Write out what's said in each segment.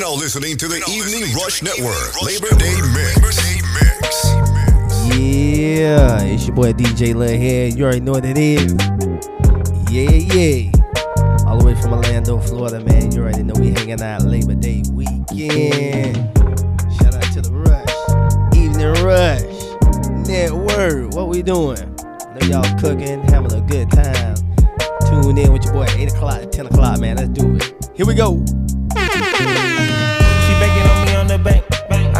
You're now listening to the Evening Rush Network, Labor Day Mix. Yeah, it's your boy DJ LilHed. You already know what it is. Yeah, yeah. All the way from Orlando, Florida, man. You already know we hanging out Labor Day weekend. Shout out to the Rush. Evening Rush. Network. What we doing? Know y'all cooking, having a good time. Tune in with your boy at 8 o'clock to 10 o'clock, man. Let's do it. Here we go.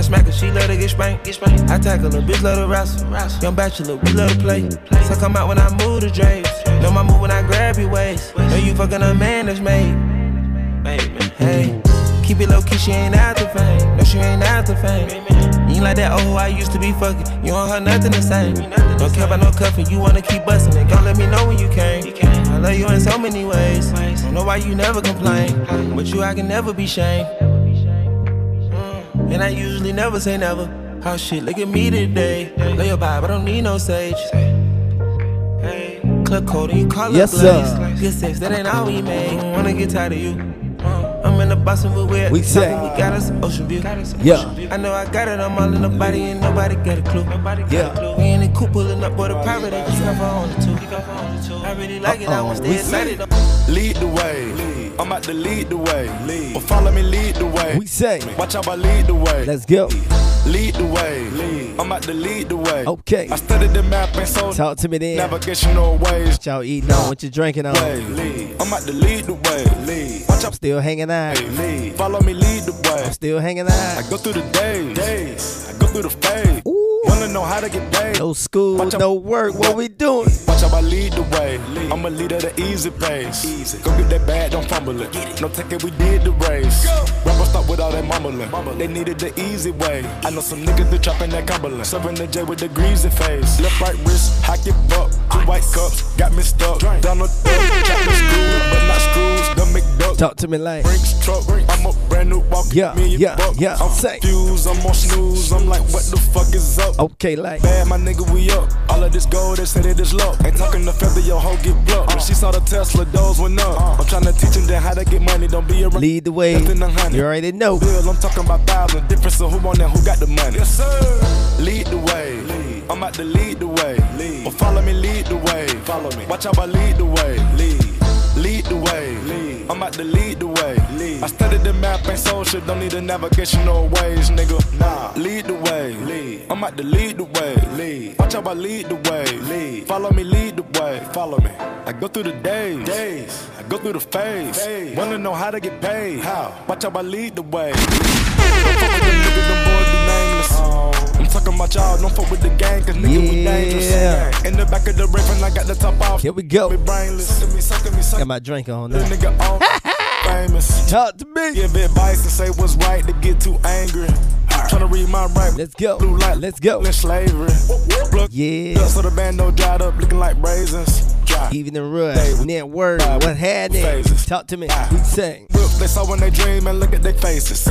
I smack her, she love to get spanked. I tackle her, bitch love to wrestle. Young bachelor, we love to play. So come out when I move the drapes. Know my move when I grab your waist. Know you fucking a man that's made. Hey, keep it low key, she ain't out the fame. No, she ain't out the fame. You ain't like that, oh, I used to be fucking. You don't have nothing the same. Don't care about no cuffing, you wanna keep busting it. Don't let me know when you came. I love you in so many ways. Don't know why you never complain. But you, I can never be shamed. And I usually never say never. Oh shit, look at me today. Lay your vibe, I don't need no sage. Hey, club code, you call Yes, it sir. blaze. Good sex, that ain't all we made. Don't wanna get tired of you. Uh, I'm in the Boston with where We say. we got us ocean view. Yeah. I know I got it, I'm all in the body, and nobody got a clue. Yeah. We in the coupe pulling up, boy, the private, they just off on the two. I really like it, I want to Uh-oh, stay we excited. Lead the way. I'm about to lead the way. Lead. Or follow me, lead the way. We say. Watch out, I lead the way. Let's go. lead the way. Lead. I'm about to lead the way. Okay. I studied the map and so Talk to me then. navigational ways. What y'all eating on? What you drinking on? Lead. I'm about to lead the way. Lead. Watch out, Still hanging out. lead. Follow me, lead the way. Still hanging out. I go through the days. Days. I go through the phase. Ooh. Wanna know how to get paid? No school, Watch no work. What we doing? Watch how I lead the way. I'm a leader at the easy pace. Easy. Go get that bag, don't fumble it. No take it, we did the race. Rappers stop with all that mumbling. They needed the easy way. I know some niggas that trapping that Cumberland. Serving the J with the greasy face. Left, right wrist, hack it up. Two white cups, got me stuck. Donald Duck, chopping screws, but not screws. The McDuck. Talk to me like. Brinks truck, I'm a brand new walk. Yeah, yeah, bucks. yeah. I'm Say. confused, I'm on snooze. I'm like, what the fuck is up? Okay, like. Bad, my nigga, we up. All of this gold, they said it is luck. Ain't talking the feather, your hoe get plucked. When she saw the Tesla, those went up. I'm trying to teach them how to get money. Don't be around. Lead the way. Than a hundred. Already know. Bill, I'm talking about thousands. Difference of who on there, who got the money. Yes, sir. Lead the way. I'm about to lead the way. Lead. Or follow me, lead the way. Follow me. Watch how I lead the way. Lead. Lead the way. Lead. I'm about to lead the way. Lead. I studied the map and social. Don't need the navigational ways, nigga. Nah. Lead the way. Lead. I'm about to lead the way. Lead. Watch how I lead the way. Lead. Follow me, lead the way. Follow me. I go through the days. Days. I go through the phase. phase. Wanna know how to get paid? How? Watch how I lead the way. Don't fuck with them niggas, them boys be nameless. I'm talking about y'all, don't fuck with the gang, cause nigga we dangerous. Yeah. In the back of the Raven, I got the top off. Here we go. Be brainless. Me, sucking me, Got my drink on now. nigga on. famous. Talk to me. Give advice and say what's right to get too angry. Trying to read my right. Let's go. Blue light, Let's go. in slavery. Yeah. so the band no dried up, looking like raisins. Dry. Even the rush. Network. What had it? Talk to me. We. Whip, they saw when they dream and look at their faces.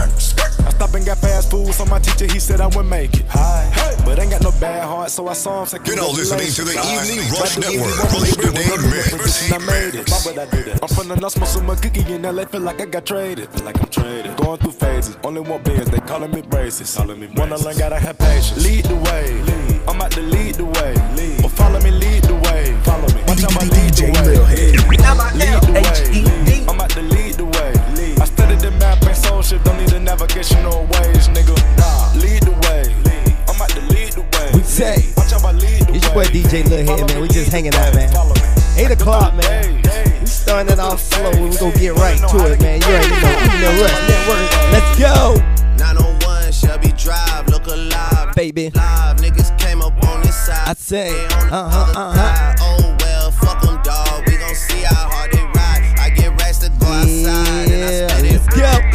I stopped and got fast food, so my teacher he said I would make it. Hi, but ain't got no bad heart, so I saw him say You're now listening to the Evening Rush Right, Network, Right, Labor Day Right, Mix. I made it. Why would I do that? I'm from the nuts, muscle, my cookie in LA, feel like I got traded. Feel like I'm traded. Going through phases, only want bands, they calling me braces. Calling me Wanna learn, gotta have patience. Lead the way, lead. I'm about to lead the way, lead. Or follow me, lead the way, follow me. Watch how I lead the way. Lead the way, lead. I'm about to lead map and social, don't need the navigational ways, nigga. Nah, lead the way, lead. I'm about to lead the way. We say. lead. Watch how I lead the It's your boy DJ LilHed, man. We just lead hanging out, man. 8 o'clock, man. We starting it off slow. We gonna get right to it, man. You already know. Evening Rush Network. Let's go, 901 Shelby Drive, look alive. baby. Live niggas came up on this side. I say, They on the uh-huh, uh-huh. Oh well, fuck 'em, dawg. We gon' see how hard they ride. I get racks to go outside. and I Yeah, spend it let's go.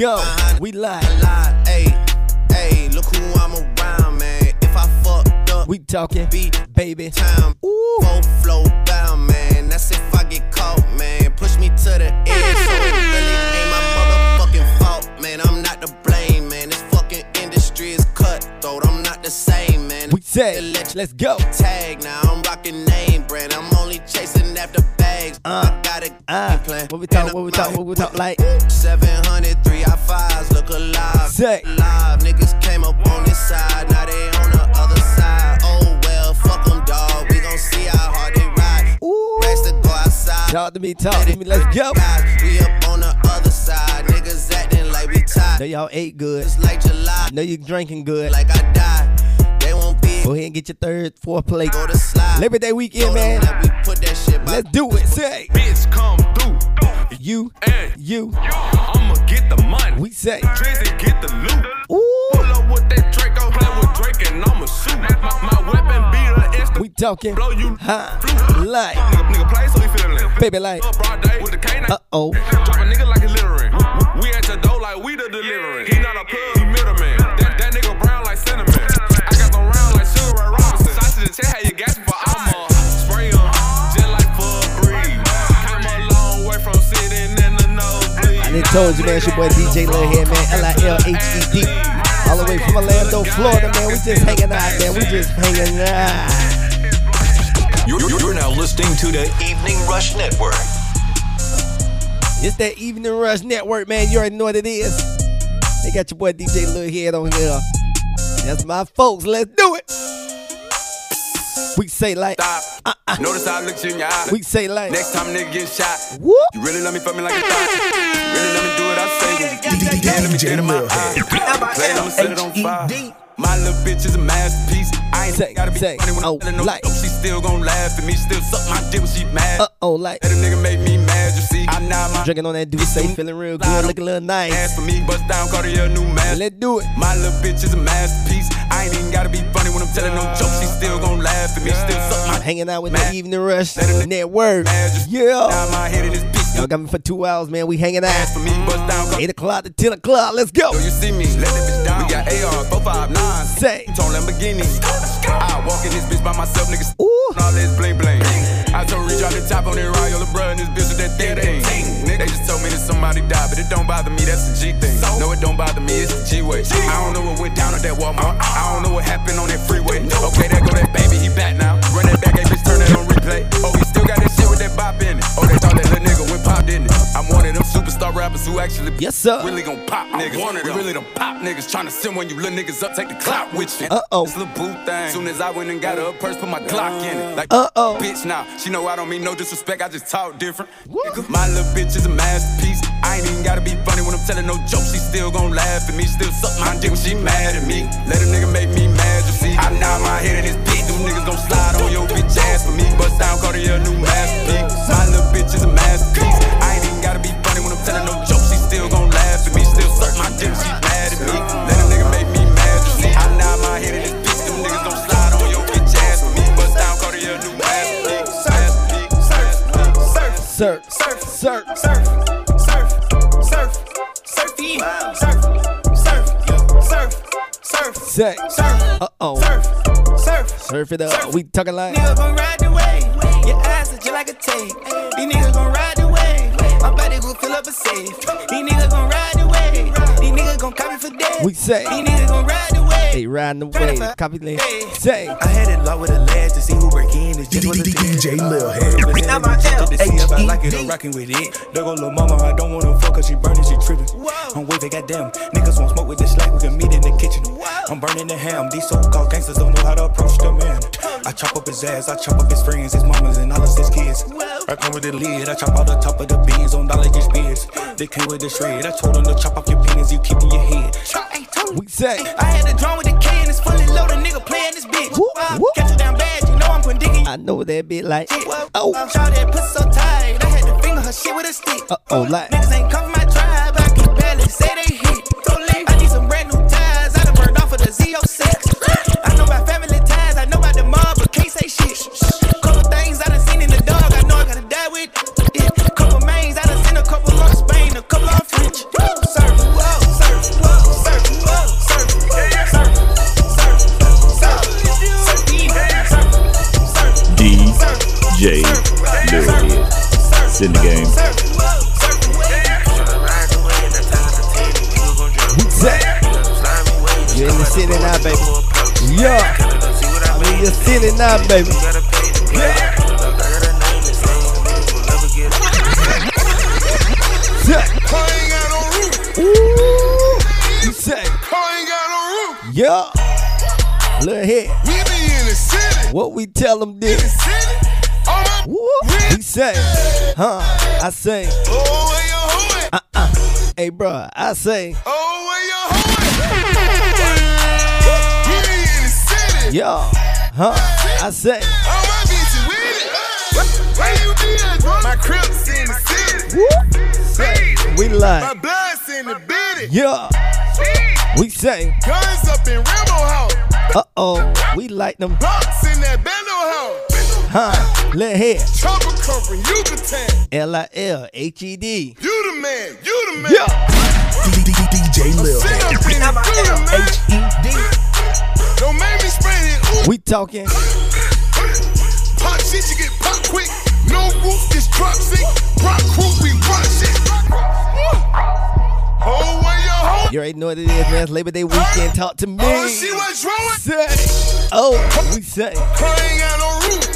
Go. We live. lie. Hey, hey, look who I'm around, man. If I fucked up, We talking, beat baby. time. Ooh. Full flow bound, man. That's if I get caught, man. Push me to the edge, so it really ain't my motherfucking fault, man. I'm not to blame, man. This fucking industry industry is cutthroat. I'm not the same, man. We say, let's go. Tag now, I'm rocking name Uh, got a Uh, plan. what we talk, what we talk, what we talk like. 700, three I fives look alive. Say. Live niggas came up on this side, now they on the other side. Oh well, fuck them, dog. We gon' see how hard they ride. Ooh. Rest to go outside. Talk to me, talk to me, let's go. We up on the other side, niggas acting like we Know tied. y'all ate good. It's like July, Know you drinking good. like I died. They won't be Go ahead and get your third, fourth plate. go to slide. Labor Day weekend, man. Let's do it. Say, Bitch, come through. you, And you, I'ma get the money. we say. Drizzy get the loot. Ooh, Pull up with that Draco, play with Drake and I'ma shoot. My, my weapon be the instant. we talking blow you. high, like, Nigga, nigga play so he feeling it. baby, like, Up broad day with the K9. uh oh. Nosebleed. Told you, man, it's your boy DJ LilHed, man. L I L H E D. All the way from Orlando, Florida, man. We just hanging out, man. We just hanging out. You're- you're now listening to the Evening Rush Network. It's that Evening Rush Network, man. You already know what it is. They got your boy DJ LilHed on here. That's my folks. Let's do it. We say like, Stop. Notice how I looked you in your eye. we say like, Next time nigga get shot. whoop. You really love me, fuck me like a thought. Really let me do what I say. Yeah, let me get in my eye. Play I'ma set it on fire. My little bitch is a masterpiece. I ain't Say, gotta be say, funny when oh, I'm telling no like. She still gon' laugh at me. Still suck my dick when she mad. Uh oh, like, Let a nigga make me mad, you see. I nod my drinking on that dude, say feeling real good, looking a little nice. Ask for me. Bust down, Cartier, new mask. Let's do it. My little bitch is a masterpiece. I ain't even gotta be funny when I'm telling no jokes. She still gon' laugh at me. Still suck my Hanging out with Man. the Evening Rush Let a nigga Network. mad. Yeah. Nod my head in this. Y'all got me for two hours, man. We hanging out. me. Bust down, Cartier. 8 o'clock to 10 o'clock. Let's go. Yo, you see me, let that bitch down. We got AR, 459. Say. Tone Lamborghini. I walk in this bitch by myself, niggas. Ooh. All this bling bling. I told Reach out the top on that Royal LeBron, this bitch with that thing. Nigga, they just told me that somebody died, but it don't bother me, that's the G thing. No, it don't bother me, it's the G way. I don't know what went down at that Walmart. Uh-uh. I don't know what happened on that freeway. Okay, there go that baby, he back now. Run that back, hey bitch, turn that on them superstar rappers who actually Yes, sir. really gon' pop niggas. One of We really them pop niggas trying to send when you little niggas up, take the clout with you. Uh-oh. This little boo thing. Soon as I went and got her a purse, put my Glock in it. Like Uh-oh. bitch now. She know I don't mean no disrespect, I just talk different. My little bitch is a masterpiece. I ain't even gotta be funny when I'm telling no jokes. She still gon' laugh at me, still suck my dick when she mad at me. Let a nigga make me mad, you see. I nod my head in this beat. Them niggas gon' slide on your bitch ass for me. Bust down Cartier, new masterpiece. My little bitch is a masterpiece. Telling no jokes. She still gon' laugh at me, still suck my dick when she mad at me. Let a nigga make me mad, you see. I nod my head in this bitch. Them niggas gon' slide on your bitch ass for me. Bust down Cartier, new masterpiece. Masterpiece. Masterpiece. Sir, sir, surf, surf, surf, surf, yeah. surf, surf, surf, surf, say. surf, Uh oh. surf, surf. Surf it up. Surf. We talking like, Nigga gon' ride the wave. Your ass is just like a tape. These niggas gon' ride fill up a safe. These niggas gon' ride niggas gon' copy for days. we say. These niggas gon' ride the wave. Hey, riding the wave. Copy link. Say. I had it low with a ledge to see who break in. It's just what the DJ LilHed. Now my L. To see if I like it or rockin' with it. There go little mama, I don't wanna fuck her, she burnin', she trippin'. I'm waving, goddamn. Niggas won't smoke with this slack, we can meet in the kitchen. I'm burning the ham, these so-called gangsters don't know how to approach the man. I chop up his ass, I chop up his friends, his mamas, and all of his kids. I come with the lid, I chop out the top of the beans on dollar just beers. They came with the shred, I told them to chop off your penis, you keep your head. We say. I had a drum with the K and it's fully loaded, nigga playing this bitch. Whoop, whoop. Catch it down bad, you know I'm putting dick in I know that bit like. Oh, shout that pussy so tight. I had to finger her shit with a stick. Uh oh, like. Niggas ain't come from my tribe, I can barely say they hit. I need some brand new ties, I done burned off of the Z06. I know about family ties, I know about the mob, but can't say shit. J. Lil It's in the game. What's that? You in the city now, baby. Yeah. I'm in the city now, baby. Yeah. Ooh, you say, yeah, look here. We be in the city. What we tell them this? Woo. We say, huh? I say, uh uh. Hey, bro, I say, oh, where you yeah. Huh? I say, oh, My bitches with it. Where you been? My crips in the city. woo. Say, we like, My blood's in the bitty. yeah. We say, Guns up in Rambo house. uh oh. We like them, Blocks in that bando house. Huh? Look here. Trouble come from Yucatan. L I L H E D. You the man. You the man. Yeah. DJ Lil. Sit up in it. You the man. H-E-D. Don't make me spread it. Ooh, We talking, pop shit, you get pop quick. No roof, just drop sick. Rock crew, we rock shit. Oh, where your hoe? you already know what it is, man. It's Labor Day weekend. Talk to me. Oh, she was drawing. Say, oh, we say, Car ain't got no roof.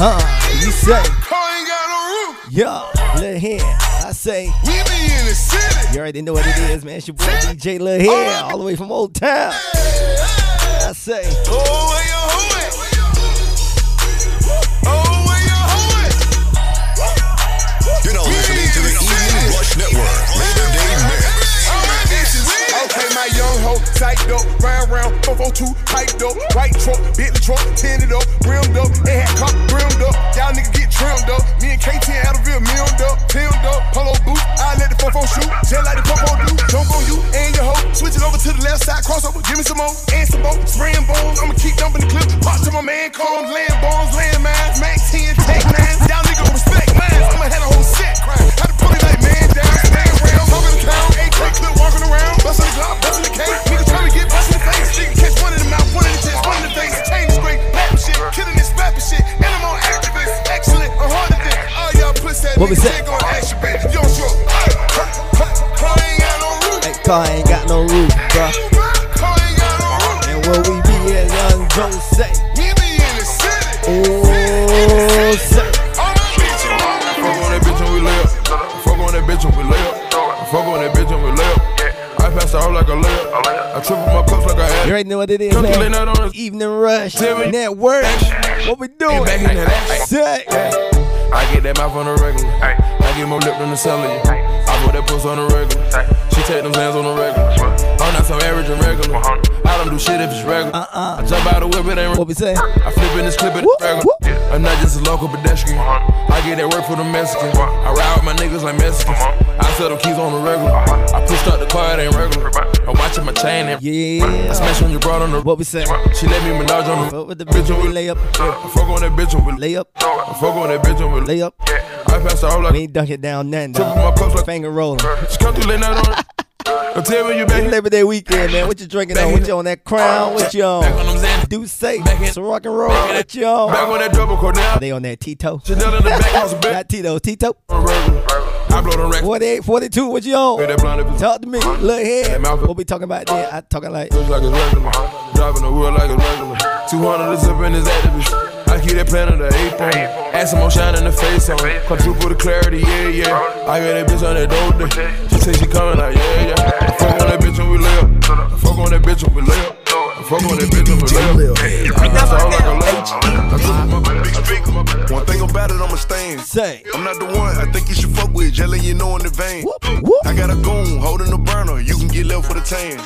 Huh? You say, Car ain't got no roof. yeah. Look here. I say, We be in the city. you already know what it is, man. It's your boy DJ Lil here, all the way from Old Town. I say, Oh, where your hoe psyched up, round round, 442, piped up, white truck, Bentley truck, tinted up, rimmed up, it had cop rimmed up, y'all niggas get trimmed up, me and KT Adderville milled up, pilmed up, polo boot, I let the 44 shoot, just like the 44 do, jump on you and your hoe, switch it over to the left side, crossover, give me some more, and some more, spraying bones, I'ma keep dumping the clip, pop to my man, cones, land bones, land mines, max 10, take nines, y'all niggas respect mine, I'ma have a whole set, how to pull it like man? Down, stand around, talking the count, AK clip, walking around, busting the Glock, busting the cake, nigga trying to get busting the face, nigga catch one in the mouth, one in the chest, one in the face, chain is great, pap shit, killing this rapping shit, and I'm on activist, excellent, I'm harder than all y'all pussy ass What we niggas, say? ain't gon' ask you, baby, you don't hey, car ain't got no roof, hey, car ain't got no roof, bruh. car ain't got no roof, And where we be at, young Joe say, we be in the city, oh, say, all my bitches, Fuck on that bitch and we lay up. Fuck on that bitch and we lay like a layup. I triple my cups like I you had. already know what it is, Come to lay man. night on us. Evening Rush, Tell me. Network, what we doing? back in that ass. Say, I get that mouth on the regular. I get more lip than the cellular. I put that puss on the regular. She take them hands on the regular. I'm oh, not so average and regular. I don't do shit if it's regular. Uh-uh. I jump out the whip, it ain't what we say? I flip in this clip at Whoop, regular. Whoop. I'm not just a local pedestrian. Uh-huh. I get that work for the Mexicans. Uh-huh. I ride with my niggas like Mexicans. Uh-huh. I sell them keys on the regular. I pushed up the car, it ain't regular. I'm watching my chain and I Yeah. smash when you brought on the What we say? She let me menage on the Fuck with the bitch when we lay up. I fuck on that bitch and we Lay up, I fuck on that bitch and we lay up. I pass out like We ain't dunk it down nothing, Triple dog. my cups like Finger rolling. She come through late night on it. Tell you back It's Labor Day weekend, man. What you drinking on? What you on that crown? What you Back on on? them Xan. Do say Back some rock and roll. back What you Back on? on that double now. They on that Tito. Chanel in the back house a. Not Tito, Tito. On. I blow the rack. 48, 42, what you on? that Talk to me. Look here. That What we talking about there? I talking like, looks like it's regular. Driving the wheel like it's regular. 200 is up in his activist. I keep that plan of the ape on. Some more shine in the face on. Quadruple the clarity, yeah, yeah. I got that bitch on that dope say she coming like, yeah, yeah. I fuck on that bitch and we lay up. I fuck on that bitch and we lay up. I fuck on that bitch and we lay up. I pass out like a layup. I triple my big speaker. One thing about it, I'm a stain. say, I'm not the one I think you should fuck with, letting you know in the vein. whoop, whoop. I got a goon holding the burner, you can get left for the tan.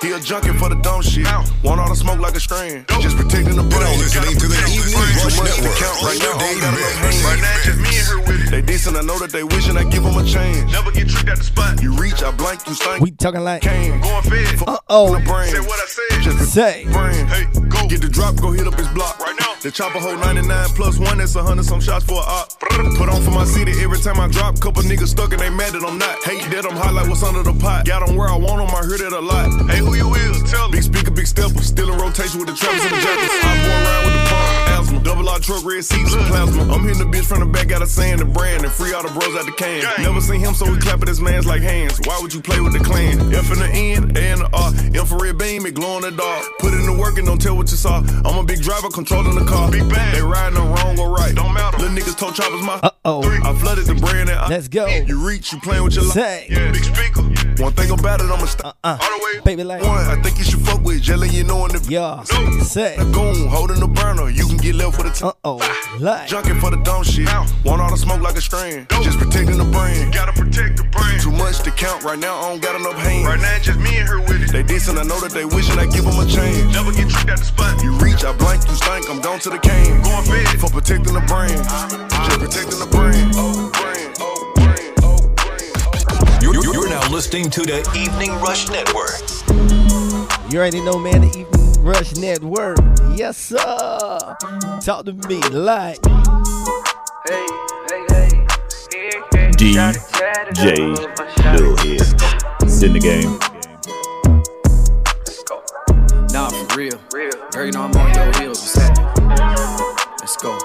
He a junkie for the dumb shit. Want all the smoke like a strand. Just protecting the You're brain. now listening to the Evening Rush Network. Right now, I Labor don't Day got enough hands. Mix. Right now, it's just me and her with it. They decent, I know that they wishing I give them a chance. Never get tricked at the spot. You reach, I blank, you stink. We talking like, Came. Going fed. Uh-oh. The brain. Say what I said. Just say, brain. Hey, go. Get the drop, go hit up his block. Right now. The chopper hold 99 plus one, that's a hundred some shots for a op. Put on for my city every time I drop. Couple niggas stuck and they mad that I'm not. Hate that I'm hot like what's under the pot. Got them where I want them, I heard it a lot. Hey, who you is? Tell me. Big speaker, big stepper. Still in rotation with the trappers and the jackets. I'm going around with the pump. Asthma, double R truck truck, red seats, and plasma. I'm hitting the bitch from the back, got a sand the brand, and free all the bros out the can. Never seen him, so we clapping his mans like hands. Why would you play with the clan? F in the N, A in the R, infrared beam, it glow in the dark. Put in the work and don't tell what you saw. I'm a big driver, controlling the car. Big bang. They riding them wrong or right. Don't matter. Little niggas told choppers my. Uh oh. I flooded the brand and I. Let's go. You reach, you playing with your life. Say. Yeah. Big speaker. One thing about it, I'ma stop. Uh, All the way. Baby like. One, I think you should fuck with jelly, you know, in the. Yeah. No. Say. The goon holding the burner, you can get left with a t- Uh oh. Like. Junkin' for the dumb shit. Want all the smoke like a strand. Just protecting the brand. Gotta protect the brand. Too much to count right now, I don't got enough hands. Right now, it's just me and her with it. They dissing, I know that they wishing I give them a chance. Never get tricked out the spot. You reach, I blank, you stink, I'm gone to the cane. Going fed for protecting the brand. Just protecting the brand. Oh. Oh, You're, listening to the Evening Rush Network. You already know, man. The Evening Rush Network. Yes, sir. Talk to me like. Hey, hey, hey. DJ LilHed. Sit in the game. Nah, for real. Girl, you know I'm on your heels. What's happening? Let's go.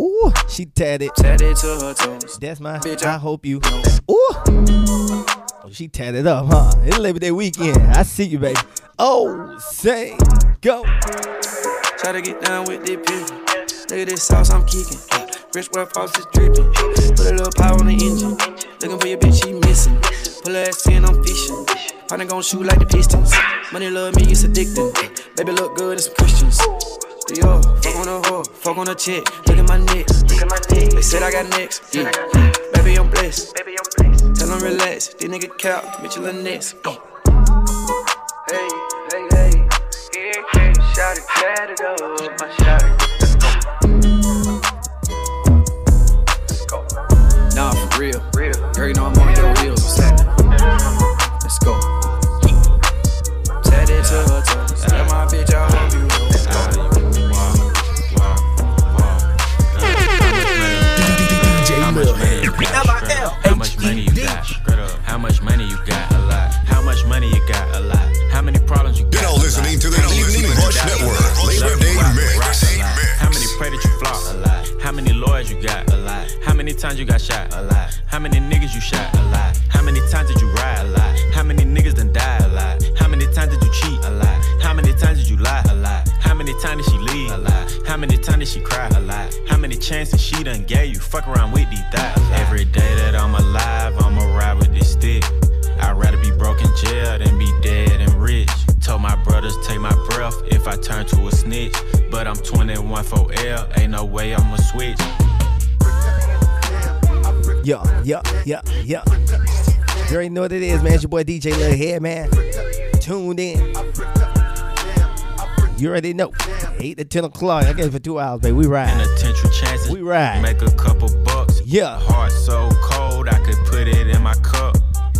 Ooh, she tatted. Tatted to her toes. That's my. Bitch, I I- hope you. Ooh. Oh, she tatted up, huh? It's Labor Day weekend. I see you, baby. Oh, say, go. Try to get down with the pimp. Look at this sauce I'm kicking. Rich boy faucets dripping. Put a little power on the engine. Looking for your bitch, she missing. Pull her ass in, I'm fishing. Partner gon' shoot like the Pistons. Money love me, it's addicting. Baby look good, it's Christians. Yo, fuck on a whore, fuck on a chick. Look at my neck. Look at my neck. They said I got next. Yeah. Baby, I'm blessed. Baby, I'm blessed. Tell them relax. This nigga cap, Mitchell and Ness. Go. Hey, hey, hey. Here, here. Shot it, tat it up. My shot it. Let's go. Nah, for real. real. Girl, you know I'm on your heels. What's happening? Let's go. Tatted to her toes. Tell my bitch I hope you know. Let's go. DJ LilHed. How much money you got? A lot. How much money you got? A lot. How many problems you got? You're now listening to the How many Evening Rush you got? A Network. lot. Labor Day Mix. rock, a lot. Mix. How many pray that you flop? A lot. How many lawyers you got? A lot. How many times you got shot? A lot. How many niggas you shot? A lot. How many times did you ride? A lot. How many niggas done died? A lot. How many times did you cheat? A lot. How many times did you lie? A lot. How many times did she leave? A lot. How many times did she cry? A lot. How many chances she done gave you? Fuck around with these thighs. Every day that I'm alive, I'ma ride with this stick. I'd rather be broke in jail than be dead and rich. Told my brothers take my breath if I turn to a snitch. But I'm 21 for L, ain't no way I'ma switch. Yeah, yeah, yeah, yeah. You already know what it is, man. It's your boy DJ LilHed, man. Tuned in. You already know. 8 to 10 o'clock. I guess for two hours, baby. We ride. Penitentiary chances. We ride. Make a couple bucks. Yeah. Heart so cold, I could put it in my cup.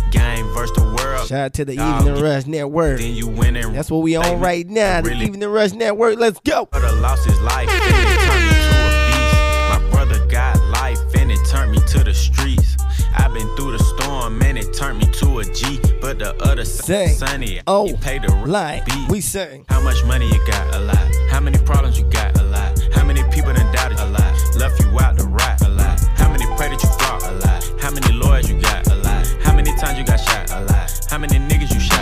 Game versus the world. Shout out to the Dog, Evening Rush Network. Then you win and That's what we on right now. The really. Evening Rush Network. Let's go. brother lost his life and it turned me to a beast. My brother got life and it turned me to the streets. I've been through the storm and it turned me to a G. But the other side Sing. sunny, Oh, you pay the Line. beat. We sing. How much money you got? A lot. How many problems you got? A lot. How many people done doubted? A lot. Left you out to rot? A lot. How many pray that you flop? A lot. How many lawyers you got? A lot. How many times you got shot? A lot. How many niggas you shot?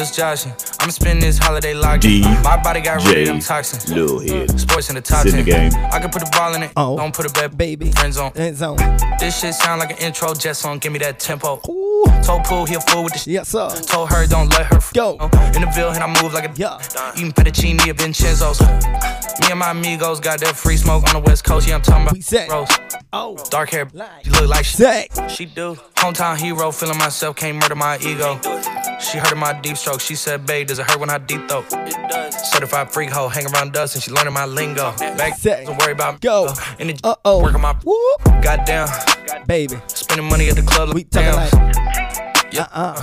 Just joshing. I'm spending this holiday locked in. My body got rid of them toxins. LilHed. Sports in the top in 10. the game. I can put the ball in it. Oh. Don't put a bet. Baby. Friend zone. End zone. This shit sound like an intro jet song. Give me that tempo. Ooh. Told Pool he a fool with the shit. Yes, sir. Told her don't let her f- Go. In the Ville and I move like a Yeah. Eating fettuccine at Vincenzo's. Me and my amigos got that free smoke on the west coast. Yeah, I'm talking about We set. Rose. Oh. Dark hair, Lie. she look like she, Say. she do. Hometown hero, feeling myself, can't murder my ego. She heard of my deep stroke. She said, babe, does it hurt when I deep throat? It does. Certified freak hoe, hang around dust and she learning my lingo. Back, Say. don't worry about me. Go. In the Uh oh. working my Whoop. goddamn. Baby. Spending money at the club. We talking like. Yeah. Uh-uh.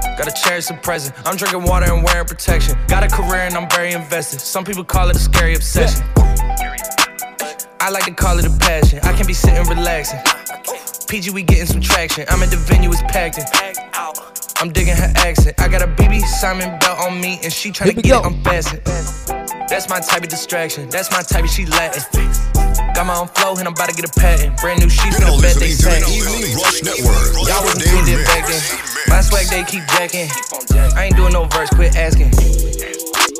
Gotta cherish the present. I'm drinking water and wearing protection. Got a career and I'm very invested. Some people call it a scary obsession. I like to call it a passion. I can be sitting relaxing. PG, we getting some traction. I'm at the venue, it's packed in. I'm digging her accent. I got a BB Simon belt on me, and she tryna get it unfastened. That's my type of distraction. That's my type of she Latin. Got my own flow, and I'm about to get a patent. Brand new sheets in the bed, they satin. Y'all wasn't seeing it back then. My swag, they keep jacking. I ain't doing no verse, quit asking.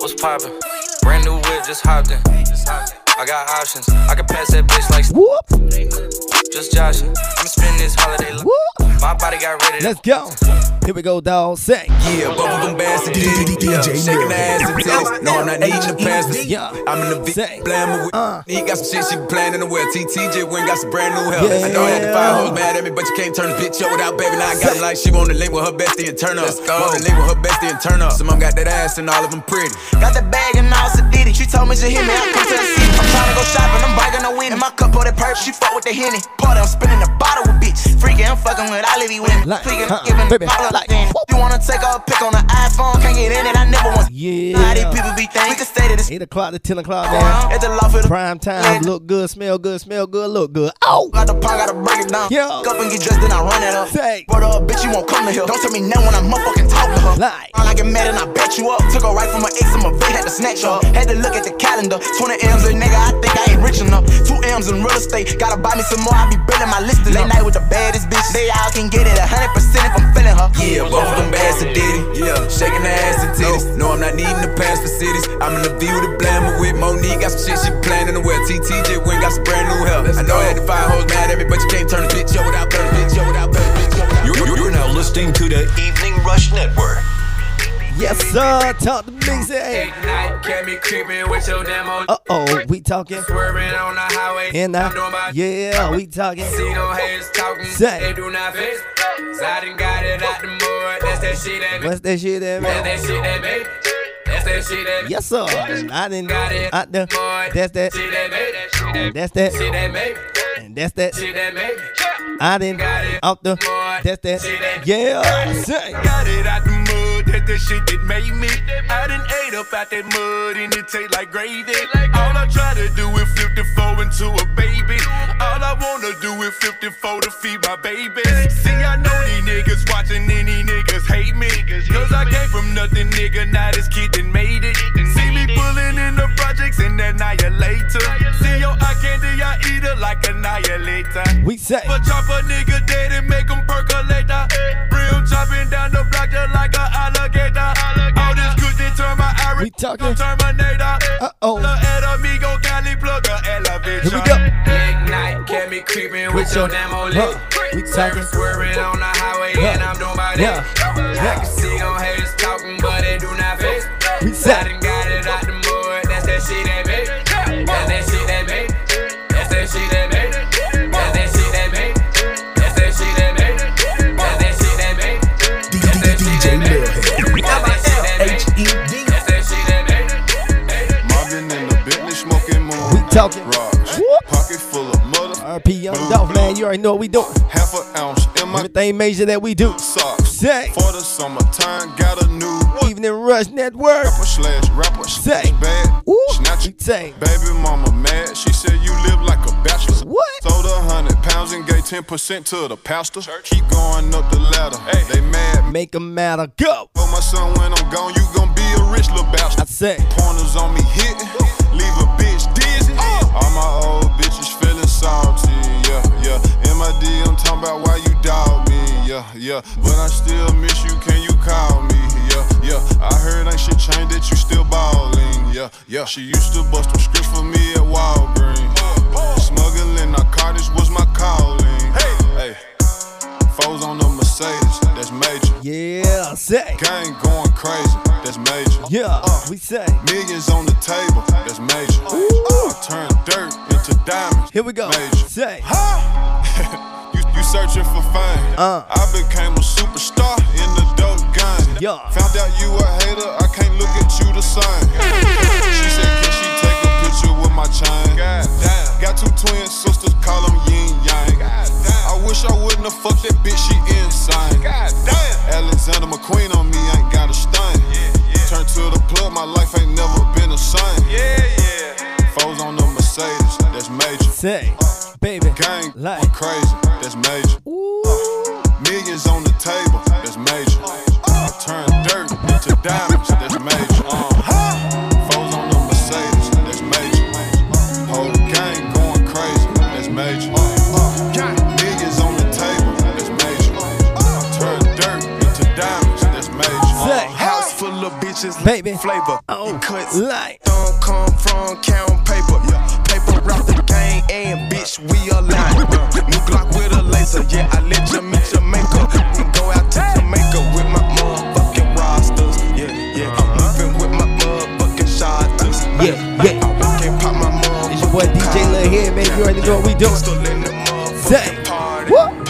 What's poppin'? Brand new whip, just hopped in. I got options. I can pass that bitch like whoop. Just joshing. I'ma spend this holiday. My body got ready. Let's go. Here we go, dog. Say. Yeah, both of them bass and titties. Yeah, shaking the ass and titties. No, I'm not needing the pass. Yeah. I'm in the V. Blaming with. Uh. He got some shit she playing in the well. TTJ went got some brand new help. I know I had to five hoes mad at me, but you can't turn the bitch up without baby. Now I got it like she wanna link with her bestie and turn up. Let's go. Wanna link with her bestie and turn up. Some of them got that ass and all of them pretty. Got the bag and all so did. She told me she hit me. I come to the city. I'm trying to go shopping. I'm bragging no win. In my cup, pour that perp. She fuck with the henny. Party, I'm spinning the bottle with bitch. Freaking, I'm fucking with all of these women. Like, Freaking, huh, giving baby, all of like. You wanna take a pic on the iPhone? Can't get in it. I never want. Yeah. How these people be thinking? We can stay to this. 8 o'clock to 10 o'clock, man. At the law for the Prime time. Look good, smell good, smell good, look good. Oh! Got the pond, gotta break it down. Yo. Up and get dressed, then I run it up. Say. Brother, up, bitch, you won't come to here. Don't tell me now when I'm motherfucking talk to her. Lie. I get mad and I bet you up. Took her right from my ex, I'm a bitch, had to snatch her. Had to look at the calendar. 20 M's, a nigga, I think I ain't rich enough. Two M's in real estate. Gotta buy me some more, I be building my list. Late night with the baddest bitch. They all can get it 100% if I'm feeling her. Yeah, both of them bass and ditty. Yeah, shaking the ass and titties. No, I'm not needing the pass for cities. I'm in the view to blaming with Monique. Got some shit she playing in the well. TTJ went got some brand new help. I know I had to find hoes mad at me, but you can't turn a bitch up without better bitch up without better bitch up. You're, you're, you're now listening to the Evening Rush Network. Yes, sir. Talk to me, say. Night, can creeping with your demo. Uh oh, we talking. Swerving on the highway. And my yeah, we talking. See no haters talking. Say. They do not face. So I done got it out the mud. That's that shit that What's that shit there, That's that shit that made. That's that shit that Yes, sir. I didn't Got it. out there. Mud. That's that. Shit that made. That shit that That's that. Shit that made. And that's that. Shit that made. I didn't Got it. out the. That's that. Shit that- Yeah. Say. Got it out the that's the shit that made me. I done ate up out that mud and it taste like gravy. All I try to do is flip the four into a baby. All I wanna do is flip the four to feed my baby. See, I know these niggas watching and these niggas hate me. Cause I came from nothing, nigga, now this kid done made it. See me pulling in the projects and annihilator. See your eye candy, I eat it like annihilator. We say. But chop a nigga dead and make him percolate. We talking. Terminator. Uh oh. The enemigo Cali plug a elevator. Here we go. Ignite, can be creeping with your Huh. lit. We talking. Swerving on the highway Huh. and I'm doing my Yeah. day. I can see no haters talking, but they do not face. We I talking. Rocks. Pocket full of mother. RP Young Dolph, man. You already know what we do. Half an ounce in my Everything major that we do. socks. Say. For the summertime, got a new Evening Rush Network. rapper slash rapper. Say. Bad. Ooh. Snatch say. Baby mama mad. She said you live like a bachelor. What? Sold a hundred pounds and gave ten percent to the pastor. Keep going up the ladder. Hey, they mad. Make 'em matter. Go. For my son, when I'm gone, you gon' be a rich little bastard. I say. Pointers on me hitting, leave a bitch. All my old bitches feeling salty, yeah, yeah. In my D, I'm talking about why you doubt me, yeah, yeah. But I still miss you, can you call me, yeah, yeah. I heard ain't shit changed that you still ballin', yeah, yeah. She used to bust them scripts for me at Walgreens. Smuggling narcotics was my calling. Foes on the Mercedes, that's major. Yeah. Say. Gang going crazy, that's major. Yeah. We say. Millions on the table, that's major. I turn dirt into diamonds. Here we go. Major. Say. you, you searching for fame. Uh. I became a superstar in the dope game. Yeah. Found out you a hater, I can't look at you the same. she said, can she take a picture with my chain? God damn. Got two twin sisters, call them yin yang. God damn. I wish I wouldn't have fucked that bitch, she insane. God damn. Alexander McQueen on me, ain't got a stain. Yeah, yeah. Turn to the plug, my life ain't never been the same. Yeah, yeah. Foes on the Mercedes, that's major. Say, baby. Gang Like. went crazy, that's major. Millions on the table, that's major. I turn dirt into diamonds, that's major. Foes bitches, Baby. flavor. Oh, cuts like. don't come from count paper. Yeah. Paper route the gang and bitch we align. Uh, new Glock with a laser, yeah I let you meet Jamaica. Go out to Jamaica with my motherfucking rosters. Yeah, yeah. I'm uh-huh. moving with my motherfucking shotters. Yeah, yeah. I can't pop my motherfucking It's your boy DJ Lil here, man. You already know what we doing. Pistol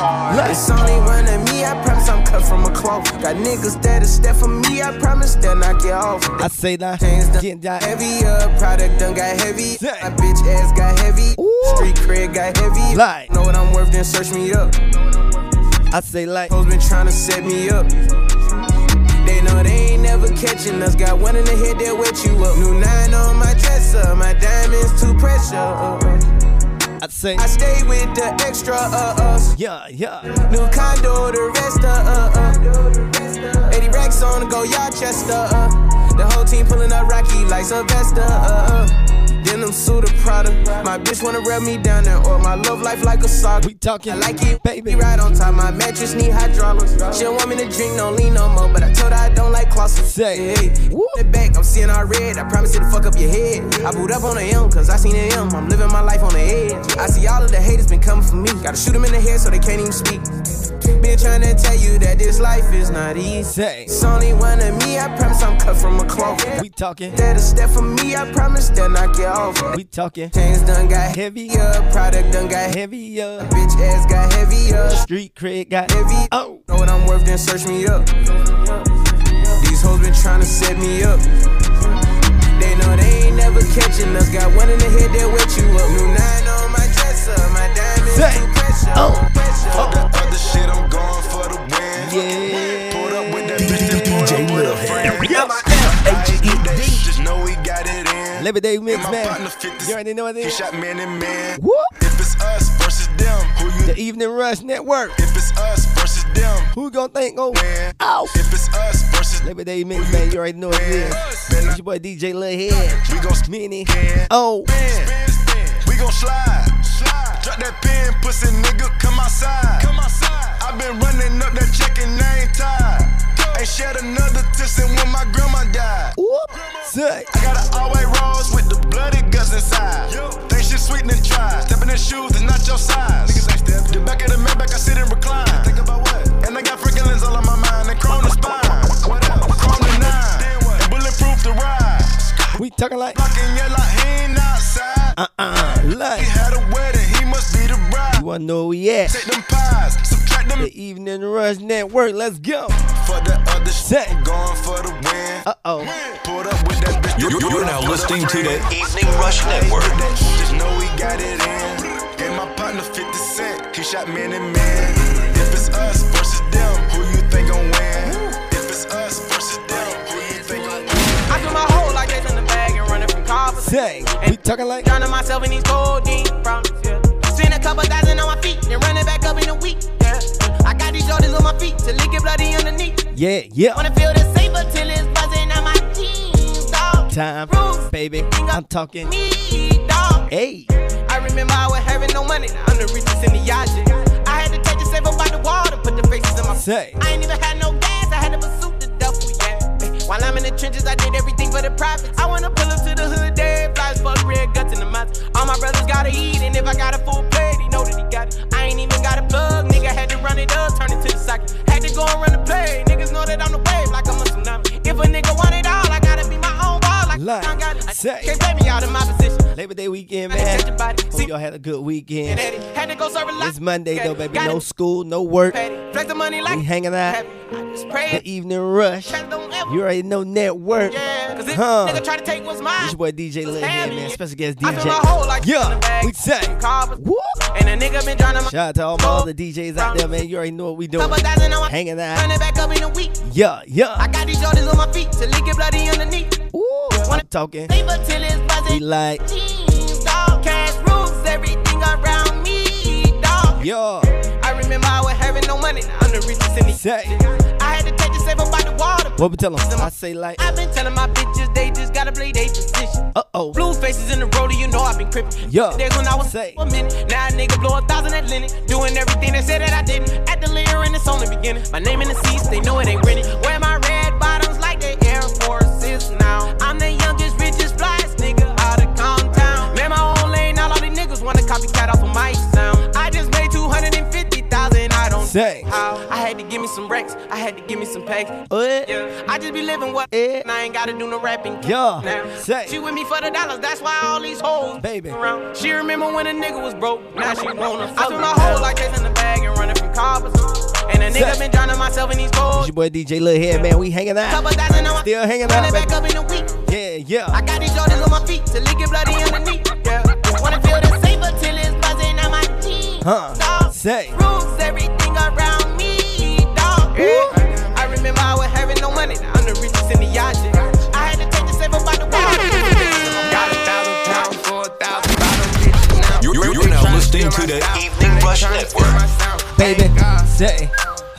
in the motherfucking Say. party. What? party. Like. It's only one of me, I promise I'm cut from a cloth. Got niggas that is step for me, I promise they'll knock you off. I say that. Chains done that. heavier, product done got heavy. My bitch ass got heavy. Ooh. Street cred got heavy. Lie. Know what I'm worth, then search me up. I say like. Hoes been trying to set me up. They know they ain't never catching us. Got one in the head that wet you up. New nine on my dresser. My diamonds too pressure. I say. I stay with the extra uh uh. Yeah, yeah. New condo, the rest uh uh uh. 80 racks on the go, y'all Chester uh. The whole team pulling up Rocky like Sylvester uh uh. Denim suit of Prada. My bitch wanna rub me down there, or my love life like a saga. We talking. I like it, baby. Right on top, my mattress need hydraulics. She don't want me to drink, no lean no more, but I told her I don't like closets. Say. hey, the back, I'm seeing all red. I promise it'll fuck up your head. I boot up on the M, cause I seen the M. I'm living my life on the edge. I see all of the haters been coming for me. Gotta shoot them in the head so they can't even speak. Been trying to tell you that this life is not easy. It's only one of me, I promise I'm cut from a cloth. We talking. That a step for me, I promise they'll knock you off. We talking. Chains done got Heavy. heavier, product done got Heavier. Bitch ass got heavier. Street cred got Heavy. Oh. Know what I'm worth, then search me up. These hoes been trying to set me up. They know they ain't never catching us. Got one in the head that wet you up. New nine on my dresser. My diamonds Say. too pressure. Oh. pressure. Fuck the other shit, I'm going for the win. Yeah. Pulled up with that bitch, then pulled up with a friend. H-E-D. Just know we got it in. Labor Day mix, man. You already know what it He shot man and man. Whoop. If it's us versus them, who you? The Evening Rush Network. If it's us versus them, Who gon' think go? win. Ow. If it's us versus Labor Day mix, man. You already know what it is. It's your boy DJ Lil Head. we gon' spin. Oh. Spin, spin. We gon' slide. Slide. Drop that pin, pussy nigga, come outside. Come outside. i been running up that check and I ain't tired. Ain't shed another tear when my grandma died. Whoop. Say. I got an all-white rose with the bloody guts inside. Think shit sweet and try. Stepping in the shoes is not your size. Niggas ain't step. The back of the Maybach, I sit and recline. Think about what? And I got freaking lens all on my mind and chrome the spine. What else? Chrome the nine. And bulletproof the ride. We talking like. Fucking yeah like he ain't outside. Uh uh. He Like. had a wedding, he must be the bride. You wanna know where we at? Take them pies, subtract them The Evening Rush Network. Let's go. for the other Say. shit. Going for the win. Uh oh. Pulled up with that bitch. You're, you're now listening to the Evening Rush Network. Just know we got it in. Gave my partner 50 cent. He shot man and man. If it's us versus them, who you think gon' win? If it's us versus them, who you think gon' win? I do my whole life in the bag and running from coppers. Say. We talking like. Drowning myself in these codeine problems, yeah. Seen a couple thousand on my feet, then running back up in a week, yeah. I got these Jordans on my feet till it get bloody underneath. Yeah, yeah. Wanna feel the saber till it's buzzing on my jeans, dog. Time, Rules, baby. I'm talking. me, dog. Hey. I remember I was having no money, I'm the richest in the yardie. I had to take the safe up by the wall to put the faces in my Say. I ain't even had no gas, I had to pursue the duffel, yeah. While I'm in the trenches, I did everything for the profits. I wanna pull up to the hood, dead flies, fuck red guts in the mouth. All my brothers gotta eat, and if I got a full plate, he know that he got it. I ain't even got a plug, nigga had to run it up, turn it to the socket. Had to go and run the play, niggas know that I'm the wave like I'm a tsunami. If a nigga want it all, I gotta be my own ball like Lie. I got it. Say. Can't me out of my position. Labor Day, weekend, man. Hope y'all had a good weekend. Had to go serve a lot. It's Monday though, baby. No school, no work. Flex the money like We hanging out. The evening rush. You already know network. Cause Huh. nigga try to take what's mine. This your boy DJ Lil here, man. Special guest I spent my whole life DJ. Yeah, we say. And a nigga been trying to Shout out to all my other DJs out there, man. You already know what we doing. Hanging out. it back up in a week. Yeah, yeah. I got these Jordans on my feet to leak it bloody underneath. Ooh, I'm talking. Labor till it's We buzzing. like, Jeans, dog, cash rules, everything around me, dog. yo, I remember I was having no money. I'm the richest in the say. I had to take the safe up by the water. What we tell 'em? I say like, I've been telling my bitches they just gotta play their position. uh oh. Blue faces in the road, you know I've been crippin'. Yeah. Days when I was Say. a minute. Now a nigga blow a thousand at Lenny. Doing everything they said that I didn't. At the layer and it's only beginning. My name in the seats, they know it ain't renting. Wear copycat off of my sound. I just made 250,000, I don't Say. how. I had to give me some racks, I had to give me some packs. What? Yeah, I just be living what and I ain't gotta do no rapping. Yeah. Now, Say. she with me for the dollars, that's why all these hoes Baby. around. She remember when a nigga was broke, now she wanna. I spent my whole life chasing the bag and running from coppers. And a nigga Say. been drowning myself in these It's your boy DJ Lil here, man. We hanging out. Couple thousand on my Still hanging out, back up in a week. Yeah, yeah. I got these Jordans on my feet to leak it bloody underneath. Huh. Dog. Say. Rules, everything around me, dog. Yeah. I remember I was having no money. Now I'm the richest in the yacht. I had to take the safe by the water. Got a thousand pounds for a thousand bottles. Now You're, you're, you're now listening to the Evening Rush Network. Baby. Say.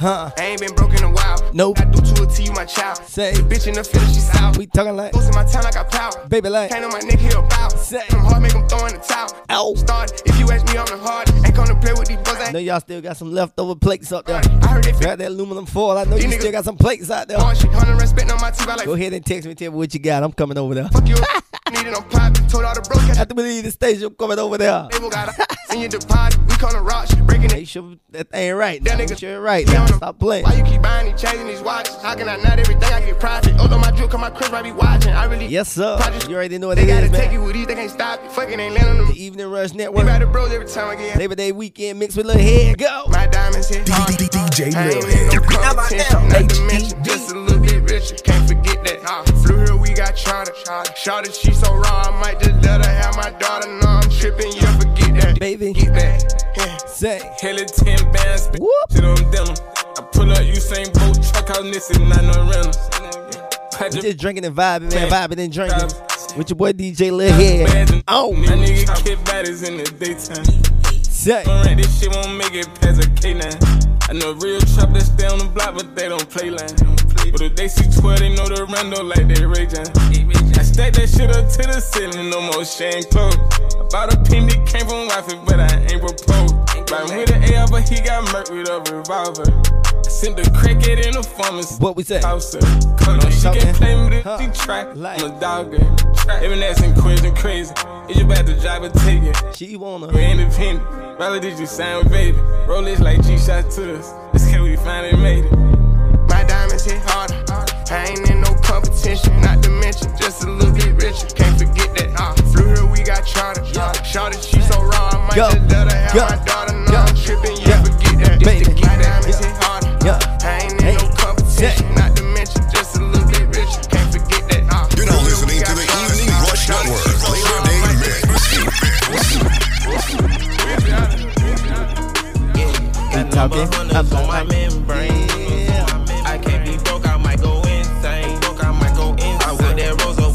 Huh. I ain't been broke in a while. Nope. I do to a T, you my child. Say. The bitch in the field, she south. We talking like, of my time, I got power. baby, like. Can't on my nigga, he about. Say. I'm hard, make him throw in the towel. Ow. Start. If you ask me, I'm the hard. Ain't gonna play with these bros. I know y'all still got some leftover plates up there. I heard they Grab that aluminum foil. I know you still got some plates out there. Hard shit, hundred respect on my teeth. I like Go ahead and text me, tell me what you got. I'm coming over there. fuck you. Needed on poppin'. Told all the bros catch After we leave the station, I'm coming over there. label. Got a senior deposit. We call a rock. Breaking it. Make sure that thing right. That Now. nigga- Make sure right. Now. on the- Stop playing. Why you keep buying these chains and these watches? How can I not everything I get profit? Although my drill come my crib, I be watching. I really Yes, sir. Project- You already know what They it gotta is, take man. you with these, they can't stop it. Fucking ain't land on them. The Evening Rush They Network. by the bros every time I get Labor Day weekend mixed with LilHed. Go. My diamonds hit hard. DJ I ain't Lil need no Head. competition, not to mention just a little bit richer. Can't forget that. Here, we got charter. Shot she so raw, I might just let her have my daughter. No, I'm tripping, yeah, forget that. Baby. Get back. Yeah. Say. Hella 10 bands, Whoop. shit on denim. I pull up you Usain Bolt, truck out Nissan, not no rental. We just drinking and vibing, man. Vibing and drinking. With your boy DJ LilHed. Oh. My nigga kid baddies in the daytime. Say. Rap this shit won't make it past a K9. I know real trap that stay on the block, but they don't play line. But if they see 12, they know the rando like they Ray I stack that shit up to the ceiling, no more shame clothes. I bought a pin that came from wifey, but I ain't proposed. Riding with an AR, but he got murked with a revolver. I sent the cricket in the pharmacy. What we say? House. Come on, she Something. can play me, Huh. she try. Like. I'm a dog girl. They been asking questions crazy. Is you about to drive or take it? She wanna. We independent. Rather did you sign with baby? Roll this like G shot to us. This kid we finally made it. My diamonds hit harder. I ain't in no competition, not to mention just a little bit richer. Can't forget that. Uh, flew here, we got charter. Shot she so raw, I might Go. just let her have Go. my daughter. No, Go. I'm tripping, yeah, Yeah. forget that. Baby. My diamonds Yeah. hit harder. Yeah. I ain't in Hey. no competition, not to mention just a little bit richer. Can't forget that. Uh, You're now flew here, we listening to the charter. Evening Rush Network. she so Labor Day might Mix. Keep talking. I'm on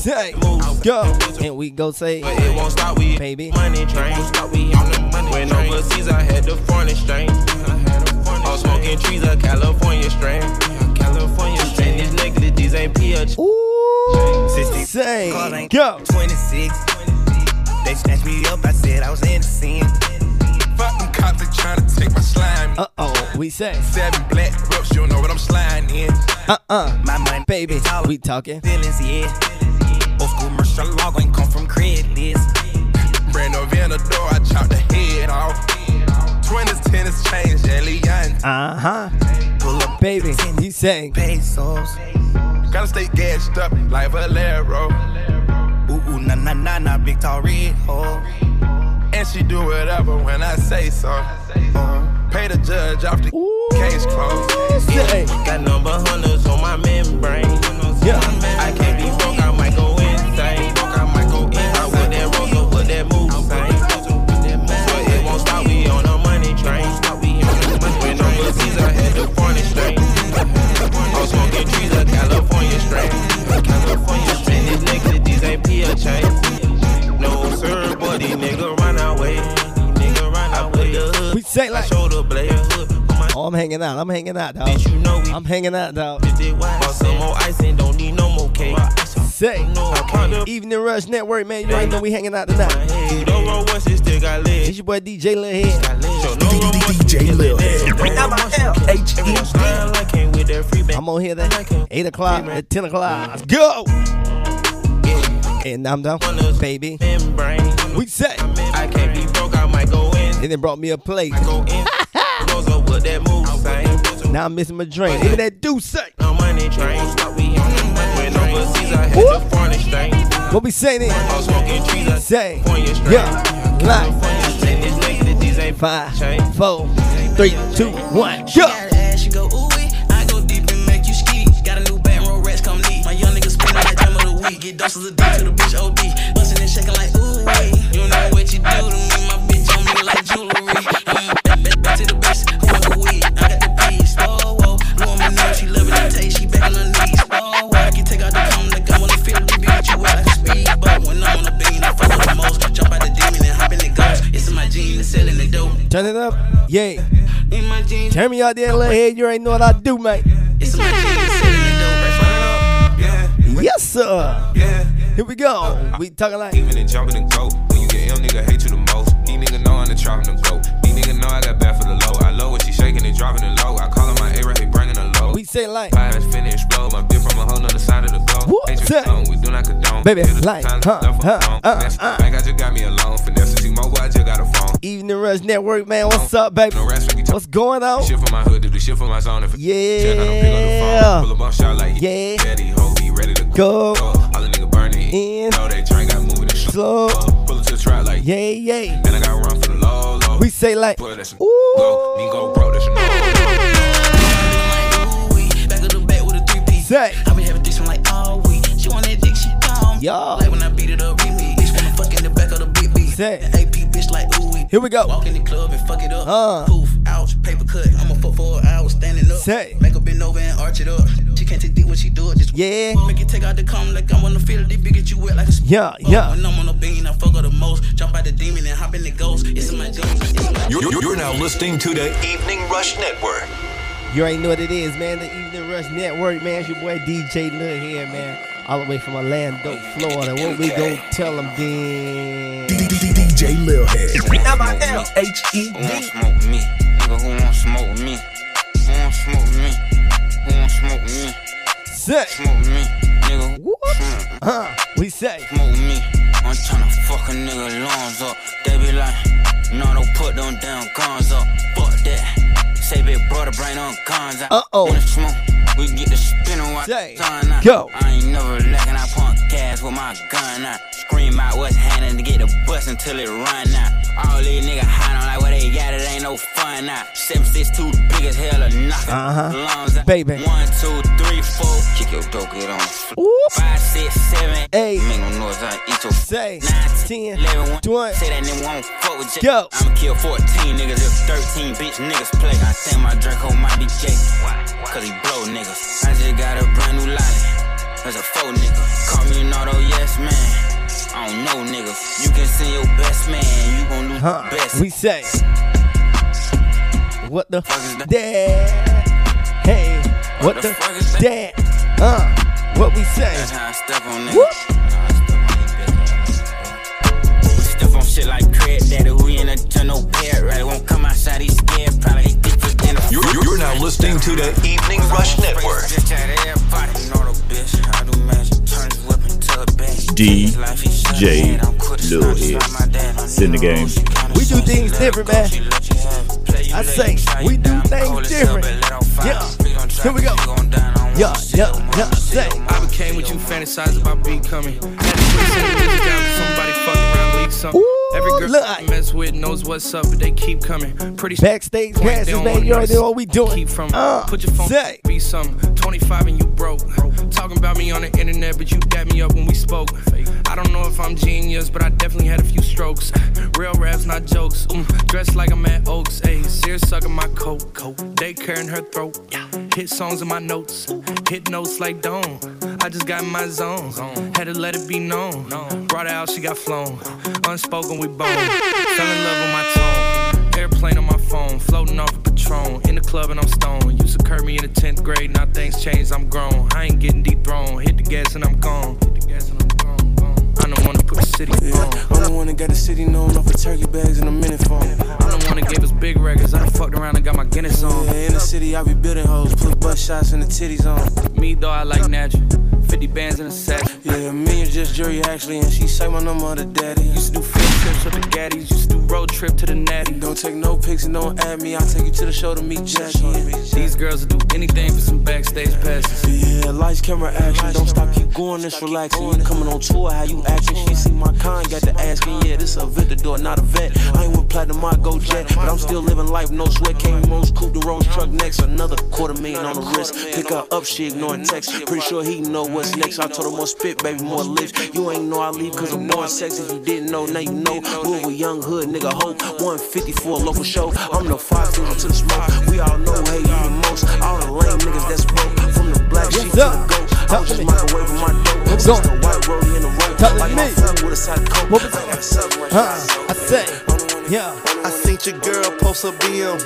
Say. Go. And we go say. But it won't stop, we Baby. money train. Won't stop, we on the money When overseas, I had the foreign exchange. All smoking trees, a California strain. California strain. These necklaces, these ain't PH. Ooh. 60. Say. Cars ain't Go. 26. They snatched me up, I said I was in the scene. Fuck them cops, they tryna take my slime. Uh oh. We say. Seven black ropes, you know what I'm sliding in. Uh uh. My money, Baby. We talking. feelings, yeah. Merch, log ain't come from Craigslist. Brand new Venador, I chopped the head off. 20s, tennis chains, Elian. Uh huh. Pull up, Baby. You say. pesos. Gotta stay gassed up like Valero. Ooh, ooh, nah, nah, nah, nah, big tall red hole. she do whatever when I say so. Uh, pay the judge off the case closed. Got number hundreds on my membrane. Yeah. I can't say like, shoulder blade. oh, I'm hanging out. I'm hanging out, dog. I'm hanging out, dog. Bought some more ice and don't need no more cake. Say, Evening Rush Network, man. You already know we hanging out tonight. No roll once, it still got legs. It's your boy DJ LilHed. DJ Lil I'm on here at 8 o'clock, at 10 o'clock. Let's go! And I'm down, baby. We say, I can't be and they brought me a plate. Go in. Close up with that move, same. Now I'm missing my drink. Even that do say. No mm, money train. When overseas, I the foreign strain. What we saying then? I'm smoking trees, I Say, California strain. yeah, like, Send this nigga that these ain't five, four, three, two, one, go! ass, you go ooh wee. I go deep and make you ski. Got a new back roll rats come neat. My young niggas spending that time of the week. Get doses of dick to the bitch OD. Bustin' and shaking like ooh wee. You know what you do to me, jewelry. Mm, back, back, back to the base. Who want the weed? I got the peas. Oh, whoa. Woman know she loving the taste. She back on her knees. Oh, whoa. I can take out the cum. Like I wanna feel the beat you out like a speedboat. When I'm on the bean, I fuck with the most. Jump out the demon and hop in the ghost. It's in my jeans, selling the dope. Turn it up, yeah. In my jeans. Turn me out there, LilHed. You ain't know what I do, man. It's in my jeans, selling the dope. Yeah. Yes, sir. Yeah. Here we go. We talking like. Even and jumping and go. When you get ill, nigga hate you the most. Know I'm the trapping and go. These nigga know I got bad for the low. I low when she shaking and dropping it low. I call her my he bringing her low. We say like. Fires finna explode. My bitch from a whole nother side of the globe. Say. zone, we do not condone. Baby, like, huh, huh, alone. uh, uh. Bank, I just got me alone. Finesse T-Mobile, I just got a phone. Evening Rush Network, man. What's up, baby? No rest, What's going on? Shit for my hood, do the shit for my zone. If Yeah. check, I don't pick up the phone. Pull up on shot like Yeah. Ready, hold me, ready to Go. All the nigga burning In. Know they drink, got moving and Slow. Pull up to the trap like Yeah, yeah. And I got run for the low, low. We say like. Boy, that's a go. Go bro, that's no. Back of the back with a three piece. Say. I been having dicks from like all week. She want that dick, she dumb. Y'all. Like when I beat it up, repeat. Bitch wanna fuck in the back of the big B. Say. AP bitch like ooh. Here we go. Walk in the club and fuck it up. Uh. Poof, ouch, paper cut. I'ma fuck for an hour standing up. Say. Make her bend over and arch it up. She can't take dick when she do it. Just Yeah. Make it take out the cum like I wanna feel it. They big get you wet like a sp- Yeah, yeah. When I'm on the bean, I fuck her the most. Jump out the demon and hop in the ghost. It's in my jeans. It's in my You're, you're- you're now listening to the Evening Rush Network. You already know what it is, man. The Evening Rush Network, man. It's your boy DJ Lil here, man. All the way from Orlando, Florida. What we gon' tell them then? DJ LilHed. Who want smoke me? Nigga, who want smoke me? Want smoke me? Who want smoke me? Say. Smoke me, nigga. Whoop. Hmm. Huh. We say. Smoke me. I'm tryna fuck a nigga lungs up. They be like, no, don't put them damn guns up. Fuck that. Say big brother, bring them guns out. Uh-oh. Wanna smoke? We get the spinning while Say, sun out. go. I ain't never lacking. I pump gas with my gun out. Scream out what's happening to get the bus until it run out. All these niggas hiding like what they got, it ain't no fun now. 762 big as hell, a knocker. Uh-huh. Lungs. Baby. One, two, three, four. Kick your dope, get on the floor. Five, six, seven, Eight. Make no noise, I eat your Say. Nine, 10, 11, one. 20. Say that nigga won't fuck with J. Go. I'ma kill 14 niggas if 13 bitch niggas play. I think my Draco might be gay. Cause he blow niggas. I just got a brand new lolly. There's a faux nigga. Call me an auto yes man. I don't know nigga. You can send your best man. You gon' lose Huh. best. We say. What the Fuck is that? that? Hey. What, What the, the fuck is that? Uh. What we say? That's how I step on niggas. Whoop. Step on shit like Craig Daddy. We in a tunnel pair. Right? Won't come outside. He's scared. Probably You're, you're- you're now listening to the Evening Rush Network. Bitch out of everybody. Know the bitch. I do magic. Turn his weapon to a bitch. DJ LilHed. Send the game. We do things different, man. I say, we do things different. Yeah. Here we go. Yeah, yeah, yeah. Say. I became what you fantasize about becoming. Had to put some music down to somebody fuck around, leak something. Every girl look. mess with knows what's up, but they keep coming. Pretty Backstage passes, don't man. You already know what we doing. Keep from Uh, put your phone say. be something. 25 and you broke. Talking about me on the internet, but you dapped me up when we spoke. I don't know if I'm genius, but I definitely had a few strokes. Real raps, not jokes. Mm, dressed like I'm at Oaks. Ayy, serious sucking my coat. coat. Daycare in her throat. Hit songs in my notes. Hit notes like Dawn. I just got in my zone. Had to let it be known. Brought her out, she got flown. Unspoken, we bone. Fell in love with my tone. Airplane on my phone, floating off a Patron. In the club and I'm stoned. Used to curb me in the 10th grade, now things changed, I'm grown. I ain't getting dethroned. Hit the gas and I'm gone. Hit the gas and I'm gone, gone. I don't wanna put the city on. I'm the one that got the city known off for turkey bags and a minute phone. I'm the one that gave us big records. I done fucked around and got my Guinness on. Yeah, in the city, I be building hoes, put butt shots in the titties on. Me though, I like natural. 50 bands in a set. Yeah, me and just jury actually, and she say my number to daddy. Used to do field trips with the gaddies. Used to do road trip to the natty. Don't take no pics and don't add me. I'll take you to the show to meet Jackie. These girls will do anything for some backstage passes. Yeah, lights, camera, action. Don't stop, keep going, this relaxing. You coming on tour, how you acting? She see my con, got to asking. Yeah, this a Aventador, not a vet. I ain't with platinum, I go jet. But I'm still living life, no sweat. Came Rose, coupe the Rose truck next. Another quarter million on the wrist. Pick her up, she ignoring text. Pretty sure he know what's next. I told her more spit, baby, more lips. You ain't know I leave cause I'm more sex. If you didn't know, now you know. Move with young hood, nigga, hope. 150 for a local show. I'm the five finger to the smoke. We all know, hey, you the most. All the lame niggas that's broke. From the black sheep to the goat. I was just microwaving my dope. What's Just a white rollie in the rope. Talk to Like my me. with a side of coke. What was I got something like Huh? I say, yeah. I seen your girl post a BM.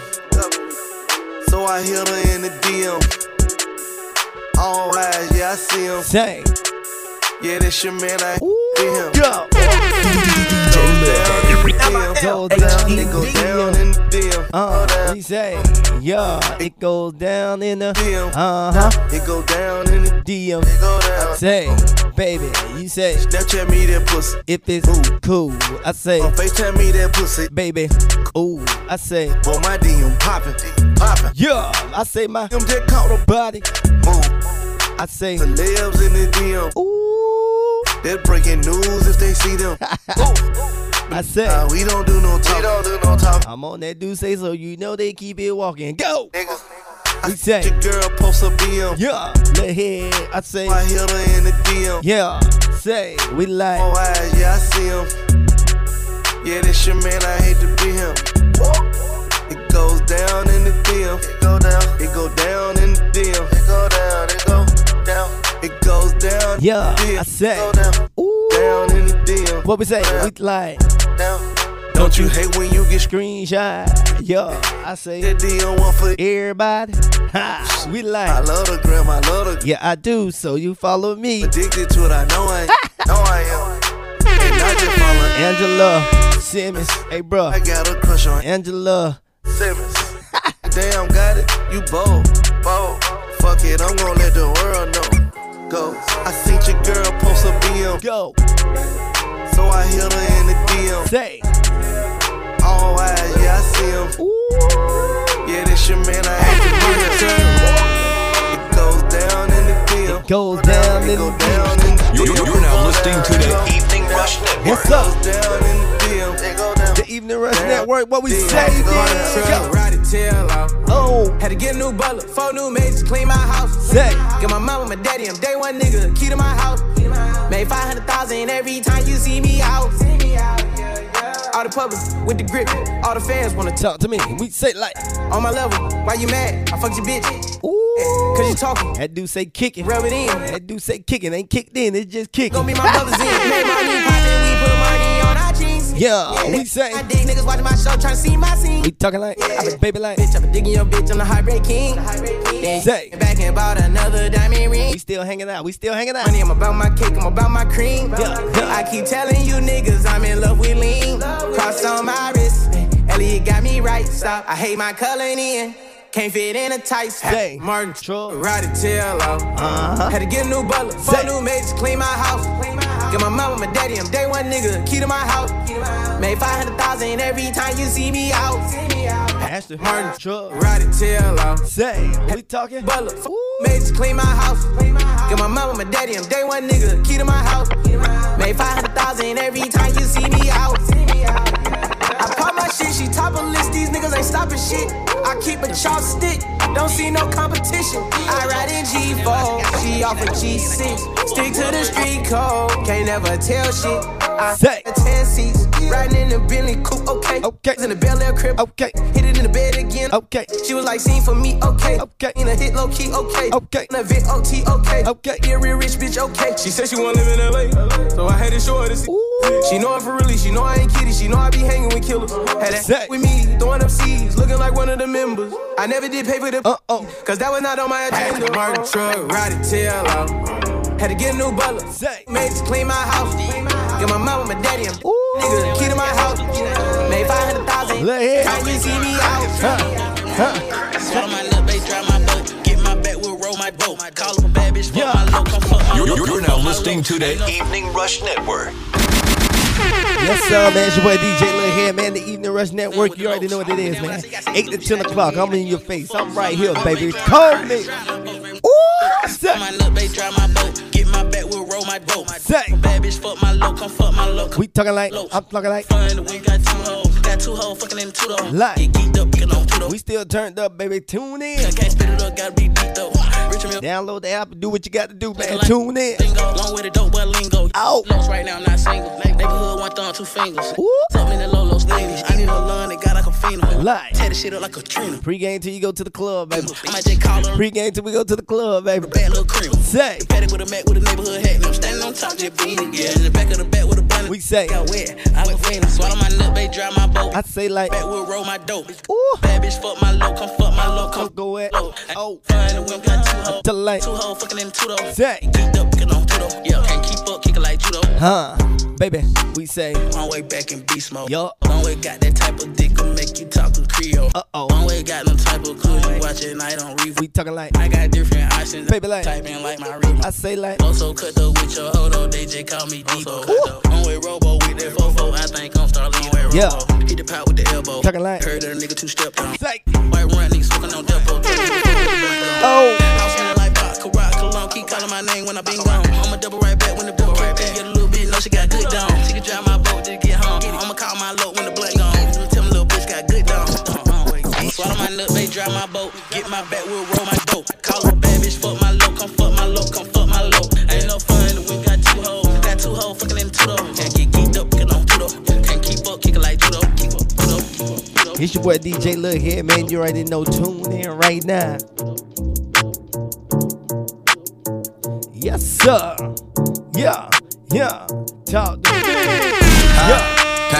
So I hit her in the DM. All eyes, yeah, I see him. Say, Yeah, that's your man, I see him. go. Go down, it go down in the DM. Uh, we say, yeah, it goes down in the, uh huh, It go down in the DM. go down. Say, baby, you say, Snapchat me that pussy. if it's cool, I say, FaceTime me that pussy. baby, ooh, I say, Boy, my DM poppin', poppin'. yeah, I say my Them just caught a body, move. I say, The libs in the DM. ooh, They're breaking news if they see them. I say, Nah, we don't do no talk. We don't do no talk. I'm on that do say so, you know they keep it walking. Go, Nigga. we say, Your girl post a BM. yeah, let head, I say, I hit her in the DM. yeah, say, we Oh, like, eyes, yeah, I see him. Yeah, this your man, I hate to be him. It goes down in the DM. It go down. It go down in the DM. It go down. It go down. It goes down. yeah, DM. I say, Go down. ooh, Down in the DM. what we say, we like, Down. Don't you hate when you get screenshot, yeah, I say, that DM one for everybody, ha, we like. I love the gram, I love the yeah, I do, so you follow me, addicted to it. I know I know I am. And I just follow Angela Simmons, hey bro, I got a crush on Angela, Simmons. Damn, got it. You bold, bold. Fuck it, I'm gonna let the world know. Go. I seen your girl post a BM, go, so I hit her in the DM. say, All eyes, yeah, I see him. ooh, Yeah, this your man, I hate to be him. It goes down in the DM. It goes down It in go the down in the You're, DM. you're now listening to the Evening Rush Network. What's up? Down in the DM. It go down. The Evening Rush Network, what we say, it go man? down. The tail out. Oh, Had to get a new butler, four new maids, to clean my house. say, Get my mama, my daddy, I'm day one nigga, key to my house. Made 500,000 every time you see me out. See me out. All the public with the grip, all the fans wanna talk to me, we say like, on my level. Why you mad? I fucked your bitch. ooh, Cause you talking. that dude say kicking, Rub it in. that dude say kicking, ain't kicked in, it's just kicking. Gonna be my brothers in. Our jeans. Yeah, we say, I dig niggas watching my show, tryna see my scene. we talking like, I be baby like, Bitch, I been digging your bitch, I'm the heartbreak king. Then Say. came back and bought another diamond ring. we still hanging out, we still hanging out. Money, I'm about my cake, I'm about my cream. Yeah, yeah. I keep telling you niggas I'm in love with lean. Cross on my wrist, Elliot got me right. Stop, I hate my coloring in. Can't fit in a tight Say. hat. Martin, Troll. ride the tail out. Uh-huh. Had to get a new butler, four Say. new maids, clean my house. Get my mama, and my daddy, I'm day one nigga, key to my house. Made 500,000 every time you see me out. Pastor, Martin, Truck, ride the tail out. say, we talking, Butler, f- maids, clean my house. Get my mama, and my daddy, I'm day one nigga, key to my house. Made 500,000 every time you see me out. I pop my shit, she top of list, these niggas ain't stopping shit. I keep a chopstick, don't see no competition. I ride in G4, she off a G6. Stick to the street code, can't never tell shit. I Say. the 10 seats, riding in the Bentley coupe, okay. Okay. In the Bel Air crib, okay. Hit it in the bed again, okay. She was like, seen for me, okay. Okay. In a hit low key, okay. Okay. In a Vic OT, okay. Okay. Be a real rich bitch, okay. She said she wanna live in LA, so I had to show her this. She know it for really, she know I ain't kidding, she know I be hanging with killers. Had that Say. with me, throwing up seeds, looking like one of the members. I never did pay for the, Uh oh. cause that was not on my agenda. Martin truck, ride it tail out. Had to get a new butler. Say. Made to clean my house. Get my mama, my daddy, and nigga, key to my house. Made 500,000. Let it. Time you see me out. Swallow my lip, bass, drive my boat. Get my back, we'll roll my boat. Call up a bad bitch, fuck my low, come fuck my You're, you're, you're now my listening to the Evening Rush Network. Yes, sir, man. It's your boy DJ Lil here, man. The Evening Rush Network. You already know what it is, man. 8 to 10 o'clock. I'm in your face. I'm right here, baby. Call me. Ooh. My lip, bass, drive my boat. My boat. Say. Bad bitch, fuck my low, come fuck my low. We talking like, I'm talking like, Fun, we got two hoes. Got two hoes fucking in two though. Like. Get geeked up, get on two we still turned up, baby. Tune in. Can't spit it up, gotta be deep though. Download the app and do what you got to do, man. Like Tune in. Lingo, long with the dope, but lingo. Out. Lows right now, not single. Neighborhood, one thumb, two fingers. Ooh. Something in the low, ladies. I need a lung that got like a phenom. Like. Tear the shit up like a Trina. Pre-game till you go to the club, baby. I might just call her Pre-game till we go to the club, baby. bad little cream. Say. Paddock with a Mac with a neighborhood hat. And I'm standing on top, just beating. Yeah, in the back of the back with a blunt. We say. Got wet, I was fainting. Swallow my lip, babe, dry my boat. I say like, Back will roll my dope. ooh, Bad bitch, fuck my low, come fuck my low, come go at. low. Oh, Fine, the whip got two hoes. Two hoes fucking in two though. say, Geeked up, get on two though. Yeah, can't keep up, kick it like judo. huh, baby. We say, Long way back in beast mode. Yup. Long way got that type of make you talk to Creole. uh oh. Long way got them type of cools you watch at night on review. We talking like, I got different options. Baby, like- type in like my review. I say like, Also cut the with your hodo, they just call me Debo. On way robo with that fofo, I think I'm starting way robo. Yeah. Hit the pot with the elbow. Talking like- Heard that a nigga two step down. say, White run niggas smoking on depot. oh, House feeling like Baccarat Cologne. Keep calling my name when I been gone. I'ma double right back when the book right back. Get a little bit, know she got good down. My nut, babe, drive my boat. Get my back, we'll roll my dope. Call her bad bitch, fuck my low, come fuck my low, come fuck my low. Ain't no fun, we got two hoes. Got two hoes fucking in two though. Can't get geeked up, get on. Can't keep up, kick it like judo. Keep up, judo, keep up, it's your boy DJ Lil here, man. You already know. Tune in right now. Yes, sir. Yeah, yeah. Talk to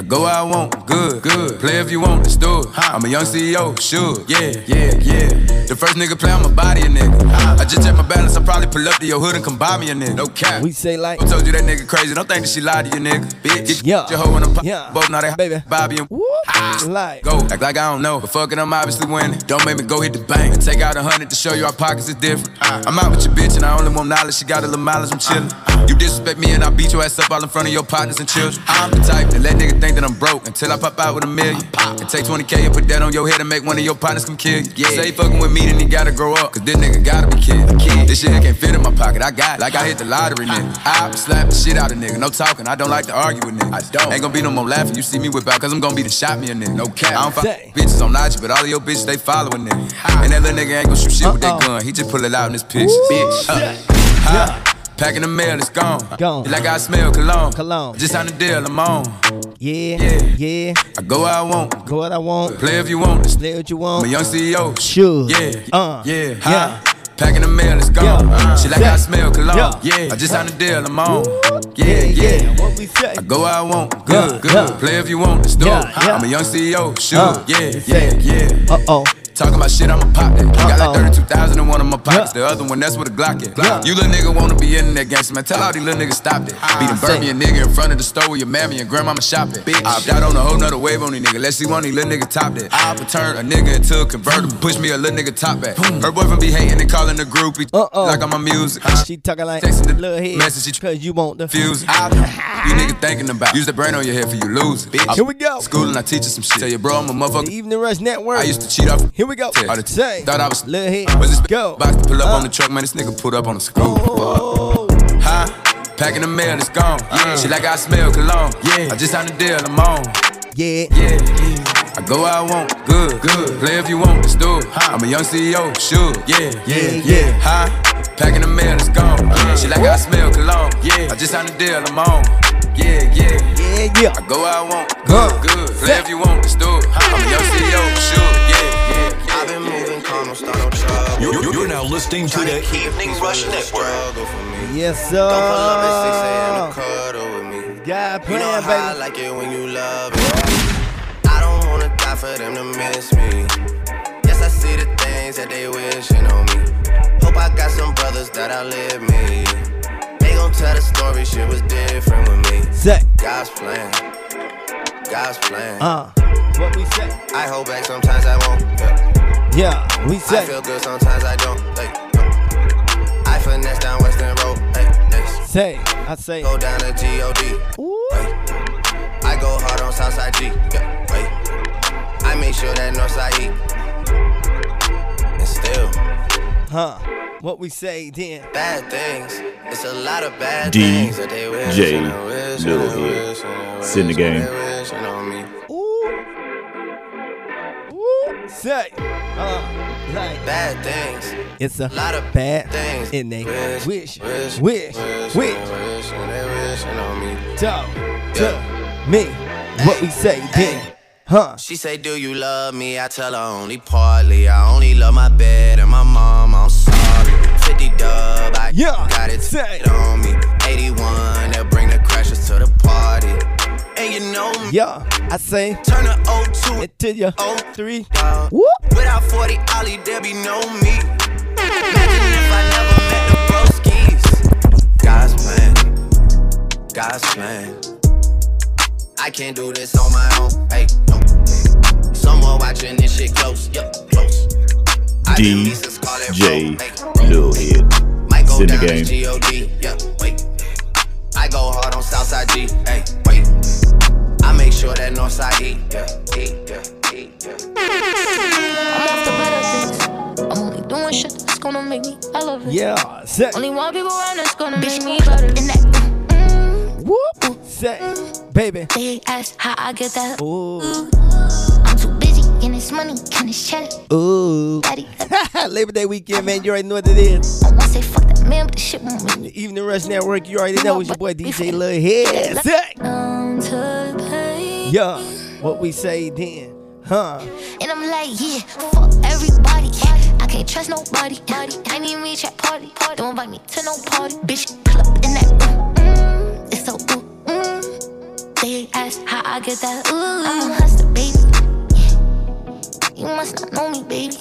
I go where I want, good, good. Play if you want, let's do it. I'm a young CEO, sure. Yeah, yeah, yeah. The first nigga play, I'ma body a nigga. I just check my balance, I probably pull up to your hood and come buy me a nigga. No cap. We say like, I told you that nigga crazy, don't think that she lied to you, nigga. Bitch, get Yeah. your hoe in the pop. Yeah. Both know they Baby. Bobby and whoop, ah. like, Go, act like I don't know. But fucking, I'm obviously winning. Don't make me go hit the bank. And take out a hundred to show you our pockets is different. Ah. I'm out with your bitch and I only want knowledge. She got a little mileage, I'm chillin'. You disrespect me and I beat your ass up all in front of your partners and children. I'm the type that let nigga think that I'm broke until I pop out with a million. And take 20K and put that on your head and make one of your partners come kill you. Say he fucking with me, then he gotta grow up. Cause this nigga gotta be kid. This shit can't fit in my pocket. I got it. Like I hit the lottery, nigga. I slap the shit out of nigga. No talking. I don't like to argue with niggas. I don't. Ain't gonna be no more laughing. You see me whip out, cause I'm gonna be the shot me a nigga. No cap. I don't fuck Say. bitches on IG, but all of your bitches, they following nigga. And that little nigga ain't gonna shoot shit with that gun. He just pull it out in his pictures. Bitch. yeah. Huh. Packing the mail, it's gone. Gone. Like I smell cologne. Cologne. Just signed a deal, I'm on. Yeah, Yeah. yeah. I go where I want. Go what I want. Play if you want. Play what you I'm want. a young CEO. Sure. Yeah. Uh. Yeah. Yeah. Huh? Packing the mail, it's gone. Yeah. She like Yeah. I smell cologne. Yeah. Yeah. I just signed a deal, I'm on. Yeah, Yeah, yeah. yeah. What we say? I go where I want. Yeah, Good, good. yeah. Play if you want. Let's do Yeah, yeah. I'm a young CEO. Sure. Uh, yeah, yeah, yeah. Uh oh. Talking about shit, I'ma pop that. Got like 32,000 in one of my pockets. The other one, that's where the Glock at. Yeah. You little nigga wanna be in that gangster, man. Tell all these little niggas stop that. Beat and burn me a nigga in front of the store where your mammy and grandmama shop at. I out on a whole nother wave on these nigga. Let's see one of these little niggas top that. I will turn a nigga into a convertible. Push me a little nigga top back. Hmm. Her boyfriend be hating and calling the groupie. Uh-oh. Like I'm my music. She talking like Texting the little head. message she Cause you want the Fuse. You nigga thinking about. Use the brain on your head for you lose. Bitch. Here we go. School and I teach you some shit. Tell your bro I'm a The motherfucker. Evening Rush Network. I used to cheat off. Here we go. All the Say. Thought I was Little head. Was this Go. box to pull up Uh. on the truck, man? This nigga put up on the screw. Oh. Huh? Packing the mail, it's gone. Yeah. She like I smell cologne. Yeah. I just signed a deal, I'm on. Yeah. Yeah. yeah. I go where I want, good, good. Play if you want, let's do it. I'm a young CEO, sure. Yeah, yeah, yeah. Huh? Packing the mail, it's gone. She like I smell cologne. Yeah. I just signed a deal, I'm on. Yeah, yeah, yeah, yeah. I go where I want, good, good. Play if you want, let's do it. I'm a young CEO, sure. Yeah, yeah. You're, you're now listening to the Evening Rush Network. Yes, Don't pull up at 6 sir. a.m. to cuddle with me. God You know playing, how I baby. like it when you love it. I don't wanna die for them to miss me. Yes, I see the things that they wishing on me. Hope I got some brothers that outlive me. They gon' tell the story, shit was different with me. Say. God's plan. God's plan. Uh, what we say? I hold back sometimes I won't. Yeah. Yeah, we say. I feel good sometimes I don't. Like, I finesse down Weston Road. Like, next. Say, I say. Go down to G-O-D. Wait. I go hard on Southside G. Yeah, wait. I make sure that Northside E. And still, Huh? What we say then? bad things. It's a lot of bad D things that they wish J and they wish and Little they Head. wish and they Sit in the game. Say. Uh, like. Bad things. It's a Lot of bad things. in they Wish, wish, wish, wish, wish, wish. and they wish and they wishing on me. Talk to me. What we say then? Huh? She say, Do you love me? I tell her only partly. I only love my bed and my mom. I'm sorry. 50 dub, I Yeah, got it set on me. 81, they'll bring the crashers to the party. And you know me. Yeah, I say. Turn the 02 into your 03. Whoop. Without 40 Ollie, there be no me. Imagine if I never met the broskies. God's plan. God's plan. I can't do this on my own. Hey, no. Someone watching this shit close. Yup, close. D J LilHed. Might go Sit in the down game. I go hard on Southside G. Hey, wait. I make sure that Northside E. Yeah, E, yeah, E, yeah. I'm off the better things. I'm only doing shit that's gonna make me elevate. Yeah, say. Only one people around that's gonna make me better. In that. Mm-hmm. Whoop. Say. Baby. They ask how I get that. Ooh. I'm getting this money, can this check. Ooh. Daddy. Labor Day weekend, man. You already know what it is. I say fuck that man, but the shit won't me. Evening Rush Network, you already know it's your boy DJ LilHed. Say. Down to the. Yeah, what we say then? Huh? And I'm like, yeah, fuck everybody. I can't trust nobody. I need me chat party. Don't invite me to no party. Bitch, pull up in that. Mm, mm, it's so ooh, mm. They ask how I get that. Ooh, I'm a hustler, baby. You must not know me, baby.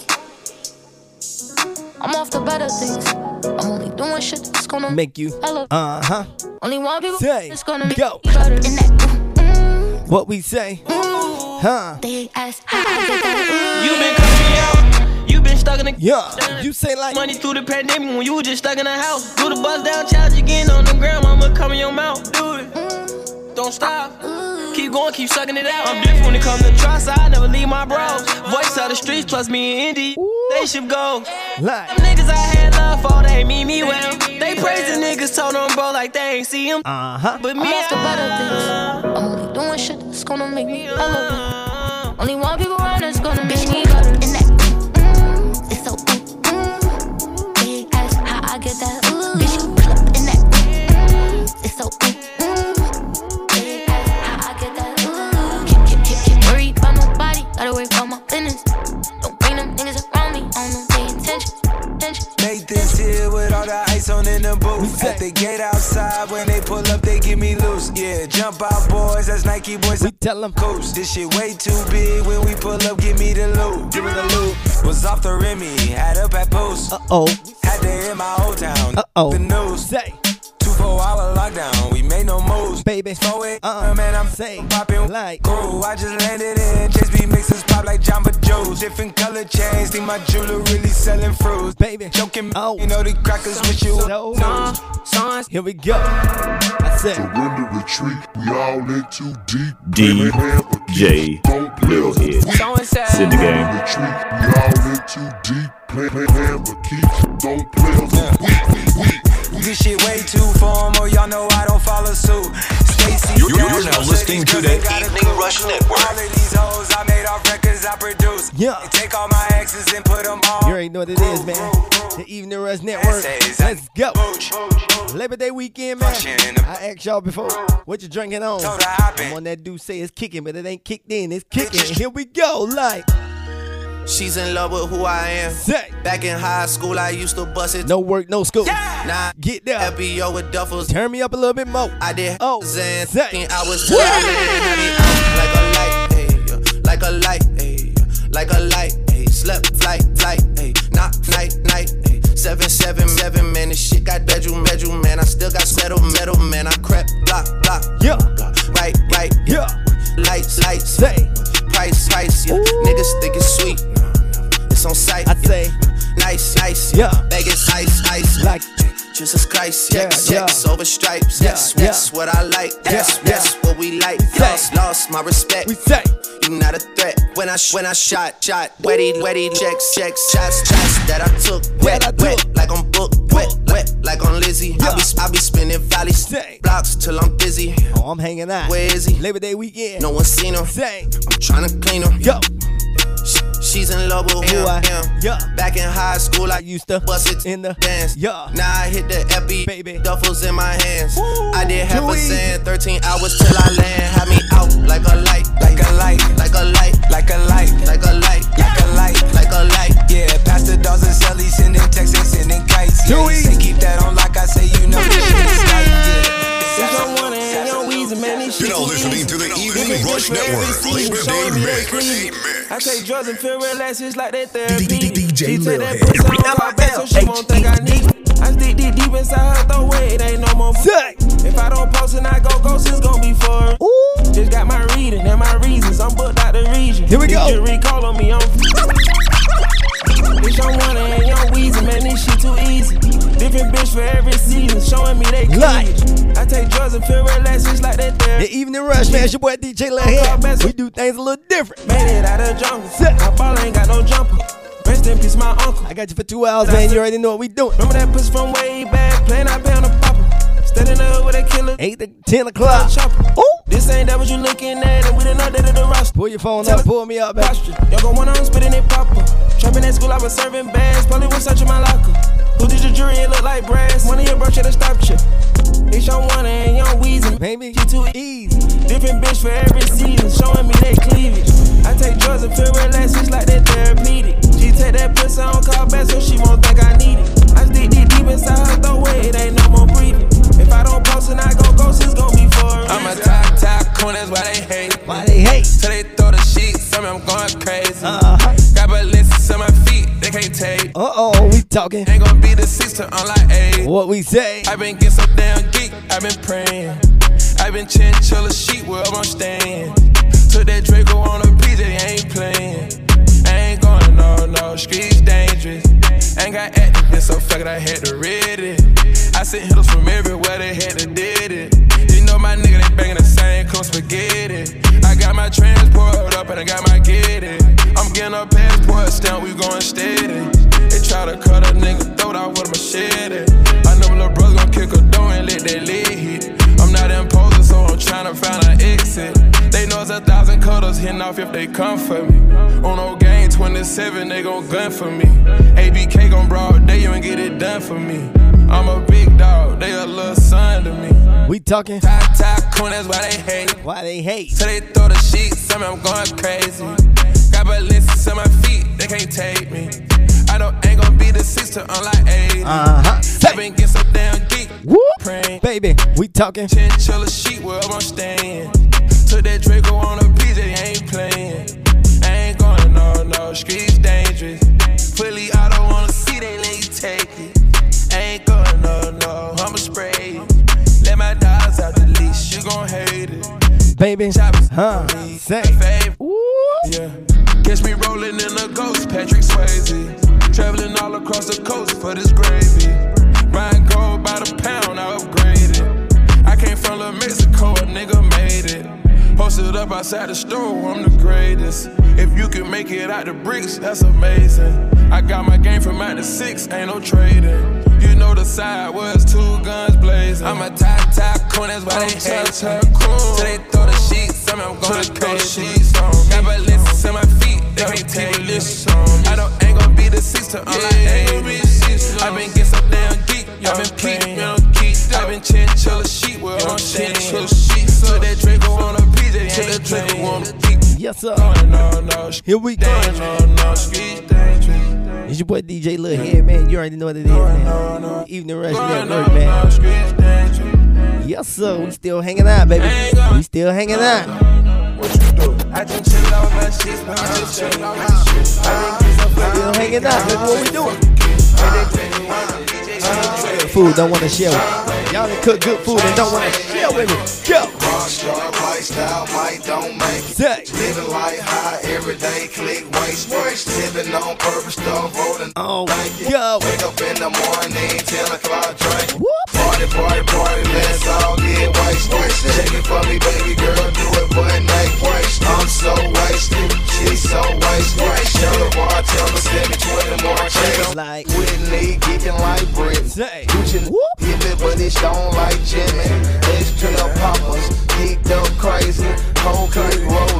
I'm off the better things. I'm only doing shit that's gonna Make you. elevate. Uh huh. Only one people Say, that's gonna make go. me better in that. Mm-hmm. What we say? Mm-hmm. Huh? They ask how I. You been coming out. You been stuck in the Yeah, you say like money through the pandemic when you was just stuck in the house. Do the bust down challenge again on the ground. I'ma come in your mouth. Do it. Mm-hmm. Don't stop. Keep going, keep sucking it out. I'm different when it comes to trust. I never leave my bros. Voice out the streets plus me and Indy. They should go. Like. Them niggas I had love for, they mean me well. They praise the niggas, told them bro like they ain't see him. Uh huh. But me, I'm me, off the better things. I'm only doing shit that's gonna make me elevate. Only one people around that's gonna make me better. Booth. At the gate outside, when they pull up, they give me loose. Yeah, jump out, boys. That's Nike boys. We tell them coast. This shit way too big. When we pull up, give me the loot. Give me the loot. Was off the Remy, had up at post. Uh oh. Had to hit my old town. Uh oh. The news. Say. Two four hour lockdown. We made no moves. Baby. So it, Uh-uh. man, I'm Say. popping Like. Cool, I just landed in. Chase B mixes pop like Jamba Joe's. Different color chains. See my jewelry really selling fruits. Baby. Joking, Oh. you know the crackers with you. So, Sons, here we go. I said. Surrender, retreat, we all in too deep. D J LilHed. so and said. Sit in the game. Retreat, we all in too deep. Play, play, play, but keep, don't play us weak, weak, weak. This shit way too formal, y'all know I don't follow suit. Stacy, You're, you're now listening to the Evening Rush Network. All of these hoes I made off records I produce. Yeah. They take all my exes and put them all. You already know what it is, man. The Evening Rush Network. Let's go. Labor Day weekend, man. I asked y'all before, what you drinking on? I'm on that dude say it's kicking, but it ain't kicked in. It's kicking. Here we go. Like, She's in love with who I am. Say. Back in high school, I used to bust it. no work, no school. Nah, Get there. FBO with duffels. Turn me up a little bit more. I did Oh, Zan. I was till I landed. Had me out like a light, ayy, like a light, ayy, like a light, ayy. Slept, flight, flight, ayy. Knock, night, night, ayy. Seven, seven, seven, man. This shit got bedroom, bedroom, man. I still got metal, metal, man. I crept, block, block, Yeah. block. Right, right, Yeah. Lights, lights, Say. Price, price, yeah. Niggas think it's sweet. It's on sight. I say, Nice, nice, Yeah. Vegas, ice, ice. like, Jesus Christ, Yeah, checks, yeah. over stripes. Yeah, Yes, that's what I like. Yes, that's what we like. say. Lost, lost my respect. we say. You not a threat. When I sh- when I shot, shot, wetty, wetty, checks, checks, shots, shots that I took. Wet, I wet, like on book, wet, wet, like on Lizzie. I be I be spinning valleys, Say. blocks till I'm dizzy. Oh, I'm hanging out. Where is he? Labor Day weekend. No one seen him. Say, I'm trying to clean him. yo. She's in love with Who. I- him. yeah. Back in high school, I used to bust it in the dance. Yeah. Now I hit the epi, Baby. duffels in my hands. Woo, I did half a sand, 13 hours till I land. Had me out like a light, Like a light, like a light, like a light, like a light, like a light. like a light. Yeah, Pastor Dolls and Sally sending texts and sending kites. Yeah, say keep that on like I say, you know this shit is tight. Bitch, Yeah. I'm one and young Weezy, man, these You're shit listening to the Different Evening Rush for every Network. season, Labor Day showing me they Mix. I take drugs and feel relaxed, it's like that D- D- therapy. D- DJ She take Lil that Head. pussy on my back so she won't think I need it. I stick deep, deep inside her throat where it ain't no more. Say. If I don't post and I go ghost, it's gon' be for her. Ooh. Just got my reading and my reasons. I'm booked out the region. Here we go. If you recall on me, I'm. Bitch, I'm one and young Weezy, man, this shit too easy. Different bitch for every season, showing me they cleavage. I take drugs and feel relaxed, it's like that therapy. The Evening Rush, man. It's your boy DJ LilHed. We do things a little different. Made it out of jungle. My ball ain't got no jumper. Rest in peace, my uncle. I got you for two hours, man. You already know what we doing. Remember that pussy from way back, playing I pay on the. Standing with a killer. 8 to 10 o'clock. Ooh. This ain't that what you looking at, and we done updated the roster. Pull your phone up, pull me up, man. Y'all gon' wanna I'm spitting it popper. Trapping at school, I was serving bags. Probably was searching my locker. Who did your jury? It look like brass. One of your bro should've stopped you. Bitch, I'm one and young Weezy. Baby, She too easy. Different bitch for every season, showing me they cleavage. I take drugs and feel relaxed, it's like that therapeutic. She take that pussy on call back so she won't think I need it. I stick deep deep inside her throat it ain't no more breathing. If I don't post and I go ghost, it's gon' be for her. I'm a top, top coon, that's why they hate. Why they hate? Till they throw the sheets, tell me I'm going crazy. Uh-huh. Got balances on my feet, they can't take. Uh oh, we talking. Ain't gonna be the six to unlike eight. What we say? I been getting so damn geek, I been praying. I been chinchilla sheet wherever I'm staying. Took that Draco on a PJ, ain't playing. No, no, streets dangerous. Ain't got activists, so fuck it, I had to read it. I sent hitters from everywhere, they had to did it. You know my nigga, they banging the same close spaghetti. I got my transport up and I got my get it. I'm getting a passport stamp, we going steady. They try to cut a nigga throat out with a machete. I know my little brother gon' kick a door and let that lead hit. I'm not imposing, so I'm tryna find an exit. They know it's a thousand cutters hitting off if they come for me. On no game 27, they gon' gun for me. ABK gon' broad day, you ain't get it done for me. I'm a big dog, they a little son to me. We talking. Top, top, coon, that's why they hate. Why they hate? Till they throw the sheets, tell me I'm going crazy. Got balances on my feet, they can't take me. I don't ain't gonna be the six to unlike eight. Uh-huh. I been getting so damn geek. Whoop. Praying. Baby, we talking. Chinchilla sheet wherever I'm staying. Took that Draco on a PJ, ain't playing. I ain't going no, no, streets dangerous. Fully, I don't wanna see they let you take it. I ain't going no, no, I'ma spray it. Let my dogs out the leash, you gon' hate it. Baby, huh? Say. Yeah. Catch me rolling in a ghost, Patrick Swayze. Traveling all across the coast for this gravy. Buying gold by the pound, I upgraded. I came from La Mexico, a nigga made it. Posted up outside the store, I'm the greatest. If you can make it out the bricks, that's amazing. I got my game from out the six, ain't no trading. You know the side was two guns blazing. I'm a top top coon, that's why they hate. Till they throw the sheets, on me, I'm gonna throw the sheets on. Got balances in my feet, they can't take list on. I don't ain't gonna be the six to all I ain't. I've been getting so damn geek, I've been peak, you know, geek. I've been chinchilla sheet, well, I'm chinchilla sheet. Put that Draco on a PJ, till that Draco on a peak. Yes, sir. No, no, no, Here we go. no, no, street. It's your boy DJ LilHed, man. You already know what it is, man. Evening Rush Network, man. Street dangerous. Yes, sir. We still hanging out, baby. We still hanging out. I just chill out my shit, I just chill out my shit. I been getting Still hanging out, baby. What we doing? Food don't want to share with me. Y'all that cook good food and don't want to share with me. Go. Rockstar lifestyle, might don't make it. Living life high every day, click waste, waste. Living on purpose, rolling. Oh, thank you. go. Wake up in the morning, 10 o'clock drink. Party, party, party, let's all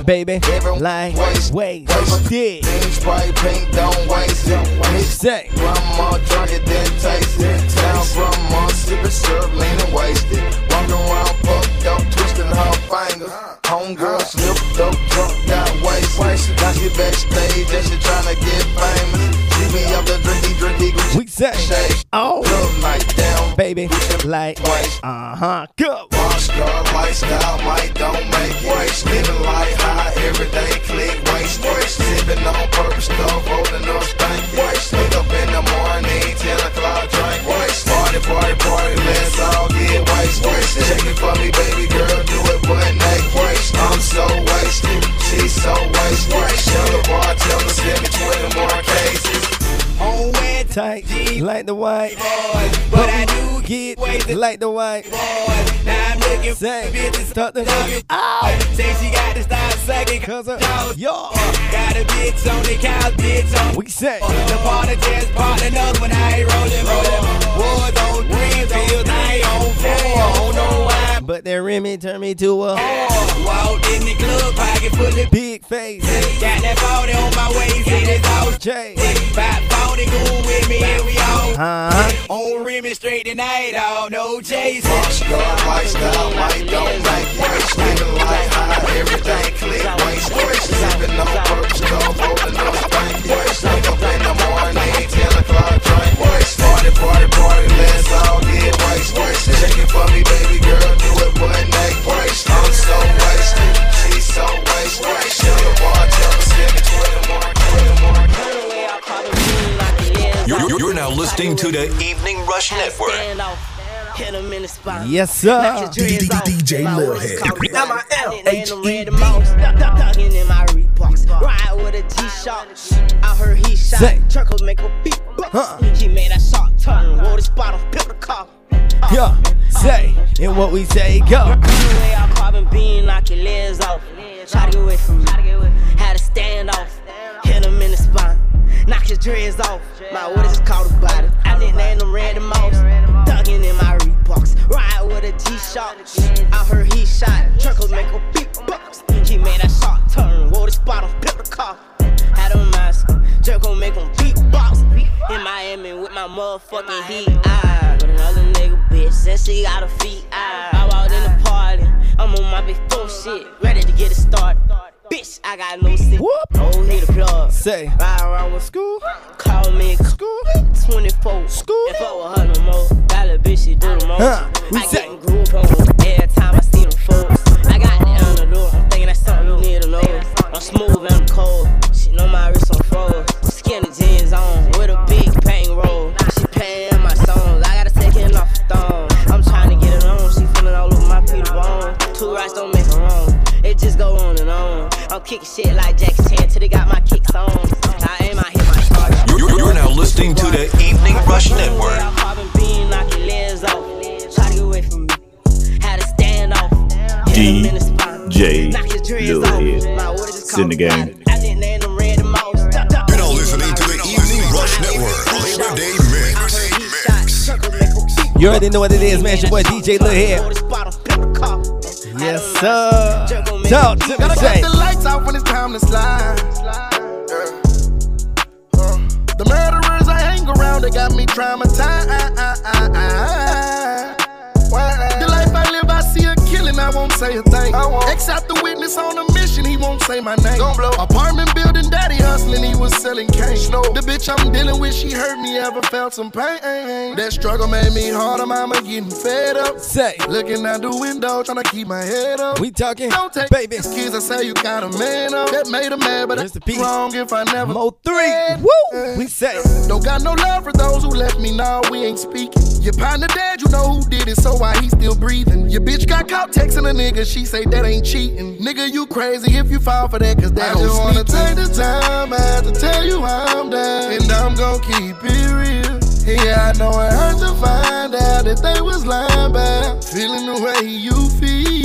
Baby, like, wait, did. Pink Sprite, pink, don't waste it. Say. Grandma drunk it, then taste it. Now grandma sipping syrup, leaning wasted. Walking around fucked up, twisting her fingers. Homegirl slipped up, drunk, got wasted. Now she backstage and she tryna get famous. She be up the drinky, drinky, Gucci. We say. Shake. Oh, Look like down, baby, like, uh huh, go. Rockstar lifestyle, might don't make it. Living life high every day, click waste. Waste, sipping on purpose stuff, rolling up stank. Waste, wake up in the morning, 10 o'clock drink. Waste, party, party, party, let's all get waste. Waste, shake it for me, baby girl, do it naked. Waste, I'm so wasted, she's so wasted. Waste, tell the bartender, send me 20 more cases. Wet tight, like the white. Boy, But I do get like the white. Boy, Now I'm looking Say, for start the Ow! Say she got to start sucking Cause of yo. Got a bitch on the couch, bitch on We say, the party just part another when I ain't rolling, rolling. Wars on three fields, I ain't on four. Know why. but that Remy turned me to a Walked in the club, pocket full of big face. Got that 40 on my waist, and it's all J. About 40 cool with me, and we all Uh-huh. on Remy straight tonight, all no chasing. Rockstar lifestyle, might don't it. Waste, living life high every day, click waste. Waste, sipping on purpose stuff, rolling up stank. Waste, wake up in the morning, 10 o'clock drink. Waste, party, party, party, let's all get waste. Waste, shake it for me, baby girl, do it butt naked. Waste, I'm so wasted, she's so wasted. Waste, tell the You're, you're- you're now listening to the Evening Rush Network. Hit him in the spot. Yes, sir. DJ LilHed. Now my L H E the most. Ducking in my Reeboks. Ride with a G-Shock. I heard he shot. Say. Truckle make a beat. Huh. He made that shot turn. Wore the spot on pepper car. Yo, uh. say, and what we say, go. Way I carbon bean, knock your legs off. Try to get away from me. Had to stand off. Hit him in the spine. Knock his dreads off. My what is called a body. I nicknamed him Randy Moss. Ducking in my Reeboks. Ride with a G-Shock. I heard he shot. Truckles make a beat box. He made a shot turn. Wore the spot on pepper car. Had a mask. Jerk gon' make him beatbox. In Miami with my motherfucking heat. I with another nigga bitch. Said she got her feet. I, I walked in the party. I'm on my big four shit. Ready to get it started. Bitch, I got no shit. Whoop. Oh, he the plug. Say, Ride around with school. Call me school. 24. School. If I with her no more. That little bitch, she do the most. Huh. I say- got in group on every time I see them folks. I got the antidote. I'm thinking that's something you need to know. I'm smooth and I'm cold. She know my wrist on froze. Skinny jeans on with a big paint roll. She paying my songs. I gotta take it off the thong. I'm trying to get it on. She feeling all over my Peter Bone. Two rights don't make her wrong. It just go on and on. I'm kicking shit like Jackie Chan till they got my kicks on. I aim, I hit my target. You're, you're now listening to the Evening Rush Network. Carbon beam, knock your legs off. Try to get away from me. Had to stand off. Hit him in the spine. DJ LilHed. Send the game. You're now listening to the Evening Rush Network. Labor Day Mix. You already know what it is, man. It's your boy DJ LilHed. Yes, sir. Talk to me, Gotta say. cut the lights out when it's time to slide. Uh, The murderers I hang around, they got me traumatized. I won't say a thing. I won't. X out the witness on a mission, he won't say my name. Don't blow. Apartment building, daddy hustling, he was selling cane. The bitch I'm dealing with, she hurt me, ever felt some pain. That struggle made me harder, mama getting fed up. Say, looking out the window, trying to keep my head up. We talking, Don't take baby. kids, I say you got a man up. That made a man, but it's wrong if I never. Mo three, woo. We say, Don't got no love for those who left me, now we ain't speaking. Your partner dead, you know who did it, so why he still breathing? Your bitch got caught texting a nigga, she say that ain't cheating. Nigga, you crazy if you fall for that, cause that I just wanna take the time out to tell you how I'm down, and I'm gon' keep it real. Yeah, I know it hurt to find out that they was lying about feeling the way you feel.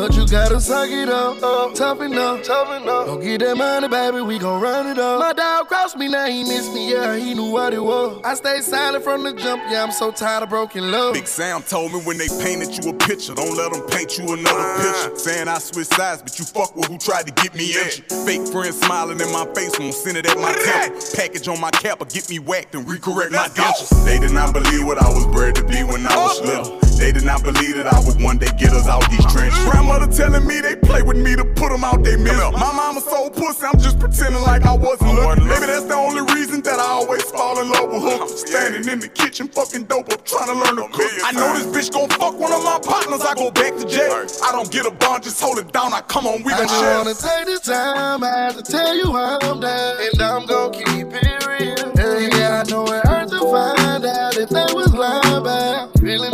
But you gotta suck it up, up, toughen up, toughen up. Don't get that money, baby, we gon' run it up. My dog crossed me, now he missed me, yeah, he knew what it was. I stayed silent from the jump, yeah, I'm so tired of broken love. Big Sam told me when they painted you a picture, don't let them paint you another ah. picture. Saying I switched sides, but you fuck with who tried to get me at you. Fake friends smiling in my face, won't send it at my temple. Package on my cap or get me whacked and recorrect my dentures. They did not believe what I was bred to be when I was oh. little. They did not believe that I would one day get us out these trenches. Mm-hmm. Grandmother telling me they play with me to put them out they middle. My mama so pussy, I'm just pretending like I wasn't looking. Maybe that's the only reason that I always fall in love with hookers. Standing in the kitchen, fucking dope up, trying to learn to cook. I know this bitch gon' fuck one of my partners, I go back to jail. I don't get a bond, just hold it down. I come on, we I gon' just share. wanna take the time out to tell you how I'm down, and I'm gon' keep it real. Hey, yeah, I know it hurt to find out that they was lying about feeling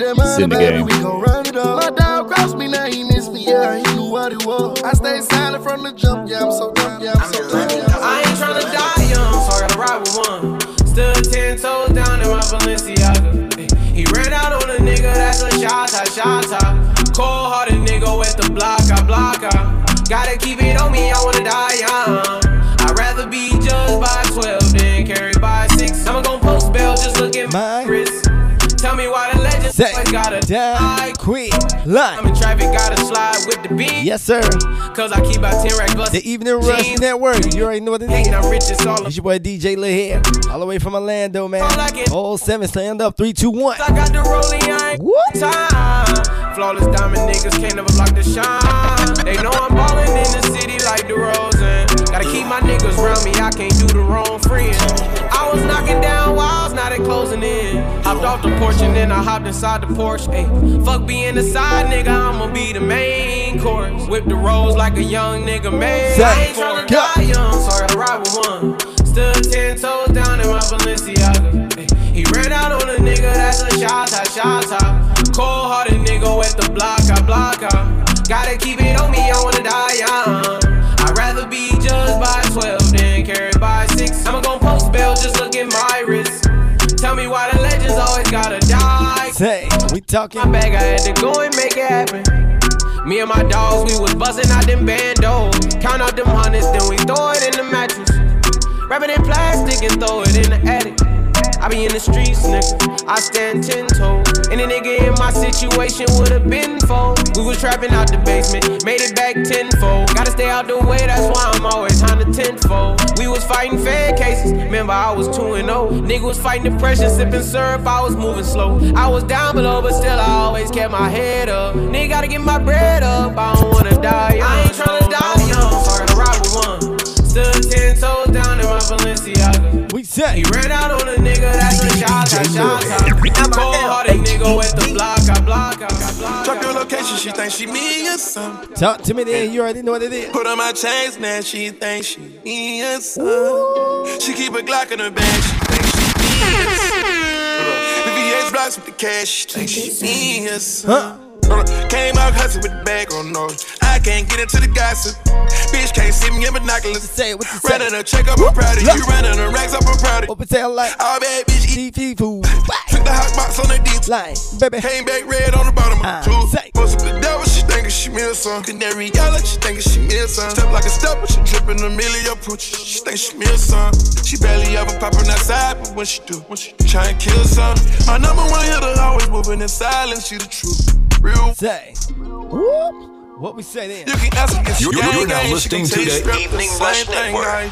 that money, Send the baby, game. we gon' run it up. My dog crossed me, now he missed me, yeah, he knew what it was. I stayed silent from the jump, yeah, I'm so tired, yeah, I'm so tired. yeah, I'm so I ain't tryna die young, so I gotta ride with one. Stood ten toes down in my Balenciaga. Ay, He ran out on a nigga, that's a shot, shot, shot. Cold hearted nigga with the block, I block, I. Gotta keep it on me, I wanna die young. Just look at my wrist. Tell me why the legend Say, always gotta die quick, I'm line. in traffic, gotta slide with the beat. Yes, sir. Cause I keep about 10 racks bustin'. The Evening Rush jeans. Network. You already know what it is. Out rich, it's all It's your boy DJ LilHed. All the way from Orlando, man. All seven, stand up. Three, two, one. I got the rolling, I ain't What? time. Flawless diamond niggas can't never block the shine. They know I'm ballin' in the city like DeRozan. Gotta keep my niggas around me, I can't do the wrong friend. I was knocking down walls, now they closing in. Hopped off the porch and then I hopped inside the Porsche. Ayy, fuck being the side nigga, I'ma be the main course. Whip the rolls like a young nigga made. I ain't tryna die young, so I ride with one. Stood ten toes down in my Balenciaga. Ayy, he ran out on a nigga, that's a shot, shot, shot, shot. Cold hearted nigga with the block, I block, I. Gotta keep it on me, I wanna die young. Just look at my wrist. Tell me why the legends always gotta die. Say, we talking. My bag, I had to go and make it happen. Me and my dogs, we was bustin' out them bandos. Count out them hundreds, then we throw it in the mattress. Wrap it in plastic and throw it in the attic. I be in the streets, nigga. I stand ten toes. Any nigga in my situation would've been fold. We was trapping out the basement, made it back tenfold. Gotta stay out the way, that's why I'm always on the tenfold. We was fighting fair cases, remember I was 2 and 0. Nigga was fighting depression, sipping syrup, I was moving slow. I was down below, but still I always kept my head up. Nigga gotta get my bread up, I don't wanna die young. I ain't tryna die young, so I gotta ride with one. Stood ten toes down in my Balenciaga. We say he ran out on a nigga that's a shot, shot, shot, shot. Cold hearted nigga with the block, I block, I block. Drop your location, she think she me or something. Talk to me then. You already know what it is. Put on my chains now, she think she me or something. She keep a Glock in her bag, she think she me or something. The VH blocks with the cash, she think she me or something. Up, came out hustling with the bag on nose. I can't get into the gossip. Bitch can't see me in binoculars. Say what you Ran say? in a check up, I'm proud of you. Ran in a racks up, I'm proud of you. Open tail like All bad bitch eat DP food. Took the hot box on the deep. Line, baby. Came back red on the bottom of Ah, the say. Most of the devil, she thinkin' she meal some. Canary yellow, she thinkin' she meal some. Step like a stepper, she drippin' a million pooch. She think she meal some. She barely ever popping outside, but when she do, when she try and kill some. My number one hitter always moving in silence. She the truth. Real. Say. Whoop. What we say then? You can ask her if she You're- you're now listening to tell you the Evening Rush same Network.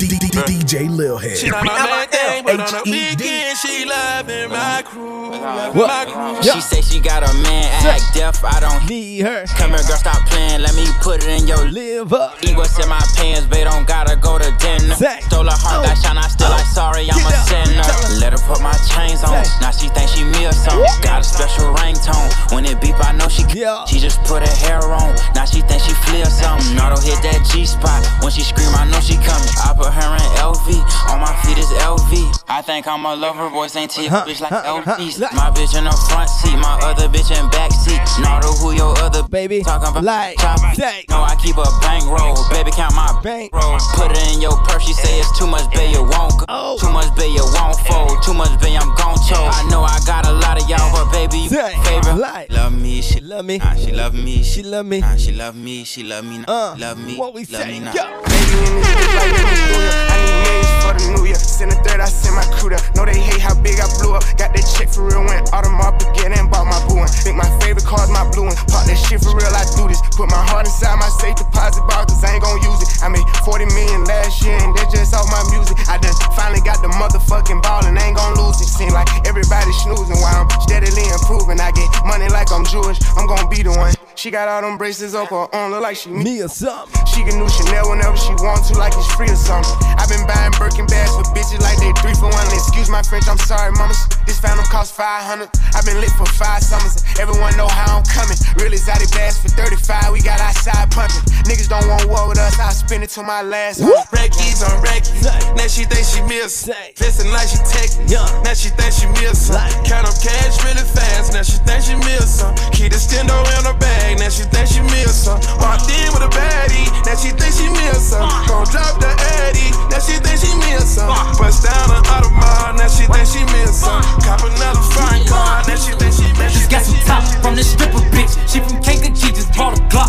Right? DJ LilHed. She not my main thing, but on the weekend she loving my crew. What? my crew. She say she got a man, act deaf, I don't need her. Come here, girl, stop playing, let me put it in your live up. Eat what's in my pants, babe, don't gotta go to dinner. Say. Stole her heart, got oh. shine, I still like sorry, I'm a sinner. Let her put my chains on, now she think she me or something. Got a special ringtone, when it beep, I know she Yeah. She just put her hair on, now she think she flea or something. Nardo hit that G spot, when she scream, I know she coming. I put her in LV, on my feet is LV. I think I'm a lover, boys ain't T, bitch like. LVs. My bitch in the front seat, my other bitch in back seat. Nardo, who your other Baby, talking about? like, say. No, I keep a bankroll, baby, count my Bank. bankroll. Put it in your purse, she say it's too much, babe, you won't go. Oh. Too much, babe, you won't fold. Too much, babe, I'm gon' choke. I know I got a lot of y'all, but baby, you favorite. Like. Love me, she Love me. Nah, she love me, She she love me. nah, she love me, she love me, nah, Uh, love me, what we love say? me, nah. Yo. Baby ya. I need millions for the new year. Send a third, I send my crew there. Know they hate how big I blew up. Got that check for real, went Audemars Piguet and bought my blue one. Think my favorite car's my blue one. Pop that shit for real, I do this. Put my heart inside my safe deposit box, cause I ain't gon' use it. I made 40 million last year, and that's just off my music. I done finally got the motherfucking ball, and ain't gon' lose it. Seem like everybody snoozing while I'm steadily improving. I get money like I'm Jewish, I'm gon' be the one. She got all them braces up her arm, look like she me. Or something. She can do Chanel whenever she wants to, like it's free or something. I've been buying Birkin bags for bitches like they three for one. Excuse my French, I'm sorry, mamas. This phantom cost 500. I've been lit for five summers. Everyone know how I'm coming. Real exotic bags for 35. We got outside pumping. Niggas don't want war with us. I'll spend it till my last. Reckies on Reckies. Now she think she miss. Listen like she text. Yeah. Now she think she miss. Count up cash really fast. Now she think she miss some. Keep the stendo in her bag. Now she think she miss some. Walked in with a baddie. Now she think she miss some. Uh. Gon' drop the Addy. Now she think she miss some. Uh. Bust down an Audemars. Now she think she miss some. Uh. Cop another foreign car. Now she think she miss. Just got some top from this stripper bitch. She from Kankakee, just bought a Glock.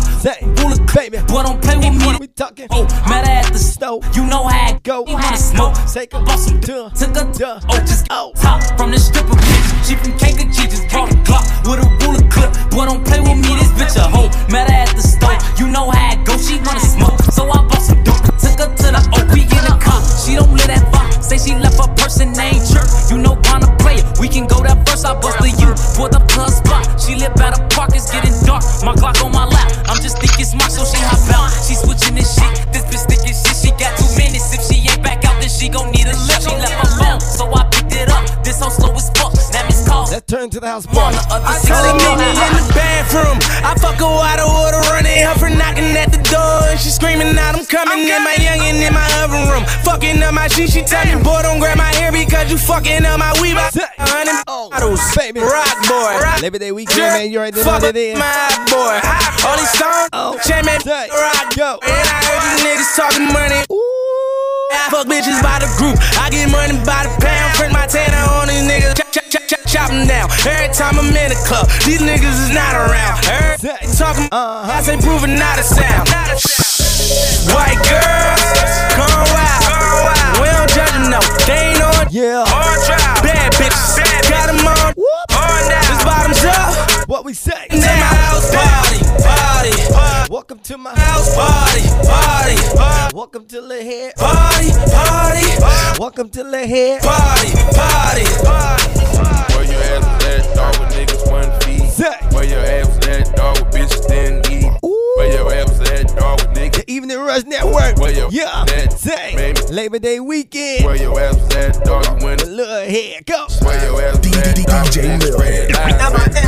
Rule Baby. boy, don't play with me. We talking. Oh, met her at the Stove. You know how it Go. You wanna smoke? Take a Bought some Duh. Took a Duh. Oh, just Oh. top from this stripper bitch. She from Kankakee, just bought a Glock with a clip. Boy, don't play with me. This bitch a hoe. Met her at the store. You know how it go. She wanna smoke, so I bought some dope. Took her to the OP in the car. She don't live that far. Say she left her person ain't church. You know wanna play it. We can go that first. I bust the U for the plus spot. She live at a park. It's getting dark. My Glock To the house party. I tell her of meet me me. in the bathroom. I fuck her water water running her for knocking at the door. And she screaming out, I'm coming in my youngin' in my oven room. Fucking up my shit, she tell me, boy, don't grab my hair because you fucking up my weave. I a hundred Oh, bottles. baby. Rock boy. Labor Day weekend, man. You already know Fuck what it is. my boy. All these songs, Oh, chain man, rock. go. And I heard these niggas talking money. Ooh. I fuck bitches by the group. I get money by the pound. Print my tanner on these niggas. Chop, chop, chop, chop, them down. Every time I'm in the club, these niggas is not around. Every talking, Uh-huh. I say proving not a sound. White girls, come wild. We don't judge them, no. They ain't on Yeah. hard drive. Bad bitches, got them on. Whoop. On down. This bottoms up. What we say? In my house party, party, party. Welcome to my House party, party, party, Welcome to the head. party, party, Welcome to the head. party, party, party. Your ass was at, dog, with niggas one feet. Where your ass was at, dog, with bitches didn't eat. Where your ass was at, dog, with niggas. The Evening Rush Network. Where your Yeah. that, Say. baby. Labor Day weekend. Where your ass was at, dog, you went. The little head. Go. Where your ass was at, dog, with DJ niggas Lil. red light.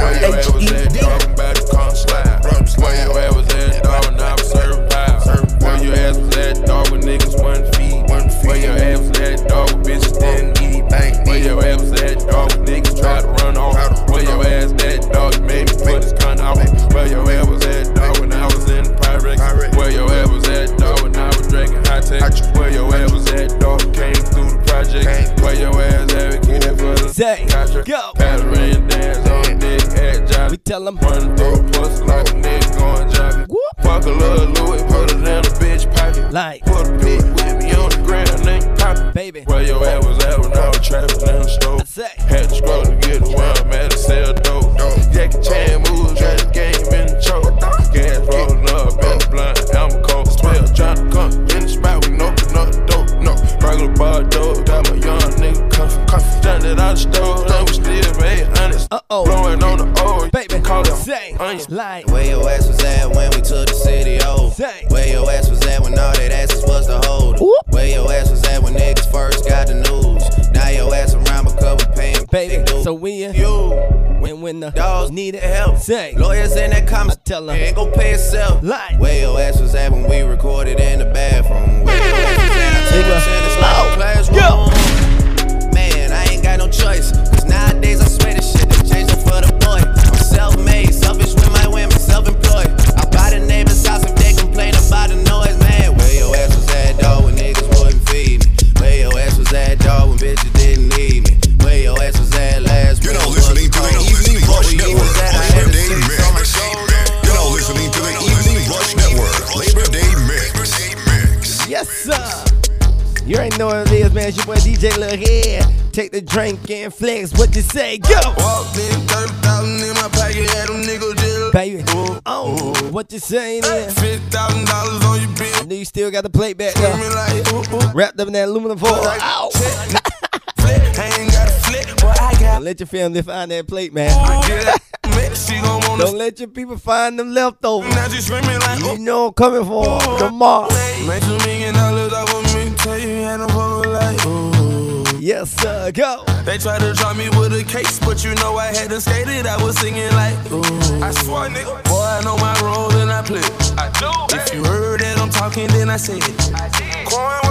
Where your ass was at, dog, I'm about to come slide. Where your ass was at, dog, and I was serving vibe. Where your ass was at, dog, with niggas one feet. Where your ass was at, dog, with bitches didn't eat thing. Where your ass at, dog? Niggas try to run off. Where your ass at, dog? You made me put this gun out. Where your ass was at, dog? When I was in the Pyrex. Where your ass was at, dog? When I was drinking high tech. Where your ass was at, dog? Came through the project. Where your ass at? Get it for the. Zay, go. Pattering dance. We tell them. Run through pussy like a nigga going jogging. Fuck a little Louis, put it in a bitch pocket. Like, Put a bitch with me on the ground, then you pop it. baby. Where your ass was at when I was trapping in the store. Say, Had to scroll to get where I'm at to sell dope. Jackie Chan moves, got the game in the choke. Gas rolling up in the blunt, I'm cold. Smell trying to come in the spot, we know no dope. No, regular bar dope, got my young nigga comfy. comfy. Done it out the stove, and we still made honest. Uh oh. Blowing on the old, Baby, call it say, onions. like, Where your ass was at when we took the city over? Say. Where your ass was at when all that asses was the holder? Whoop. Where your ass was at when niggas first got the news? Now your ass around because we paying baby. big dues. So when you, you when when the dogs need need help. say, Lawyers in that comments I tell 'em. ain't gon' pay itself. Like. Where your ass was at when we recorded in the bathroom? Where your ass was at? I took Nigga. a shit, it's like a classroom. Man, I ain't got no choice. Cause nowadays I swear this shit is changing for the boy. I'm self-made, selfish with my women, self-employed. I buy the neighbor's house if they complain about the noise, man. Where your ass was at, dog, when niggas wouldn't feed me? Where your ass was at, dog, when bitches didn't need me? Where your ass was at last You're was listening to the. Evening Rush Network, was at, I had Labor Day Mix. on my shoulder. You're now listening to the Evening Rush Network, Labor Day Mix. yes sir. You already know what it is, man. It's your boy DJ LilHed. Take the drink and flex. What you say? Go, Walked in, 30,000 in my pocket, had them niggas just baby. Oh, oh, what you say then? $50,000 on your bill. I know you still got the plate back there. like, ooh, ooh. Wrapped up in that aluminum foil. Ow. Flip, I ain't got a flip, but I got Don't let your family find that plate, man. Get out, mix, she gon' wanna Don't let your people find them leftovers. Like, You oh, know I'm coming for 'em tomorrow. Yes, sir. Go. They tried to drop me with a case, but you know I hadn't skated. I was singing like, ooh. I swear, nigga, boy, I know my role and I play. I do. If you heard that I'm talking, then I say it. Coin, where you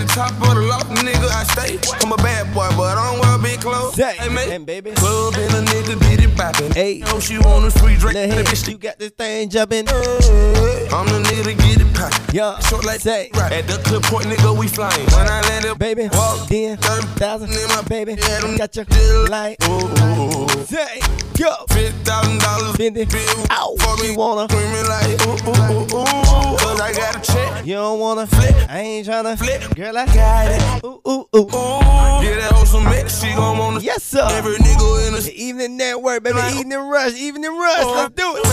at? The top of the loft, nigga, I stay. I'm a bad boy, but I don't wear big clothes. Say, Hey, man. and baby. Club and a nigga did it poppin'. Hey. Know she want a free drink. The bitch, you got this thing jumping. I'm the nigga to get it poppin'. Yeah. Short like Say. right. At the clip point, nigga, we flying. When I landed, Baby, walk, thirty thousand, in my baby, Yeah, got your light. Ooh, ooh, ooh. Say, go, Fifty thousand dollars, Spend it. bill Ow, for me. wanna? Screaming like ooh ooh ooh ooh. Cause I got a check. You don't wanna Flip. I ain't tryna Flip. Girl, I got it. Ooh, ooh, ooh. Ooh, get that hoe some mix. She gon' wanna Yes, sir. every nigga in the The evening network, baby. Evening rush, evening rush. Let's do it.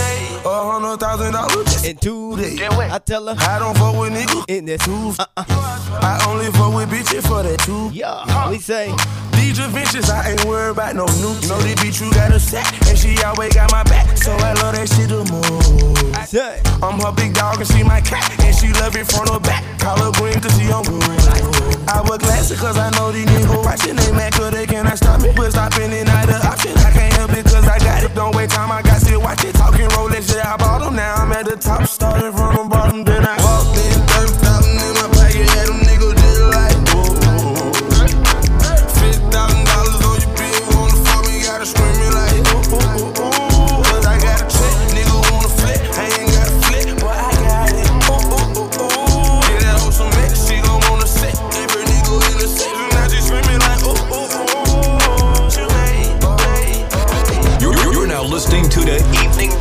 a hundred thousand dollars. In two days, I tell her I don't fuck with niggas. in this. Uh-uh. I only fuck with bitches for that too. Yeah, we say, These adventures, I ain't worried about no new. Know this bitch you got a set, and she always got my back. So I love that shit the most. I'm her big dog and she my cat, and she love it front or back. Call her green cause she on good. I wear glasses cause I know these niggas watching. They mad cause they cannot stop me. But stopping it not the option. I can't help it cause I got it. Don't wait time, I got shit. Watch it. Talking Rolex, yeah, I bought them. Now I'm at the top. Started from the bottom, then I walked in.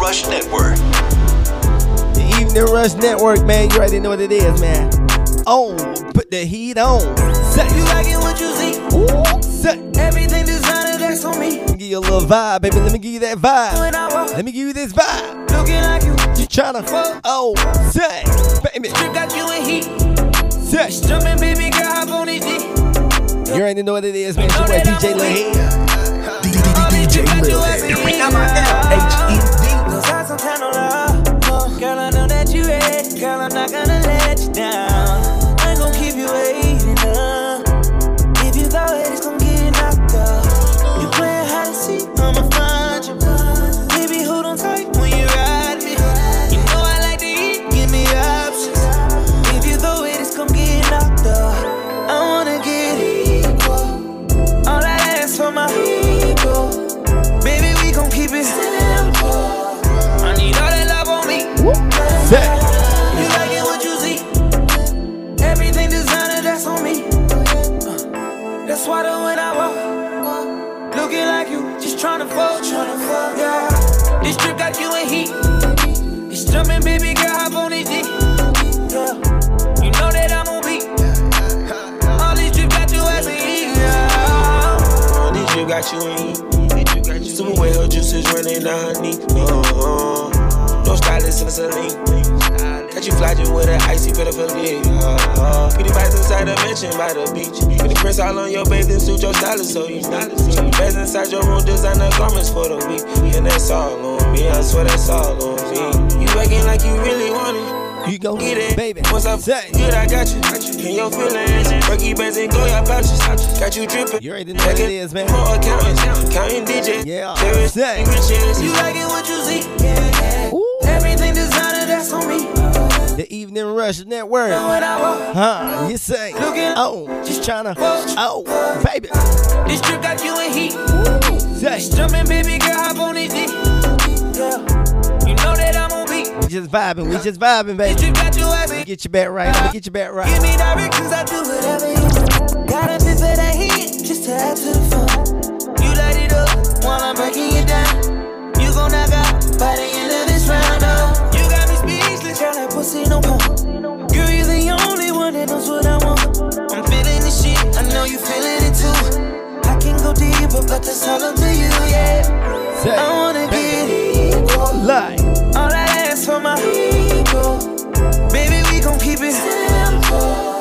Rush Network. the evening rush network, man. You already know what it is, man. On, put the heat on. Set You liking what you see? ooh, say. Everything designer that's on me. Let me give you a little vibe, baby. Let me give you that vibe. When I walk, Let me give you this vibe. looking like you. You tryna, oh, say, baby, Drip got you in heat. say. Jumping, baby girl, hop on it. You already know what it is, man. It's your boy DJ LilHed. DJ Lil Girl, I know that you ready. Girl, I'm not gonna let This trip got you in heat. It's jumping, baby girl, hop on this dick. Yeah. You know that I'm on beat. All these trips got you as a heat, yeah. This trip got you in heat. Super way her juices running down her knee. Uh, uh, no stylist in the saline. Got you flying with an icy fit of a dick. Uh. Pretty bites inside the mansion by the beach. With the prints all on your bathing suit, your stylist, so you stylist. So you best inside your room, designer garments for the week. And that's all on me, I swear that's all on me. You acting like you really want it. You go get it, baby. Once I'm Say. good, I got you. Got you. In your feelings, Berkey bands and go your pouches. Got you dripping. You already know what it is, man. More accountants, counting digits. Yeah. Say. riches. You like it what you see. Yeah. Everything designer that's on me. The Evening Rush Network. Know what I want. Huh? You say, oh, just tryna, oh, baby. This trip got you in heat. Say, Just jumping, baby girl, hop on dick. Yeah. You know that I'm on beat. we just vibing, we just vibing, baby. This trip got you as Let me a get you back right, get you back right. Give me directions, I do whatever you. Got a bit for that heat, just to add to the fun. You light it up while I'm breaking it down. You gon' knock out by the end of round. You got me speechless, girl, that pussy no pump. Girl, you're the only one that knows what I want. I'm feeling this shit, I know you feeling it too. I can go deeper, but that's all up to you, yeah. Say, I wanna baby. get it. Like, All I ask for my people. Baby, we gon' keep it simple.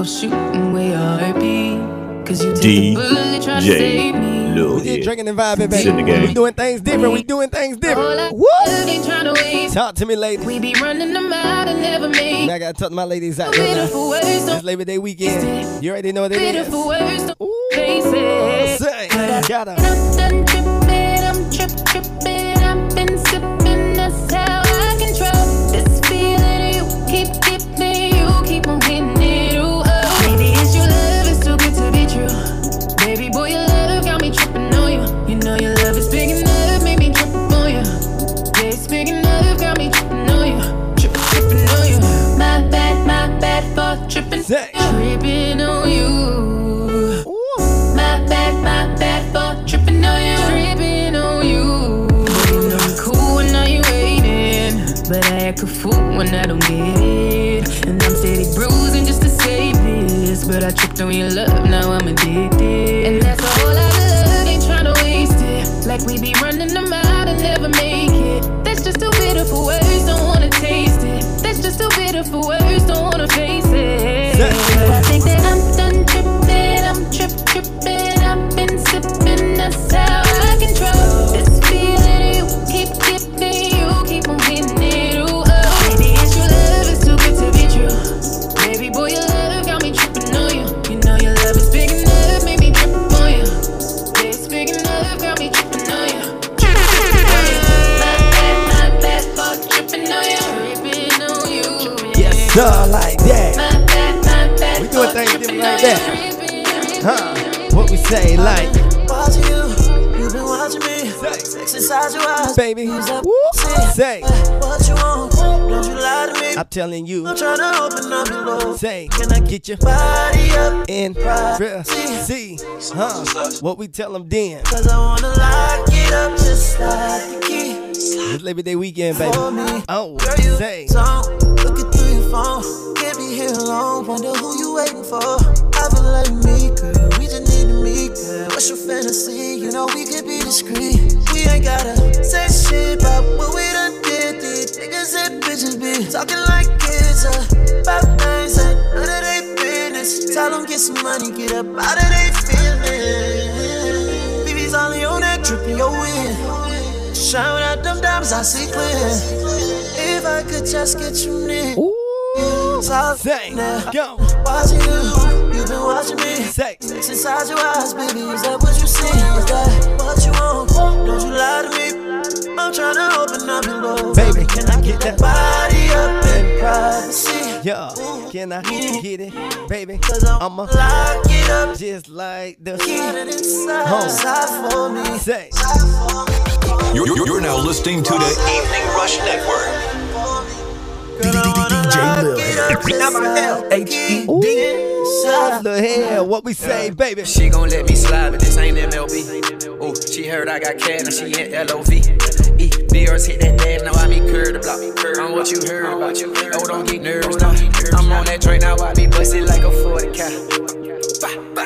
Go shooting where your heart be. Cause you take the bullet, try to save me. Lil we just drinking and vibing, baby. Send the game. We doing things different, we doing things different. Woo! ain't trying to waste. Talk to me, ladies. We be running them out and never make. I gotta talk to my ladies out there. Beautiful words, It's don't Labor Day weekend. You already know what it is. beautiful words, don't face it. Say, gotta. Say. tripping on you. My bad, my bad for tripping on you. Tripping on you. Know you cool when now you waiting. But I act a fool when I don't get it. And I'm steady bruising just to save this. But I tripped on your love, now I'm addicted. And that's a whole lot of love, ain't tryna waste it. Like we be running them out and never make it. That's just too bitter for words, don't wanna taste it. That's just too bitter for words, I think that say, like, Watching you, you've been watching me. Sex inside your eyes, baby. Woo! Say, What you want? Don't you lie to me. I'm telling you. I'm trying to open up your door. Say, Can I get your body up? in privacy. Huh? What we tell them then. Cause I wanna lock it up just like the key. It's Labor Day weekend, baby. Oh, Girl, you say, don't looking through your phone. Can't be here alone. Wonder who you waiting for. I feel like me, girl. We just need to meet, girl. What's your fantasy? You know we could be discreet. We ain't gotta say shit about what we done did. These niggas and bitches be talking like kids uh, about things that none of they business. Tell them get some money, get up out of they feelings. BB's only on that trip in your win. Shine out them diamonds, I see clear. If I could just get you near. Say, now. go. Watching you, you've been watching me. Say, Sex inside your eyes, baby. Is that what you see? Is that what you want? Don't you lie to me. I'm trying baby. Can I get that body up in privacy? Yeah, can I get it, baby? Cause I'ma lock it up just like the Get home. inside for me. Say. You're, you're, you're now listening to the Evening Rush Network. DJ Lil. Ooh, the hell, what we say, baby? She gon' let me slide, but this ain't MLB. Ooh, she heard I got cash, now she in LOV. E, BRs hit that dash, now I be curved the block. I'm what you heard about you. Oh, don't get nervous now. I'm on that train now, I be busted like a 40 cal.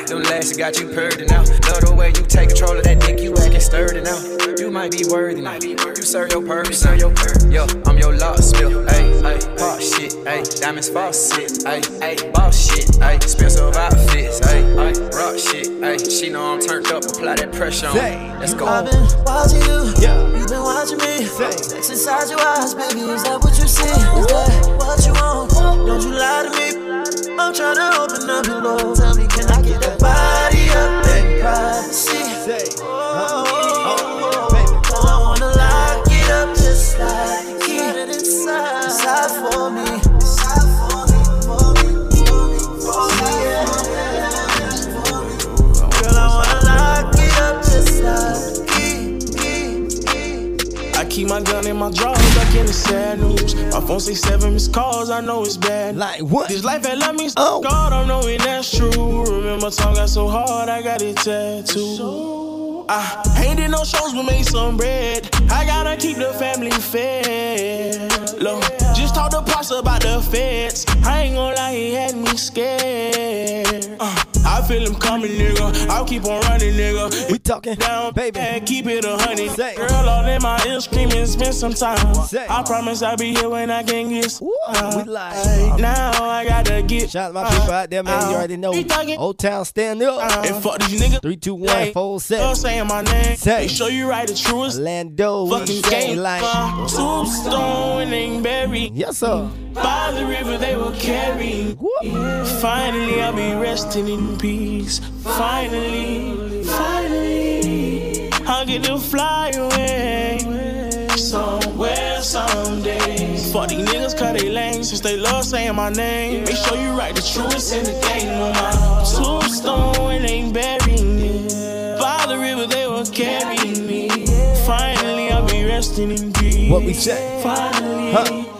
Them lashes got you purred now. Love the way you take control of that dick, you acting sturdy now. You might be worthy now. You serve your purpose, serve your purpose. Yo, I'm your locksmith. Ayy, ayy, boss shit. Ayy, diamonds faucet. Ayy, ayy, boss shit. Ayy, expensive outfits. Ayy, rock shit. Ayy, she know I'm turned up. Apply that pressure on. Let's go. I've been watching you. Yeah. You've been watching me. Sex inside your eyes, baby. Is that what you see? Is that what you want? Don't you lie to me. I'm trying to open up your door. Tell me, can I get that body up in privacy? Say. Oh, Cause I wanna lock it up just like the key. It inside, inside for me. Keep my gun in my drawers, back in the sad news. My phone say seven missed calls, I know it's bad. Like what? This life had left me oh. God, I'm knowing that's true. Remember, time got so hard, I got it tattooed. I ain't did no shows, but made some bread. I gotta keep the family fed. Look, just talk to Pops about the feds. I ain't gonna lie, he had me scared. Uh, I feel him coming, nigga. I'll keep on running, nigga. We talking down, baby. And keep it a honey. Girl, all in my ear screaming, spend some time. Say. I promise I'll be here when I can get. Uh, we live. Now I gotta get. Shout out my people uh, out there, man. You uh, already know. Old Town, stand up. And fuck these niggas. Three, two, one, four, seven. Stop saying my name. Say. Make sure you write the truest. Orlando, Fucking say game like. Tombstone ain't buried. Yes, sir. By the river they will carry. Finally, I'll be resting in peace. Finally, finally, I'll get to fly away somewhere someday. Fuck these niggas, cut they lame since they love saying my name. Make sure you write the truest in the game. On my tombstone ain't buried me. By the river they will carry me. Finally, I'll be resting in peace. What we say? Finally, Huh.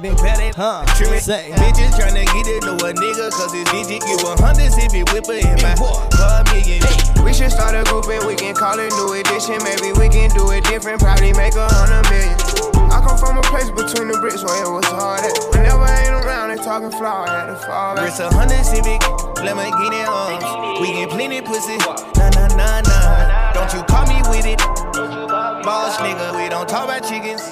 Baby, huh? Say. Bitches tryna get it to a nigga, cause it's digit. Give a hundred if it whipper in my car million. We should start a group and we can call it new edition. Maybe we can do it different, probably make a hundred million. I come from a place between the bricks where it was hard at. Whenever I ain't around, they talking flower, had to fall back. It's a hundred Civic, Lamborghini arms. We get plenty pussy, nah nah nah nah. Don't you call me with it, boss nigga. We don't talk about chickens.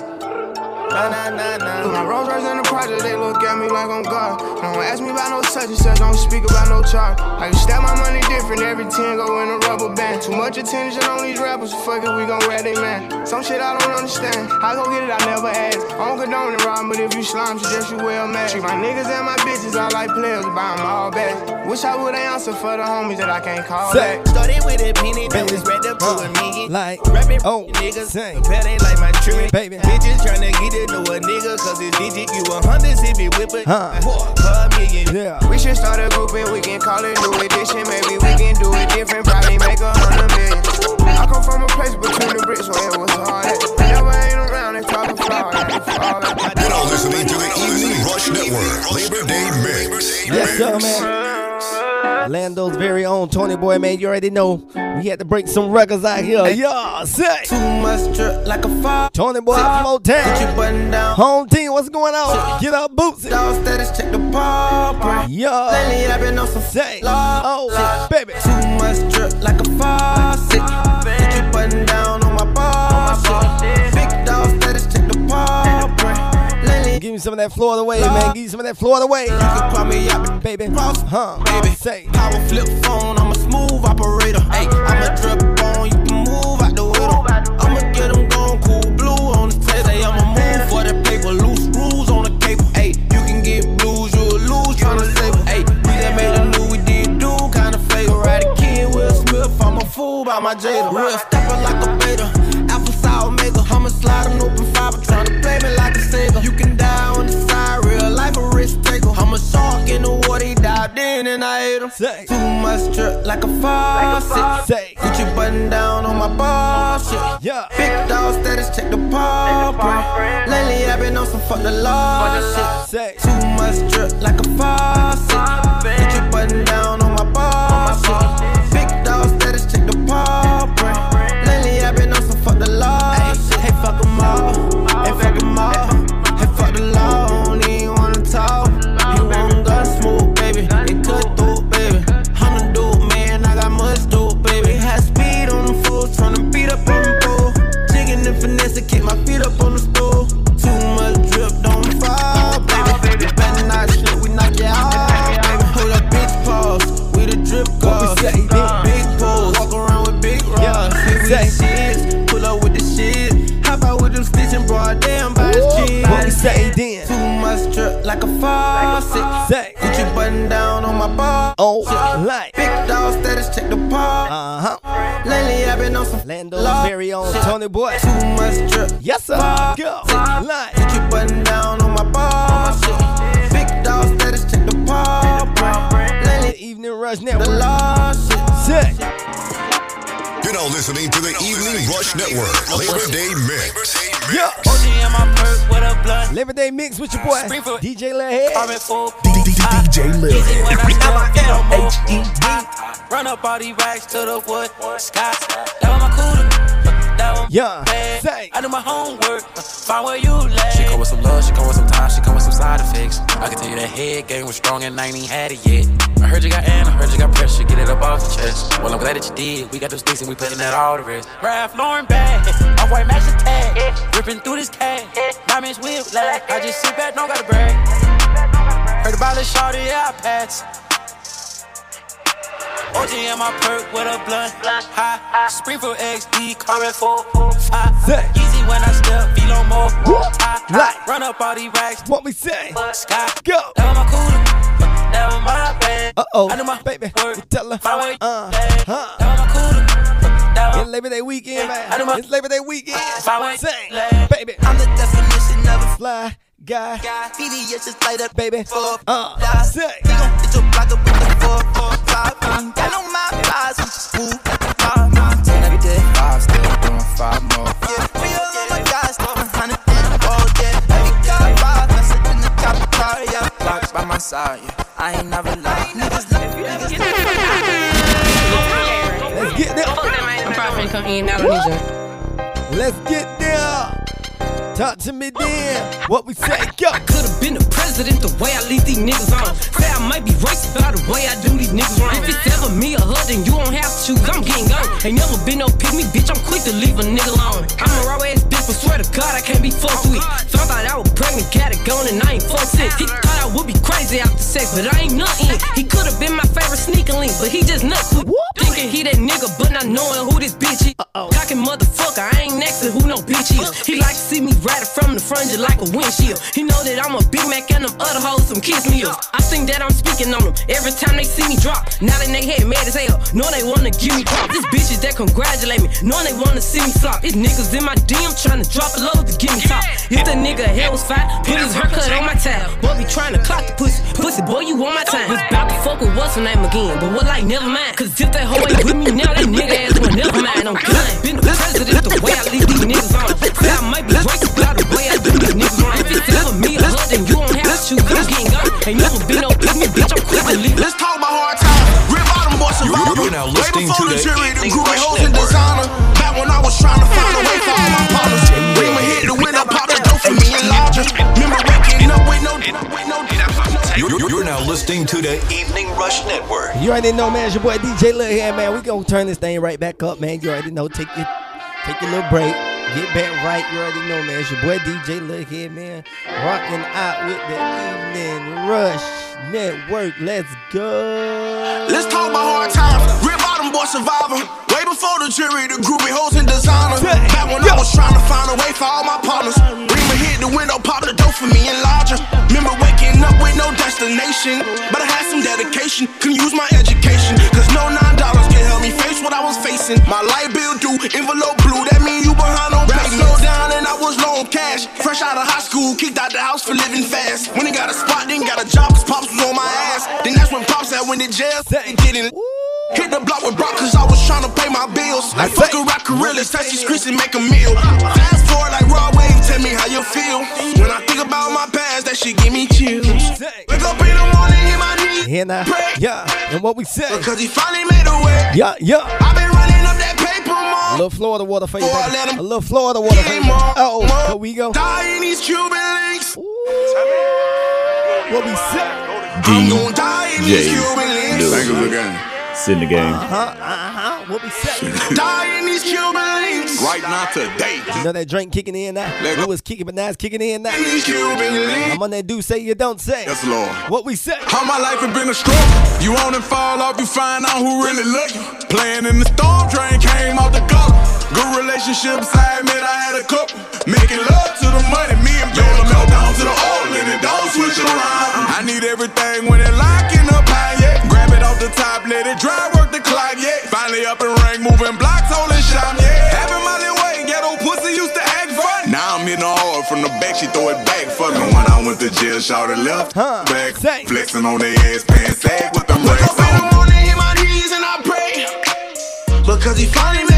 Nah, nah, nah, nah. My Rolls Royce in the project, they look at me like I'm God. Don't ask me about no touch, it says don't speak about no charge. I can stack my money different, every 10 go in a rubber band. Too much attention on these rappers, fuck it, we gon' rat they man. Some shit I don't understand. I go get it, I never ask. I don't condone it, Robin, but if you slime, suggest you well mad. Treat my niggas and my bitches, I like players, buy them all back. Wish I would've answered for the homies that I can't call back. Started with a penny, that was wrapped up to a million. Like, Rapping oh, niggas, compare they like my tree. Baby. Bitches tryna get it to a nigga, cause it's digit. You a hundred if it whip it. Huh. A million. Yeah. We should start a group and we can call it new edition. Maybe we can do it different, probably make a hundred million. I come from a place between the bricks where it was hard at. Whenever I ain't around, they talking flower, to fall. You're listening to the Evening Rush Network. Labor Day Mix. Yes, sir, man. Orlando's very own Tony Boy, man. You already know. We had to break some records out here. Yeah, say. Too much drip like a fall. Tony Boy from Put your Motown. down. Home team, what's going on? Get our boots. in. Dog status, check the ball, bro. Yeah. Lately I've been on some Say. law. Oh, baby. Too much drip like a faucet. Put your button down on my ball. Give me some of that Florida way, man. Give me some of that Florida way. You can call me up, baby. Boss, huh? Baby, say. Power flip phone. I'm a smooth operator. Hey, I'm a drip on. You can move out the window. I'ma get them gone cool blue on the table. Hey, I'ma move for that paper. Loose rules on the cable. Hey, you can get blues, you'll lose trying to save. Hey, we done made a new, we did do kind of favor. Right, a kid Will Smith. I'm a fool by my jada. Real stepper like a beta. Alpha sour maker. I'ma slide an open fiber. Trying to play me like Sega. You can die on the side. Real life a risk taker. I'm a shark in the water. He dived in and I ate him. Too much drip like a faucet. Put your button down on my ball shit. Yeah. Big dog status, check the paw print. Lately I've been on some fuck the law shit. Too much drip like a faucet. Put your button down on my ball shit. Big dog status, check the paw print. Lately I've been on some fuck the law shit. Hey, fuck 'em all. Say then? Too much drip like a faucet. Say. Put your button down on my bar. Oh, like. Big dog status, check the paw. Uh huh. Lately I've been on some Lando's law very own shit. Tony Boy. Too much drip. Yes, sir. Paw. Go. Like. Put your button down on my ball. shit. Big dog status, check the paw. Lately The Evening Rush the Network. law shit. Sick. You're now listening to the Evening Rush Network. Labor Day Mix. Yeah. OG in my perk with a blunt. Labor Day Mix with your boy, Springfield. DJ LilHed. I'm at full. DJ Lil. Easy when I step, feel no more. I Run up all these racks to the wood. Sky. That was my cooler. That was Yeah. Bad. I do my homework. Find where you lay. She come with some love, she come with some time, she come with some side effects. I can tell you that head game was strong and I ain't even had it yet. I heard you got Ann, I heard you got pressure, get it up off your chest. Well, I'm glad that you did. We got those things and we putting that all to rest. Ralph Lauren bag. Off white match tag. Ripping through this cash. Diamonds whip lag. I just sit back, don't gotta brag. Heard about the shorty, yeah, I pass. OG in my perk with a blunt. High. Springfield XD, coming for five. Say. Easy when I step, feel no more. I, Like. Run up all these racks. What we say? Sky. Go. Was my cooler. Was my bag. Uh oh. I do my Baby. work. Tell her. Where you Uh huh. Was my cooler. It's Labor Day weekend, I man. my- It's Labor Day weekend. Where you Say. Baby. I'm the definition of a Fly guy. guy. Just light up, Baby. Fuck. Uh. Say. We gon' hit your block up with the four, four, five. Got on my eyes, we just move. Five more. Yeah, we all on my guys, throwing hundred in the ball, yeah. Every car five, I sit in the top car, yeah. Blocks by my side, yeah. I ain't never lied. Niggas love you, niggas Let's get there. I'm probably finna come in now. I need. Let's get there. Talk to me then. What we say? Go. Could've been the president the way I leave these niggas on. Say I might be racist by the way I do these niggas wrong. If it's ever me or her, then you don't have to. I'm getting gone. Ain't never been no pick me, bitch. I'm quick to leave a nigga alone. I'm a raw ass bitch, but swear to God I can't be fucked with. Out I was pregnant, got it gone, and I ain't fucked since. He thought I would be crazy after sex, but I ain't nothing. He could've been my favorite sneaker link, but he just nuts. Thinking he that nigga, but not knowing who this bitch is. Cocking motherfucker, I ain't next to who no bitch is. He like to see me ride it from the front just like a windshield. He know that I'm a Big Mac and them other hoes some kiss me up. I think that I'm speaking on them every time they see me drop. Now they head mad as hell, know they wanna give me pop. These bitches that congratulate me, know they wanna see me flop. These niggas in my DM trying to drop a load to give me top. If the nigga hair was fine, put his haircut on my tab. Boy be trying to clock the pussy, pussy boy you want my time. Was about to fuck with what's her name again, but what like never mind. Cause if that hoe ain't with me now, that nigga ass will never mind. I'm done. Been the president the way I leave these niggas on. Say I might be racist by the way I do these niggas on. If it's ever me or her, then you don't have to getting gone. Ain't never been no pick me, bitch. I'm quick to leave. Let's talk about hard times. Rip bottom boy survivor. You're now Way listening before to the the jury, the Evening groupie Rush hoes and Network. designer. Back when I was trying to find a way for all my partners. Dreamer hit the window, pop the dope for me and larger. Remember waking up with no, with no. You're, you're- you're now listening to the Evening Rush Network. You already know, man. It's your boy DJ Lil here, man. We gonna turn this thing right back up, man. You already know. Take your take your little break. Get back right. You already know, man. It's your boy DJ Look here, man. Rocking out with the Evening Rush Network. Let's go. Let's talk about hard times. Rip bottom boy survivor. Way before the jury, the groupie hoes and designer. Back when I was trying to find a way for all my partners. Dreamer hit the window, pop the dope for me and larger. Remember waking up with no destination. But I had some dedication. Couldn't use my education. Cause no nine dollars can help me face what I was facing. My light bill due, envelope blue, that mean you behind on pay. Slow down and I was low on cash. Fresh out of high school, kicked out the house for living fast. When he got a spot, then got a job, cause Pops was on my ass. Then that's when Pops had went to jail, and getting Hit the block with Brock cause I was trying to pay my bills. Like fuck a rock gorillas, touch these streets and make a meal. Fast forward like raw wave, tell me how you feel. When I think about my past, that shit give me chills. Wake up in the morning, hit my knees. Here now, yeah, and what we say? Because he finally made a way. Yeah, yeah. I've been running up that paper, mom. A little Florida water for you, baby. A little Florida water for you. Oh, here we go. Dying these Cuban links. What we say? I'm gonna die in these Cuban links. Bengals again. Sin the game. Uh-huh, uh-huh. What we say? Die in these Cuban links. Right now, today. You know that drink kicking in now? It was kicking, but now it's kicking in now. These Cuban links. I'm on that do say you don't say. Yes, Lord. What we say? How my life has been a struggle. You on and fall off, you find out who really love you. Playing in the storm drain came out the gutter. Good relationships, I admit I had a couple. Making love to the money, me and Bella melt down to the oil and it don't switch around. I need everything when it locking up off the top, let it dry, work the clock, yeah. Finally up and rank, moving blocks, holding shop, yeah. Having my little way, ghetto pussy used to act funny. Now I'm in the hard from the back, she throw it back for me. When I went to jail, shout it left, huh. back, flexing on their ass, pants sag with them Wake racks up in the on. morning, hit my knees and I pray. Because he finally made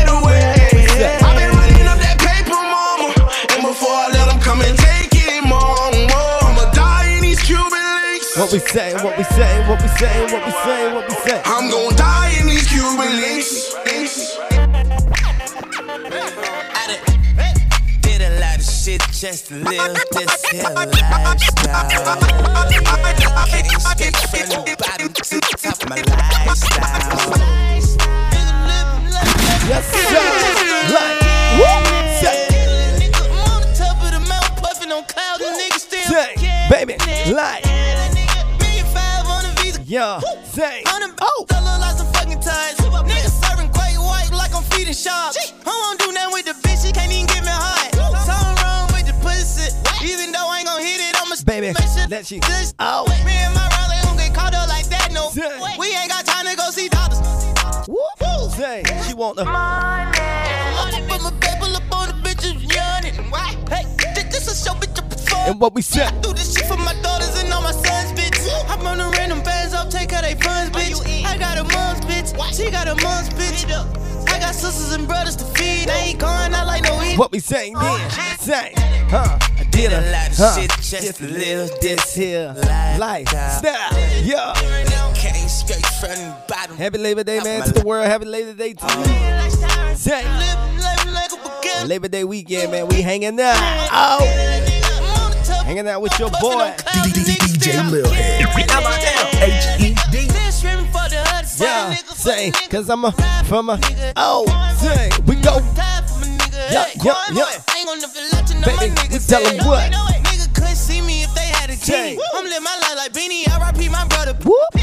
What we say? What we say? What we say? What we say? What we say? I'm gonna die in these Cuban links. links. Did a lot of shit just to live this here lifestyle. Can't escape from the bottom to the top of my lifestyle. Yes, sir. Like, woo, say, Top of the mountain, puffing on clouds, and niggas still say, baby, like, yeah, say, Oh, like some fucking ties. Niggas serving great white like I'm feeding sharks. I won't do nothing with the bitch, she can't even get me. Something wrong with the pussy. Even though I ain't gon' hit it, I'ma baby, make sure let you just oh. out. Me and my Raleigh don't get caught up like that, no. We ain't got time to go see doctors. Woo, say, she want the Money, put my paper up on the bitches yawning. Why? Hey, this, a show, bitch, and what we say? Do this shit for my daughters and all my sons, bitch. I'm on the funds, bitch. I got a mom's bitch, she got a mom's bitch. I got sisters and brothers to feed. They ain't going out like no eat. What we say then? Oh, say, huh? I did a lot of huh, shit just to live this here lifestyle. Yeah. Came straight from the bottom. Happy Labor Day, man, to the world. Happy Labor Day to oh. you. Say, Labor Day weekend, man. We hanging out. Oh. Hanging out with your boy. DJ LilHed. H-E-D. Yeah, say, cause I'm a, from a, oh, say, we go. Yeah, yeah, yeah. Baby, we tell them what. Nigga couldn't see me if they had a key. I'm living my life like Beanie, I RIP my brother.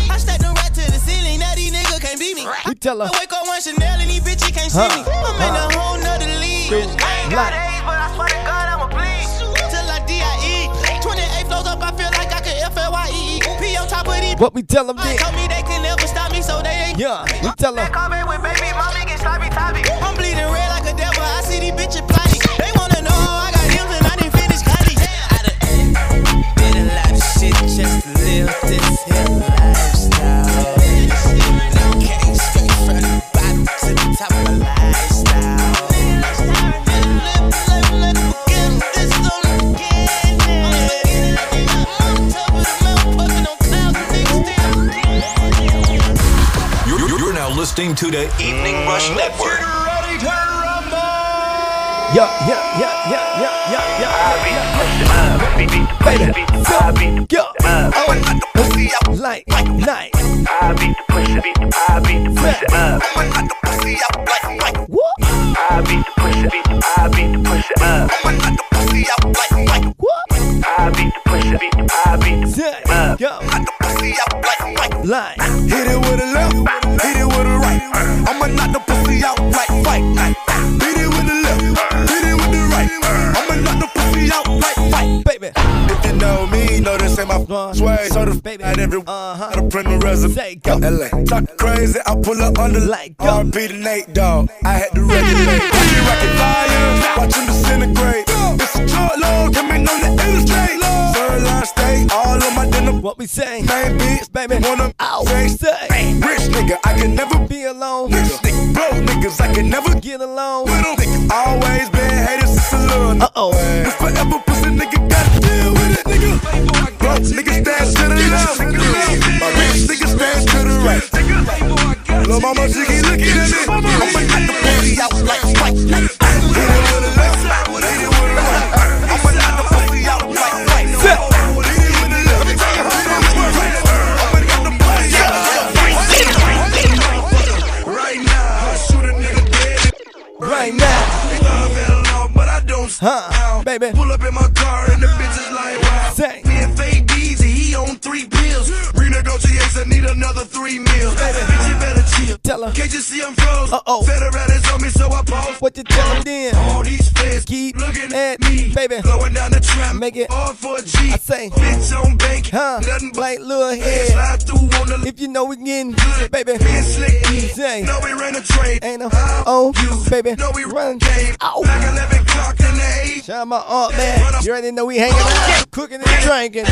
I stacked them right to the ceiling, now these niggas can't beat me. We tell her. I wake up one Chanel and these bitches can't see me. I'm in a whole nother league. I ain't got like- AIDS, but I swear to God I'ma bleed. Till I D.I.E. 28 flows up, I feel like I could F-L-Y-E. P on top of these. What we tell them then? Told me they can never so they ain't. Yeah, we tell them. Call me with baby, mommy get sloppy toppy. I'm bleeding red like a devil. I see these bitches plotting. They wanna know how I got him and I didn't finish college. I done did a lot of shit just to live this here lifestyle. listening to the Evening Rush Network. Yeah, yeah, yeah, yeah, yeah, yeah, yeah. Baby, I beat the yeah. I would like to pussy up like night. I beat the pussy, I beat the pussy up. I would like to pussy up like like what? I beat the pussy, I beat the pussy up. I would like to pussy up like like what? I beat the pussy, I beat the pussy up. Yo, like the pussy up like like like. Hit it with a left, hit it with I'ma knock the pussy out like fight night. Hit it with the left, hit it with the right. I'ma knock the baby. If you know me, know this ain't my Sway, certified every uh-huh. Got a print the resume. Say go. LA. Talk crazy, I pull up under like go. RP to Nate, dog. I had to regulate. Be rocking fire, watch him disintegrate. It's a short log, coming on the interstate. Sirloin steak, all on my dinner. What we say? Main bitch, baby, wanna out. say, say. Rich nigga, I can never be alone. Rich nigga, broke niggas, I can never get along. With them always been haters Uh oh. It's forever pussy nigga, deal with it, nigga. Broke stand to the left. My niggas stand to the right. Lil' mama, she keep looking at me. I'ma knock the pussy out like but I don't Huh, baby. Pull up in my car and the bitch is like, wow. Say. Me and Deezy, he on three pills. Renegotiates, I need another three meals. Bitch, you better Tell her. Can't you see I'm froze? Uh-oh. Federal is on me, so I pause. What you tell him then? All these feds Keep looking at me. baby. Blowing down the trap. Make it. all for a G. I say. Bitch on bank. Huh? Nothing but Like little head. Slide through on the If you know we getting good. baby. Being slick. Say. No, we ran a train. Ain't no oh you. baby. No, we run. game. Ow. Like 11 o'clock in the eight. Shout out my aunt, man. You already know we hanging out, cooking and drinking.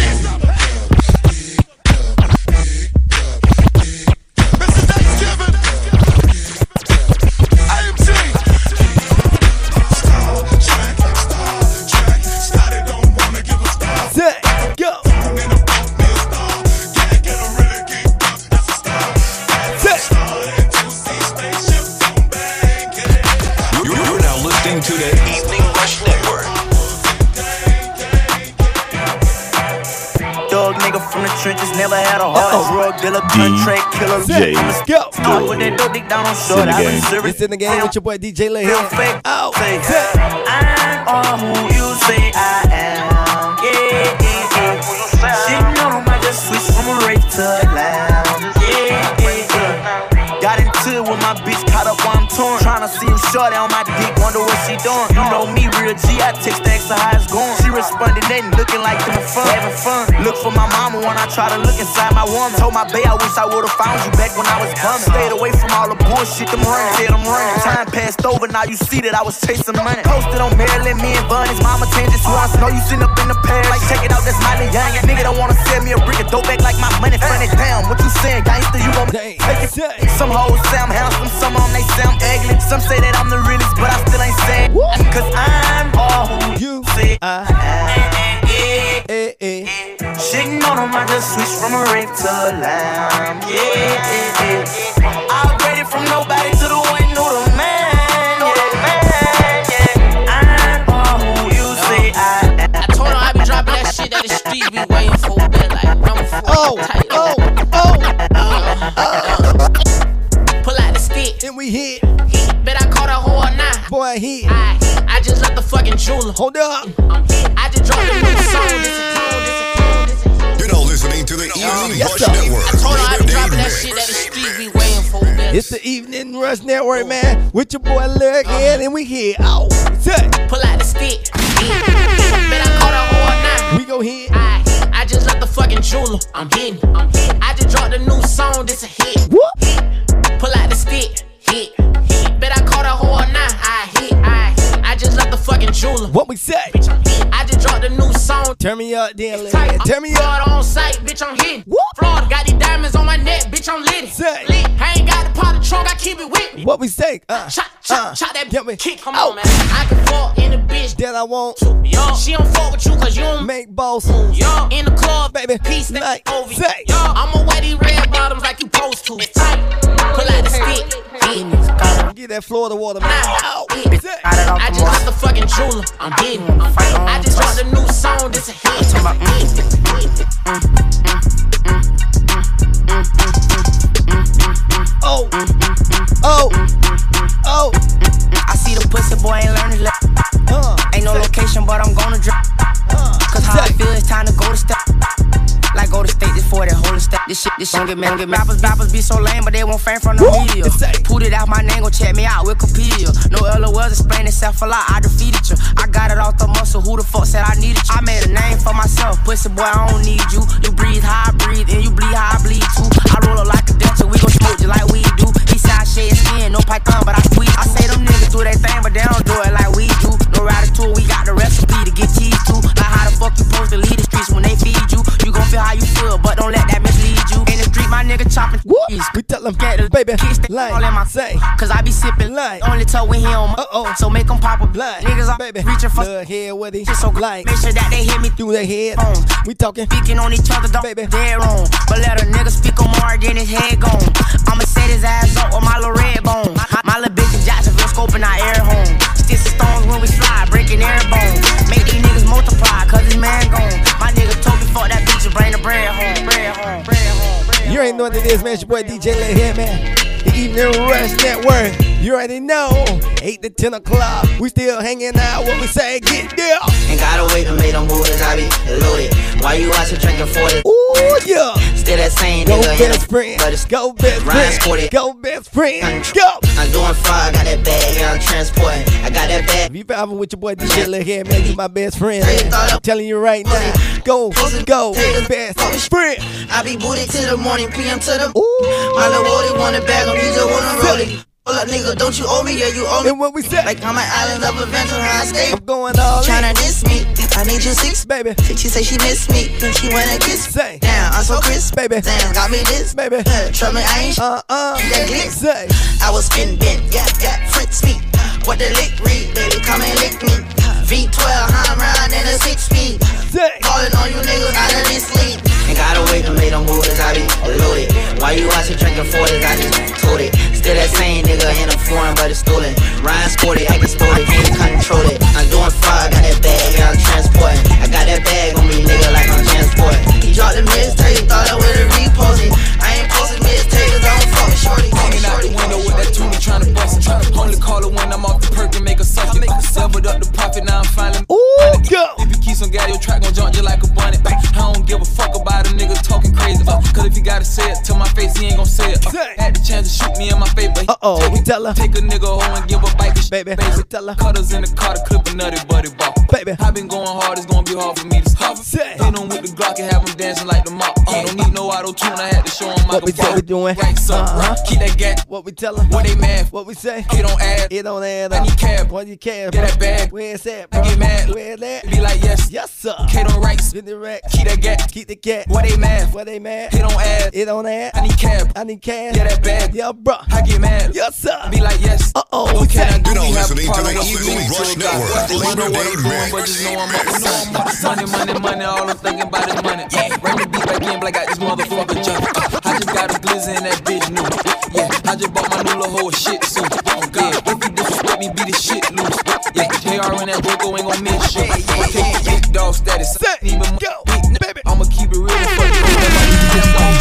Never had a heart. Drug dealer, contract killer. DJ Go. Start with that dope dick down on short. in the I game. been serving. It's in the game with your boy DJ Lay Real here. fake. Out. Say, Say. I'm all who you say I am. Yeah, yeah, yeah. She know I just switch from a rape to a lamb. Yeah, yeah, yeah. Got into it with my bitch, caught up while I'm torn. Tryna see him shorty on my dick, wonder what she doing. You know me, real G, I text the extra how it's going. She responded, nothing, looking like having fun. Having fun. Look for my mama when I try to look inside my woman. Told my bae I wish I would've found you back when I was bumming. Stayed away from all the bullshit, them running, said I'm running. Time passed over, now you see that I was chasing money. Posted on Maryland, me and Bunny's mama changes once. Know you sitting up in the past, like check it out, that's Miley Young. Nigga don't wanna sell me a brick of dope back like my money funny. Damn, what you saying, gangster? You gon' take it. Some hoes I'm handsome, some on they I'm ugly. Some say that I'm the realest, but I still ain't saying. Cause I'm all who You. say I. yeah. Eh, eh. Shitting on them, I just switched from a rape to a lamb. Yeah, yeah, yeah. I upgraded from nobody to the one who the man. Yeah, yeah. I'm all who you say I. I told her I be dropping that shit that the street be waiting for. Been like, I'm Oh, tight. oh, oh. Pull out the stick. And we hit. Boy, hit. I, I just left the fucking jeweler. Hold up. I just dropped a new song. This this this. You're now listening to the Evening Yes, Rush sir. Network. I told her I Labor be dropping that shit that the street be waiting for. Been It's the Evening Rush Network, oh. man. With your boy Lurk uh-huh. in, and we here. Out. Say. Pull out the stick. Bet I caught a whole nine. We go hit. I, I just left the fucking jeweler. I'm hitting. I'm hitting. I just dropped a new song. This a hit. Whoop. Pull out the stick. Hit. hit. Bet I caught a whole nine. I hit. I, I just left the fucking jeweler. What we say? Bitch, I'm. I just dropped a new song. Turn me up, then, Lurk. Tight. Turn me up. On site, bitch, I'm hitting. Whoop. Florida got these diamonds on my neck, bitch, I'm lit. Say. Lit. I ain't got the pot of trunk, I keep it with me. What we say? Uh, Chop, chop, uh, chop that get me. kick. Come Out. on, man. I can fuck in the bitch. That I want. Yo, she don't fuck with you cause you don't Make boss. Yo, in the club, Baby, peace like, that over you. say. Yo, I'ma wear these red bottoms like you supposed to. It's tight. Pull out the stick. Hit. Get that Florida water, man. Now, Out. hit. Say. I just left the fucking jeweler. I'm hitting. I just dropped a new song. This a hit. Oh. Oh. Oh. I see the pussy boy ain't learning left. Uh. Ain't no location, but I'm gonna drop. Cause how I feel it's time to go to step. Like go to state, this for that whole step. This shit, this shit get get mad. Rappers, rappers be so lame, but they won't fame from the media. Put it out my name, go check me out, Wikipedia. No LOLs explain itself a lot, I defeated you. I got it off the muscle, who the fuck said I needed you? I made a name for myself, pussy boy, I don't need you. You breathe how I breathe, and you bleed how I bleed too. I roll up like a dental, we gon' smoke just like we do. Eastside shade skin, no python, but I squeeze. I say them niggas do their thing, but they don't do it like we do. No tool, we got the recipe to get cheese too. Like how the fuck you supposed to lead the streets when they feed you? Feel how you feel, but don't let that mislead you. In the street, my nigga chopping cheese. We tell them, get the baby, kiss the line, all in my say, Cause I be sipping line. Only toe when he on my, uh-oh. So make them pop a blunt. Niggas are baby, reaching for the head with it. Shit so like, make sure that they hit me through their head. We talking, speaking on each other, don't baby, dead wrong. But let a nigga speak on more than his head gone. I'ma set his ass up with my little red bone. My, my little bitch in Jacksonville scoping our air home. Sticks and stones when we slide, breaking air bone. Make these niggas multiply, cause his man gone. My nigga told me fuck that bitch and bring the bread home. Bread home, bread home. Bread You ain't know what it is, man. It's your boy DJ Let here, man. The Evening Rush Network. You already know. 8 to 10 o'clock. We still hanging out. What we say, get there. Ain't gotta wait to make them moves. I be loaded. Why you watching drinking 40? Ooh, yeah. Still that same Go nigga. best friend. But it's Go best Ryan friend. sported. Go best friend. Go. I'm doing fraud. I got that bag. Yeah, I'm transporting. I got that bag. If you vibing with your boy DJ Let here, man, you my best friend. I'm telling you right now. Go, go, best friend. I be booted till the morning, PM to the. Ooh. My little Wody want a bag on me, just wanna roll it. Hold up, nigga, don't you owe me? Yeah, you owe me. And what we said? Like I'm an island of adventure, how I stay. I'm going all in. Tryna diss me. I need you six, baby. She say she miss me, then she wanna kiss. Say, damn, I'm so crisp, baby. Damn, got me this, baby. Uh, Trust me, I ain't uh uh. That glitz. Say, I was spin bent, yeah, yeah, Fritz me. What the lick read, baby, come and lick me. V12, I'm riding in a six speed. Calling on you niggas Ryan sporty, acting sporty, can't control it. I'm doing fraud, got that bag, yeah, I'm transporting. I got that bag on me, nigga, like I'm transporting. He dropped the mixtape, thought I would've reposted. I ain't posting mixtape, cause I don't fuck with shorty. Hanging out the window with that toonie trying to bust it. Only call her when I'm off the perk and make a suck it. Leveled up the profit, now I'm finally. Ooh, go. If you keep some gas, your track gon' jump you like a bunny. I don't give a fuck about a nigga talking crazy. Uh, Cause if you gotta say it to my face, he ain't gon' say it. Uh, had the chance to shoot me in my face, but uh oh, we tell her. Take a nigga home and give a bite to baby. baby. We tell her. Cutters in the car to clip a nutty buddy ball. Baby, I been going hard, it's gonna be hard for me to stop. Say. Hit on with the Glock and have him dancing like the mop. Uh, don't need no auto tune, I had to show him What we say we doing? Right, so Uh-huh. keep that gat. What we tell her? What they mad? What we say? It don't add. It don't add I need cab. What you care? Get that bag. Where's that? I get mad. Where's that? Be like yes, Yes, sir. K don't rights. Get the rack. Keep that gat. Keep the cat. What they mad? What they mad? It don't add. It don't add. I need cab. I need cash. Get that bag. Yeah, bruh. I get mad. Yes, sir. Be like yes. Uh oh. What We can I say. do? You're now We have a listening to part the of what we Evening do. Rush So Network, God, the I don't know what I'm Labor Day doing, but Mix. just know I'm up to something. Money, money, money. All I'm thinking about is money. Bring the beat back in, but I got this motherfucker jumping. I just got a glizzy in that bitch new. Yeah, I just bought my new little whole shit suit. Yeah, if you disrespect me, be the shit loose. Yeah, JR and that Boko ain't gon' miss shit. Okay, big dog status. Even go, baby. I'ma keep it real. Fuck it. DJ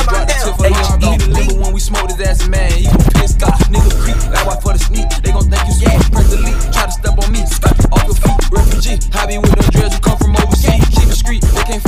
Drop the tip for the RB. Deliver when we smoke his ass, man. He gon' pissed off. Nigga creep. That why for the sneak. They gon' think you sweet. Press the leak. Try to step on me. Off your feet. Refugee. I be with them dreads who come from overseas. Keep it street. They can't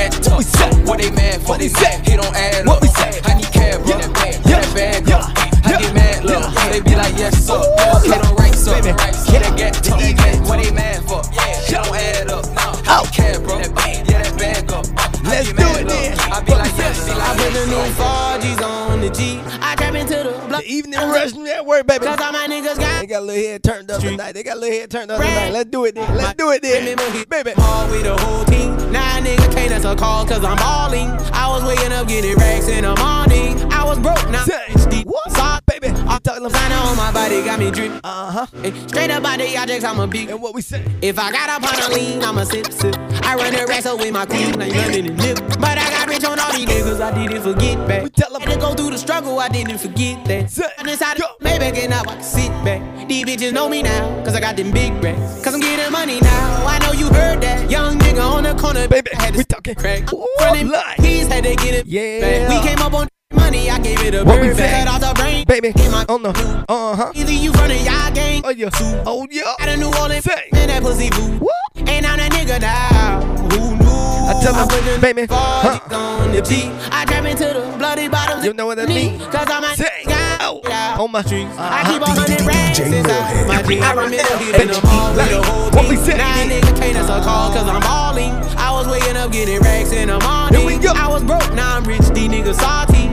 keep that gat tough. What they mad for? What they say? He don't add What up. we say? I need cab, bro. Get that bag. Get that bag up. I get mad, look. They be like, yes, sir. Okay, don't rights up. Keep that gat tough. What they mad for? He don't add up. I oh. need cab, bro. Yeah, that bag up. Let's do it then. I be like, yes, be I put the new 4Gs on the G. I trap into the block. The Evening Rush Network, baby. Cause all my niggas got They got a little head turned up tonight. They got a little head turned up tonight. Let's do it then. Let's do it then. Baby. all with the whole team. Now nigga can't answer call cause I'm balling. I was waking up getting racks in the morning. I was broke now. Say, What? Sock, Baby. I'm talking about. On my body got me drip. Uh huh. Straight up out the objects, I'm a big. And what we say? If I got up on a lean, I'ma sip, sip. I run the racks up with my queen, like London and Nip. But I got rich on all these niggas, I didn't forget back. We tell 'em. Had to go through the struggle, I didn't forget that. Say, I decided go. maybe and now I can sit back. These bitches know me now, cause I got them big racks. Cause I'm getting money now, I know you heard that. Young nigga on the corner, Baby, I had we talking. crack. Ooh, Running keys, had to get it Yeah. back. We came up on money, I gave it a What bird. Fed off the brain, Baby. in my On the. Uh huh. Either you the y'all gang, Oh, yeah. Oh, yeah. out of New Orleans, Say. and that pussy boo. What? And I'm that nigga now. Who? I Tell them, baby. Huh. on the beat. I trap into the bloody bottom. You know what I mean? Cause I'm a Say, oh, on my streets. I keep a hundred racks inside my jeans. I remember hitting Bitch, the mall with the whole what we team. say? Now a nigga can't answer a call cause I'm balling. I was waking up getting racks in the morning. I was broke, now I'm rich, these niggas salty.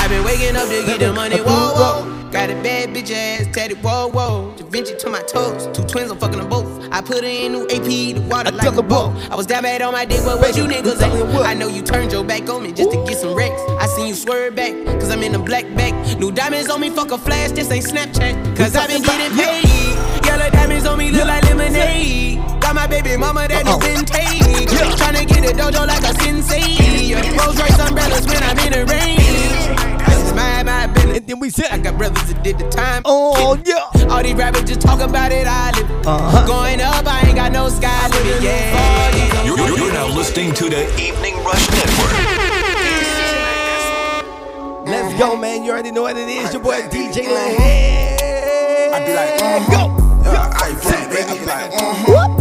I've been waking up to get the money, whoa, whoa. Got a bad bitch ass tatted, whoa, whoa. Da Vinci to my toes, two twins, I'm fucking them both. I put her in new AP, the water like a boat. I was down bad on my dick, but what you niggas at? I know you turned your back on me just to get some wrecks. I seen you swerve back, cause I'm in a black back. New diamonds on me, fuck a flash, this ain't Snapchat. Cause I been getting paid. Yellow diamonds on me look like lemonade. Got my baby mama that is vintage. Tryna get a dojo did the time. Oh, yeah. All these rappers just talk about it, I live. Uh-huh. Going up, I ain't got no sky limit, yeah. You're, you're- you're now listening to the Evening Rush Network. Let's go, man. You already know what it is. Your boy DJ Lahey. I be like, uh, go. Yeah, I black, be like, uh, real good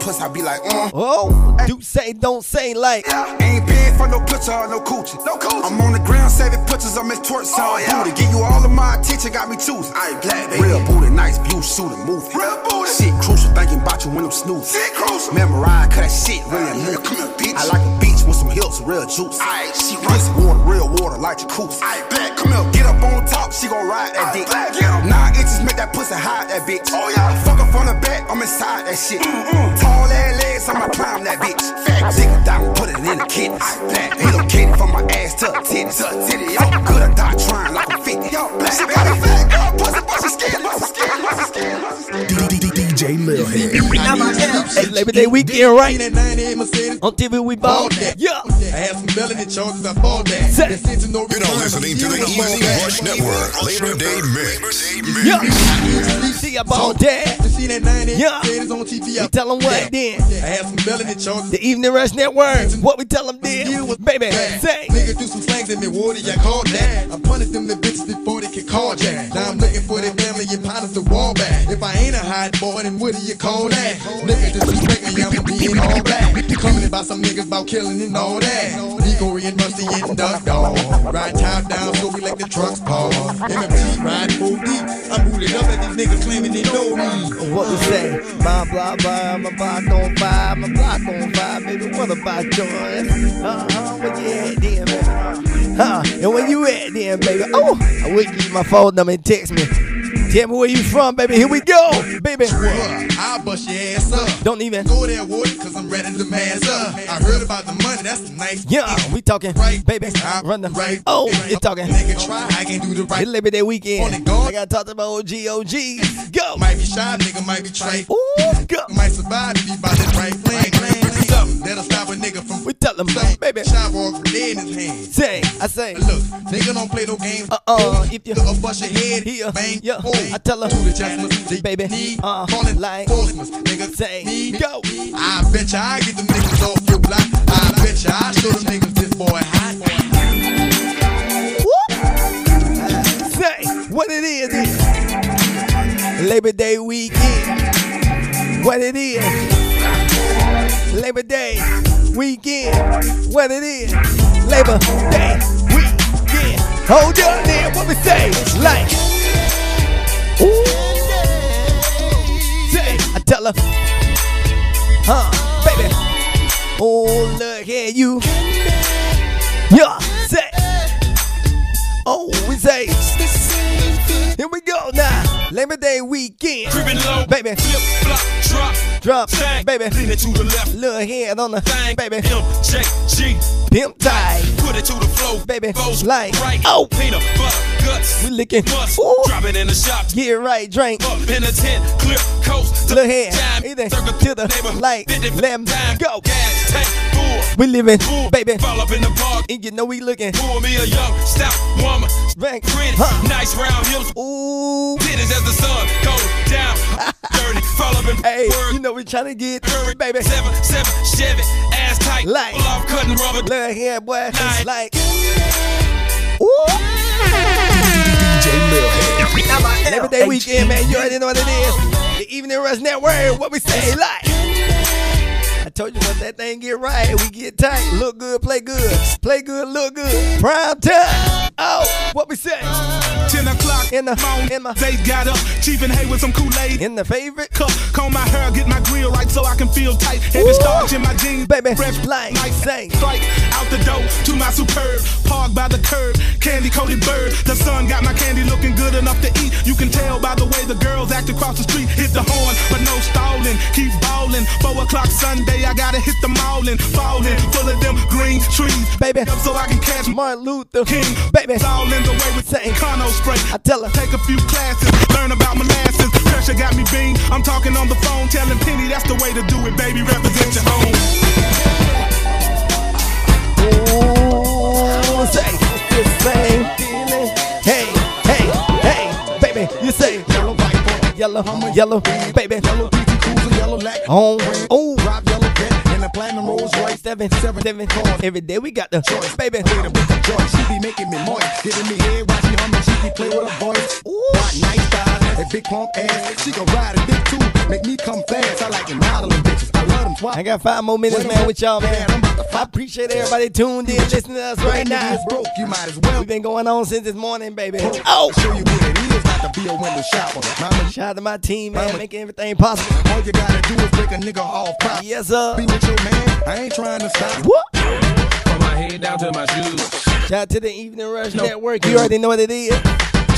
puss. I be like, uh. Oh, do say, don't say like. Ain't big for no picture or no coochie. No coochie. I'm on the ground saving pictures of Miss Twerk oh, yeah. booty. Give you all of my attention, got me choosing. I ain't black, baby. Real booty, nice view, shooting movie. Real booty. Shit crucial, thinking about you when I'm snoozing. Shit crucial. Memorize, cause that shit really a movie. Come here, bitch. I like a beach with some hills, real juice. Aight, she runs water, real water, like jacuzzi. Aight, black, come here, get up on top, she gon' ride that dick. Black, get up. Nine inches make that pussy hide that bitch. Oh yeah. Fuck her from the back, I'm inside that shit. Tall ass legs, I'ma climb that bitch. Fat dick down, put it in the kidneys. Black, relocated from my ass to titties. To titties, yo. Good, I die trying like I'm 50. Yo, black, she got a fat girl, pussy, pussy, skin, pussy, skin, pussy, skin, pussy, skin. DJ LilHed. It's Labor Day weekend, right? On TV, we ball that. Yeah. I have some melody charges, I bought that. Set. You're now listening to the Evening Rush Network Labor Day Mix. Yeah. See about that. Yeah. We tell them what then. I have some melody charges. The Evening Rush Network. What we tell them then. Baby, say. Nigga do some slangs in me, water, y'all call that. I punish them the bitches before they can call jack. Now I'm looking for their family and partners to wall back. If I ain't a hot boy, then what do you call that? Nigga disrespect me, I'm being all black. Coming about some niggas about killing and all that. Nico and Musty and Duck Dog. Ride top down, so we let the trucks pause. MFT ride full deep. I'm booted up at these niggas claiming they know me. What we say? My blah blah, my block on fire, my block on fire, baby. What about yours? Uh huh. Where you at then, baby? Huh? And when you at then, baby? Oh, I would give you my phone number and text me. Tell me where you from, baby. Here we go, baby. I'll bust your ass up. Don't even. Go there, water, cause I'm ready to mass up. I heard about the money, that's the nice. Yeah, we talking, right, baby. Run the right. Oh, you talking. Nigga try, I can do the right. It's Labor Day weekend. I gotta talk to my OG OG. Go. Might be shy, nigga, might be trite. Ooh, go. Might survive if he about that right flame. That'll stop a nigga from. We tell him, baby. Shy walk dead in his hand. Say, I say. Look, nigga don't play no games. Uh uh, if you look bust your head, here, bang, yeah, oh. I tell her, to the Jasmine, baby, need, uh, calling like, Portsmouth, nigga, say, me, go. I bet ya I get them niggas off your block. I bet ya I show them niggas this boy hot. Whoop. Say, what it is, is Labor Day weekend. What it is. Labor Day weekend. What it is. Labor Day weekend. Hold up there, what we say? Like, ooh. Say, I tell her, huh, baby. Oh, look at you. Yeah, say. Oh, we say. Here we go now. Labor Day weekend. Creeping low, baby. Flip, flop, drop. Drop, Bang. baby. Lean it to the left. Little head on the Bang. baby. MJG. Pimp tight, Put it to the flow. baby. Goes Like, right. oh, Peanut butter, guts. we licking. Bust. Drop it in the shop. get right, drink. Up in the tent. Clear coast. Little head, Time. either Circle to the neighbor. light. 50 Let time. go. Gas tank full. We living, Full. baby. Fall up in the park. And you know we looking. Pour me a young, stout woman. Bang. Pretty, Huh. nice round hips. Ooh. Titties as the sun goes down. Dirty, fall up in Hey, word. you know we trying to get, Hurry, baby. Seven, seven, Chevy, ass tight. Like. Pull off cutting rubber. Little head, boy. Like. Like, ooh. DJ LilHed. Labor Day weekend, man. You already know what it is. The Evening Rush Network. What we say, like. I told you once that thing get right, we get tight. Look good, play good. Play good, look good. Prime time. Oh, what we say? 10 o'clock in the in my they got up. Chief and Hay with some Kool-Aid. In the favorite cup. Comb my hair, get my grill right so I can feel tight. Heavy starch in my jeans. Baby, fresh like, nice say. Strike out the door to my superb. Park by the curb. Candy coated bird. The sun got my candy looking good enough to eat. You can tell by the way the girls act across the street. Hit the horn, but no stalling. Keep ballin'. Four o'clock Sunday, I gotta hit the mallin'. Fallin', full of them green trees. Baby, so I can catch Martin Luther King. Baby, it's all in the way with saying Cono spray. I tell her, take a few classes, learn about molasses. Pressure got me bean. I'm talking on the phone, telling Penny that's the way to do it, baby. Represent your home. Ooh, say the same feeling. Hey, hey, hey, baby, you say yellow, yellow, yellow, baby, yellow, yellow, lack, on, oh, oh. drive yellow, cat, in a platinum Rolls Royce, seven, seven, seven, cars. Every day we got the choice, baby. With a with the joy, she be making me moist, giving me head while she humming, she be play with her voice. Ooh, got nice thighs, and big plump ass, she can ride a dick too, make me come fast. I like them modeling bitches, I love them twat. I got five more minutes, man, with y'all, man. I appreciate everybody tuned in, listening to us right now. Broke, you might as well. We've been going on since this morning, baby. Oh, show you what it is not to be a window shopper. Mama, shout out to my team, man, making everything possible. All you gotta do is break a nigga off pop. Yes, sir. Be with your man, I ain't trying to stop. What? From my head down to my shoes. Shout out to the Evening Rush no. Network. You already know what it is.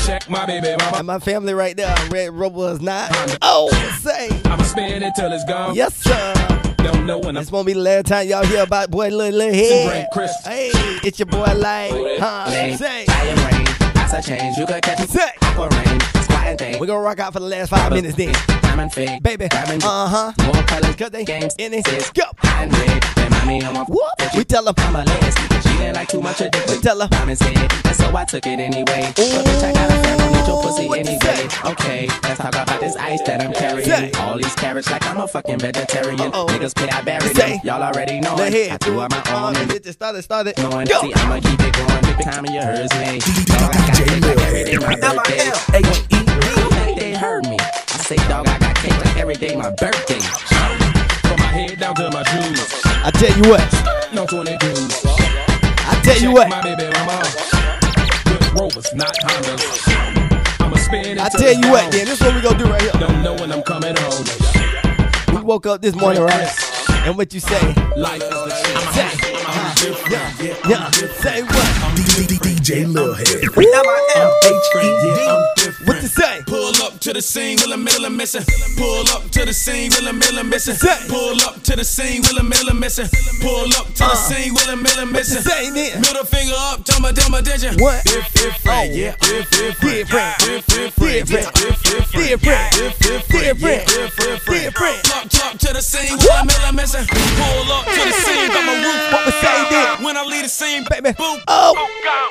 Check my baby mama. And my family right there. Red Rover is not. Oh, say. I'ma spend it till it's gone. Yes, sir. Don't know when this won't be the last time y'all hear about boy little little head. Hey, it's your boy like, huh? Say. That's a change. You could catch me. Say. Rain, squatting thing. We're gonna rock out for the last five minutes then. Diamond fake. Baby. Uh huh. More colors. Cause they games in it. Sis, Go. High and red. Remind me of my What? We tell them. I'm a lesbian. She didn't like too much of this. We tell her. Diamond said. And so I took it anyway. But bitch, I got a friend. Don't need your pussy anyway. Okay. Let's talk about this ice that I'm carrying. Say. All these carrots like I'm a fucking vegetarian. Uh-oh. Niggas play I buried Say. them. Y'all already know it. head. I threw out my own and It just started, started. knowing. Go. See, I'ma keep it going. Every time you heard me. Dog, I got cake like every day my birthday. Say, dog, I got cake like every day my birthday. From my head down to my shoes. I tell you what. No 20 dudes. I tell you what. my baby mama. Good Rovers, not Hondas. I'ma spend it I tell you what, gone. then this is what we gonna do right here. Don't know when I'm coming home. We woke up this morning, right? And what you say? Life is the shit. Say. Yeah, Yeah. Say what? DJ LilHed. What you say? Pull up to the scene, will a middle missing. Pull up to the scene, will a middle missing. Pull up to the scene, will a middle missing. Pull up to the Uh. scene, will a middle missing. Middle finger up, tell my tell my digit. What? If different, yeah, if different, Different. if different, Different. yeah, if different, Different. if different, Different. yeah, if different. Different. Talk, talk to the scene, will a middle and missing. Pull up to the scene, got my roof. What we say then? When I leave the scene, Baby. boom, Oh.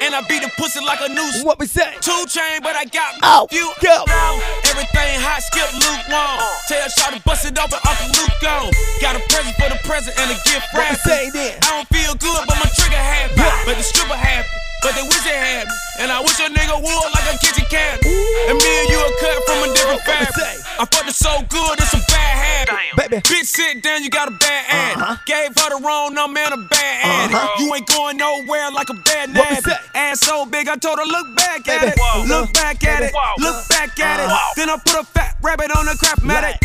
and I beat the pussy like a noose. What we say? Two chain, but I got Oh, few. go. Everything hot, skip lukewarm. Tell Shot to bust it open, Uncle Luke gone. Got a present for the present and a gift then? I don't feel good, but my trigger happy. But the stripper happy. But they wish they had me. And I wish a nigga would like a kitchen cat. And me and you are cut from a different What we fabric. I fucked it so good, it's a bad habit. Baby. Bitch, sit down, you got a bad ad. Uh-huh. Gave her the wrong number and a bad ad. Uh-huh. You ain't going nowhere like a bad What we nappy. say? Ass so big, I told her, look back at Baby. it. Whoa. Look back at it. Whoa. Look back at it. Uh-huh. Then I put a fat rabbit on the crap matic. Right.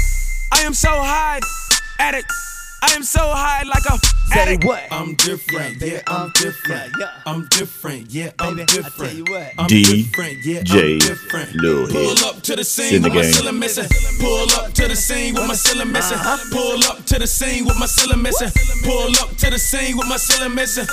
I am so high at it. I am so high like a Say addict. what? I'm different, yeah, I'm different. Yeah, yeah. I'm different, yeah, I'm Baby, I tell you what. I'm DJ different, yeah, I'm different. Lil Pull up to the scene with my game. ceiling missing. Pull up to the scene with my ceiling missing. Uh-huh. Pull up to the scene with my ceiling missing. Pull up to the scene with my ceiling missing.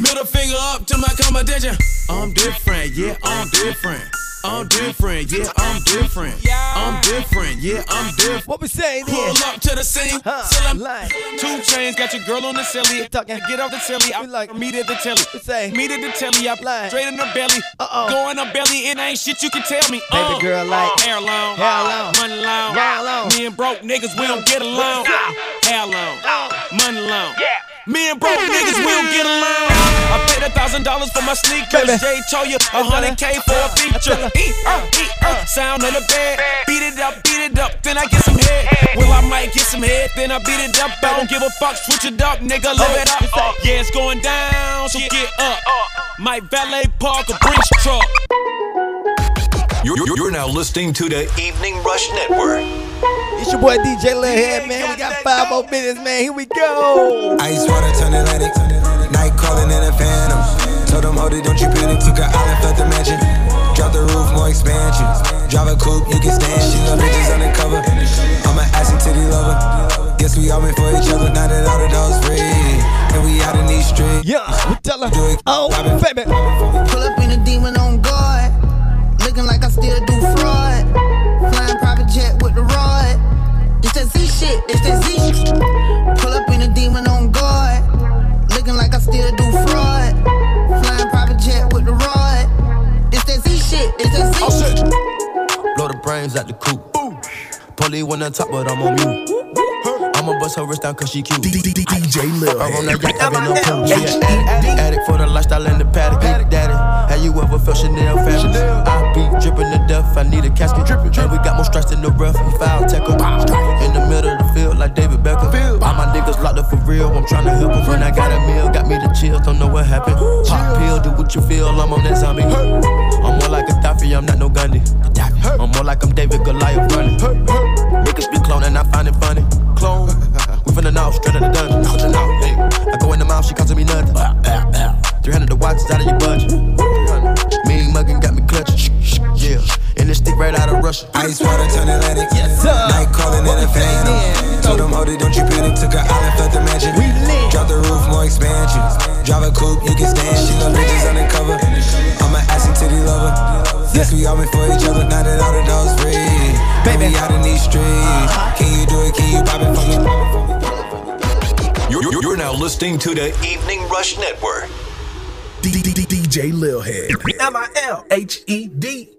Middle finger up to my competition. I'm different, yeah, I'm different. I'm different, yeah, I'm different. I'm different, yeah, I'm different. What we say then? Pull up to the scene, Huh, ceiling. line. Two chains, got your girl on the silly. Talking. Get off the telly, I like- meet at the telly. Say. Meet at the telly, I Line. straight in the belly. Uh-oh. Go in the belly, it ain't shit you can tell me. Baby Uh. girl like Hair long, Hair long. money long, Hair long. Me and broke niggas, we don't get along. Hair long, money long, Me and broke niggas, will get along. I paid a thousand dollars for my sneakers. Jay told you a hundred K for a feature. Eat, uh, eat, uh, sound on the bed. Beat it up, beat it up, then I get some head. Well, I might get some head, then I beat it up. I don't give a fuck, switch it up, nigga, live it up. Yeah, it's going down, so get up. My valet park a Brinks truck. You're, you're, you're now listening to the Evening Rush Network. It's your boy DJ LilHed, man. We got five more minutes, man. Here we go. Ice water turn Atlantic. Night calling in a phantom. Told them, hold it, don't you panic. Took an island, felt the mansion. Drop the roof, more expansion. Drive a coupe, you can stand. She love bitches undercover. I'm an ass and titty lover. Guess we all meant for each other. Now that all the dogs free. And we out in these streets. Yeah, we tell her. Oh, baby. Pull up in a demon on guard. Looking like I still do fraud. Flying private jet with the rod. It's that Z shit, it's that Z shit. Pull up in a demon on guard. Looking like I still do fraud. Flying private jet with the rod. It's that Z shit, it's that Z oh, shit. Blow the brains out the coop. Polly one on top, but I'm on mute. I'ma bust her wrist down cause she cute. DJ Lil I run that yacht, I've been on pool. An addict, for the lifestyle and the paddock. Big daddy, have you ever felt Chanel fabric? I be dripping to death, I need a casket. And we got more strikes in the rough, we foul tackle. In the middle of the field like David Beckham. All my niggas locked up for real, I'm tryna help them. When I got a meal, got me the chills, don't know what happened. Pop pill, do what you feel, I'm on that zombie. I'm more like a Gaddafi, I'm not no Gandhi. I'm more like I'm David Goliath running. Niggas be cloning, I find it funny. Clone. We from the north, straight out the dungeon. Out the north. I go in the mouth, she costing me nothing. 300 the watch is out of your budget. Mean muggin' got me clutching. Yeah, and this stick right out of Russia. Ice water turn Atlantic. Yes, sir. Night calling in a phantom. Told them, hold it, don't you panic. Took an island, felt the mansion. We lit. Drop the roof, more expansion. Drive a coupe, you can stand. She love bitches undercover. I'm an ass and titty lover. Yes, we all meant for each other. Now that all the dogs free. Baby, we out in these streets. Uh-huh. Can you do it? Can you pop it for me? You're, you're, you're now listening to the Evening Rush Network. DJ LilHed. M I L H E D.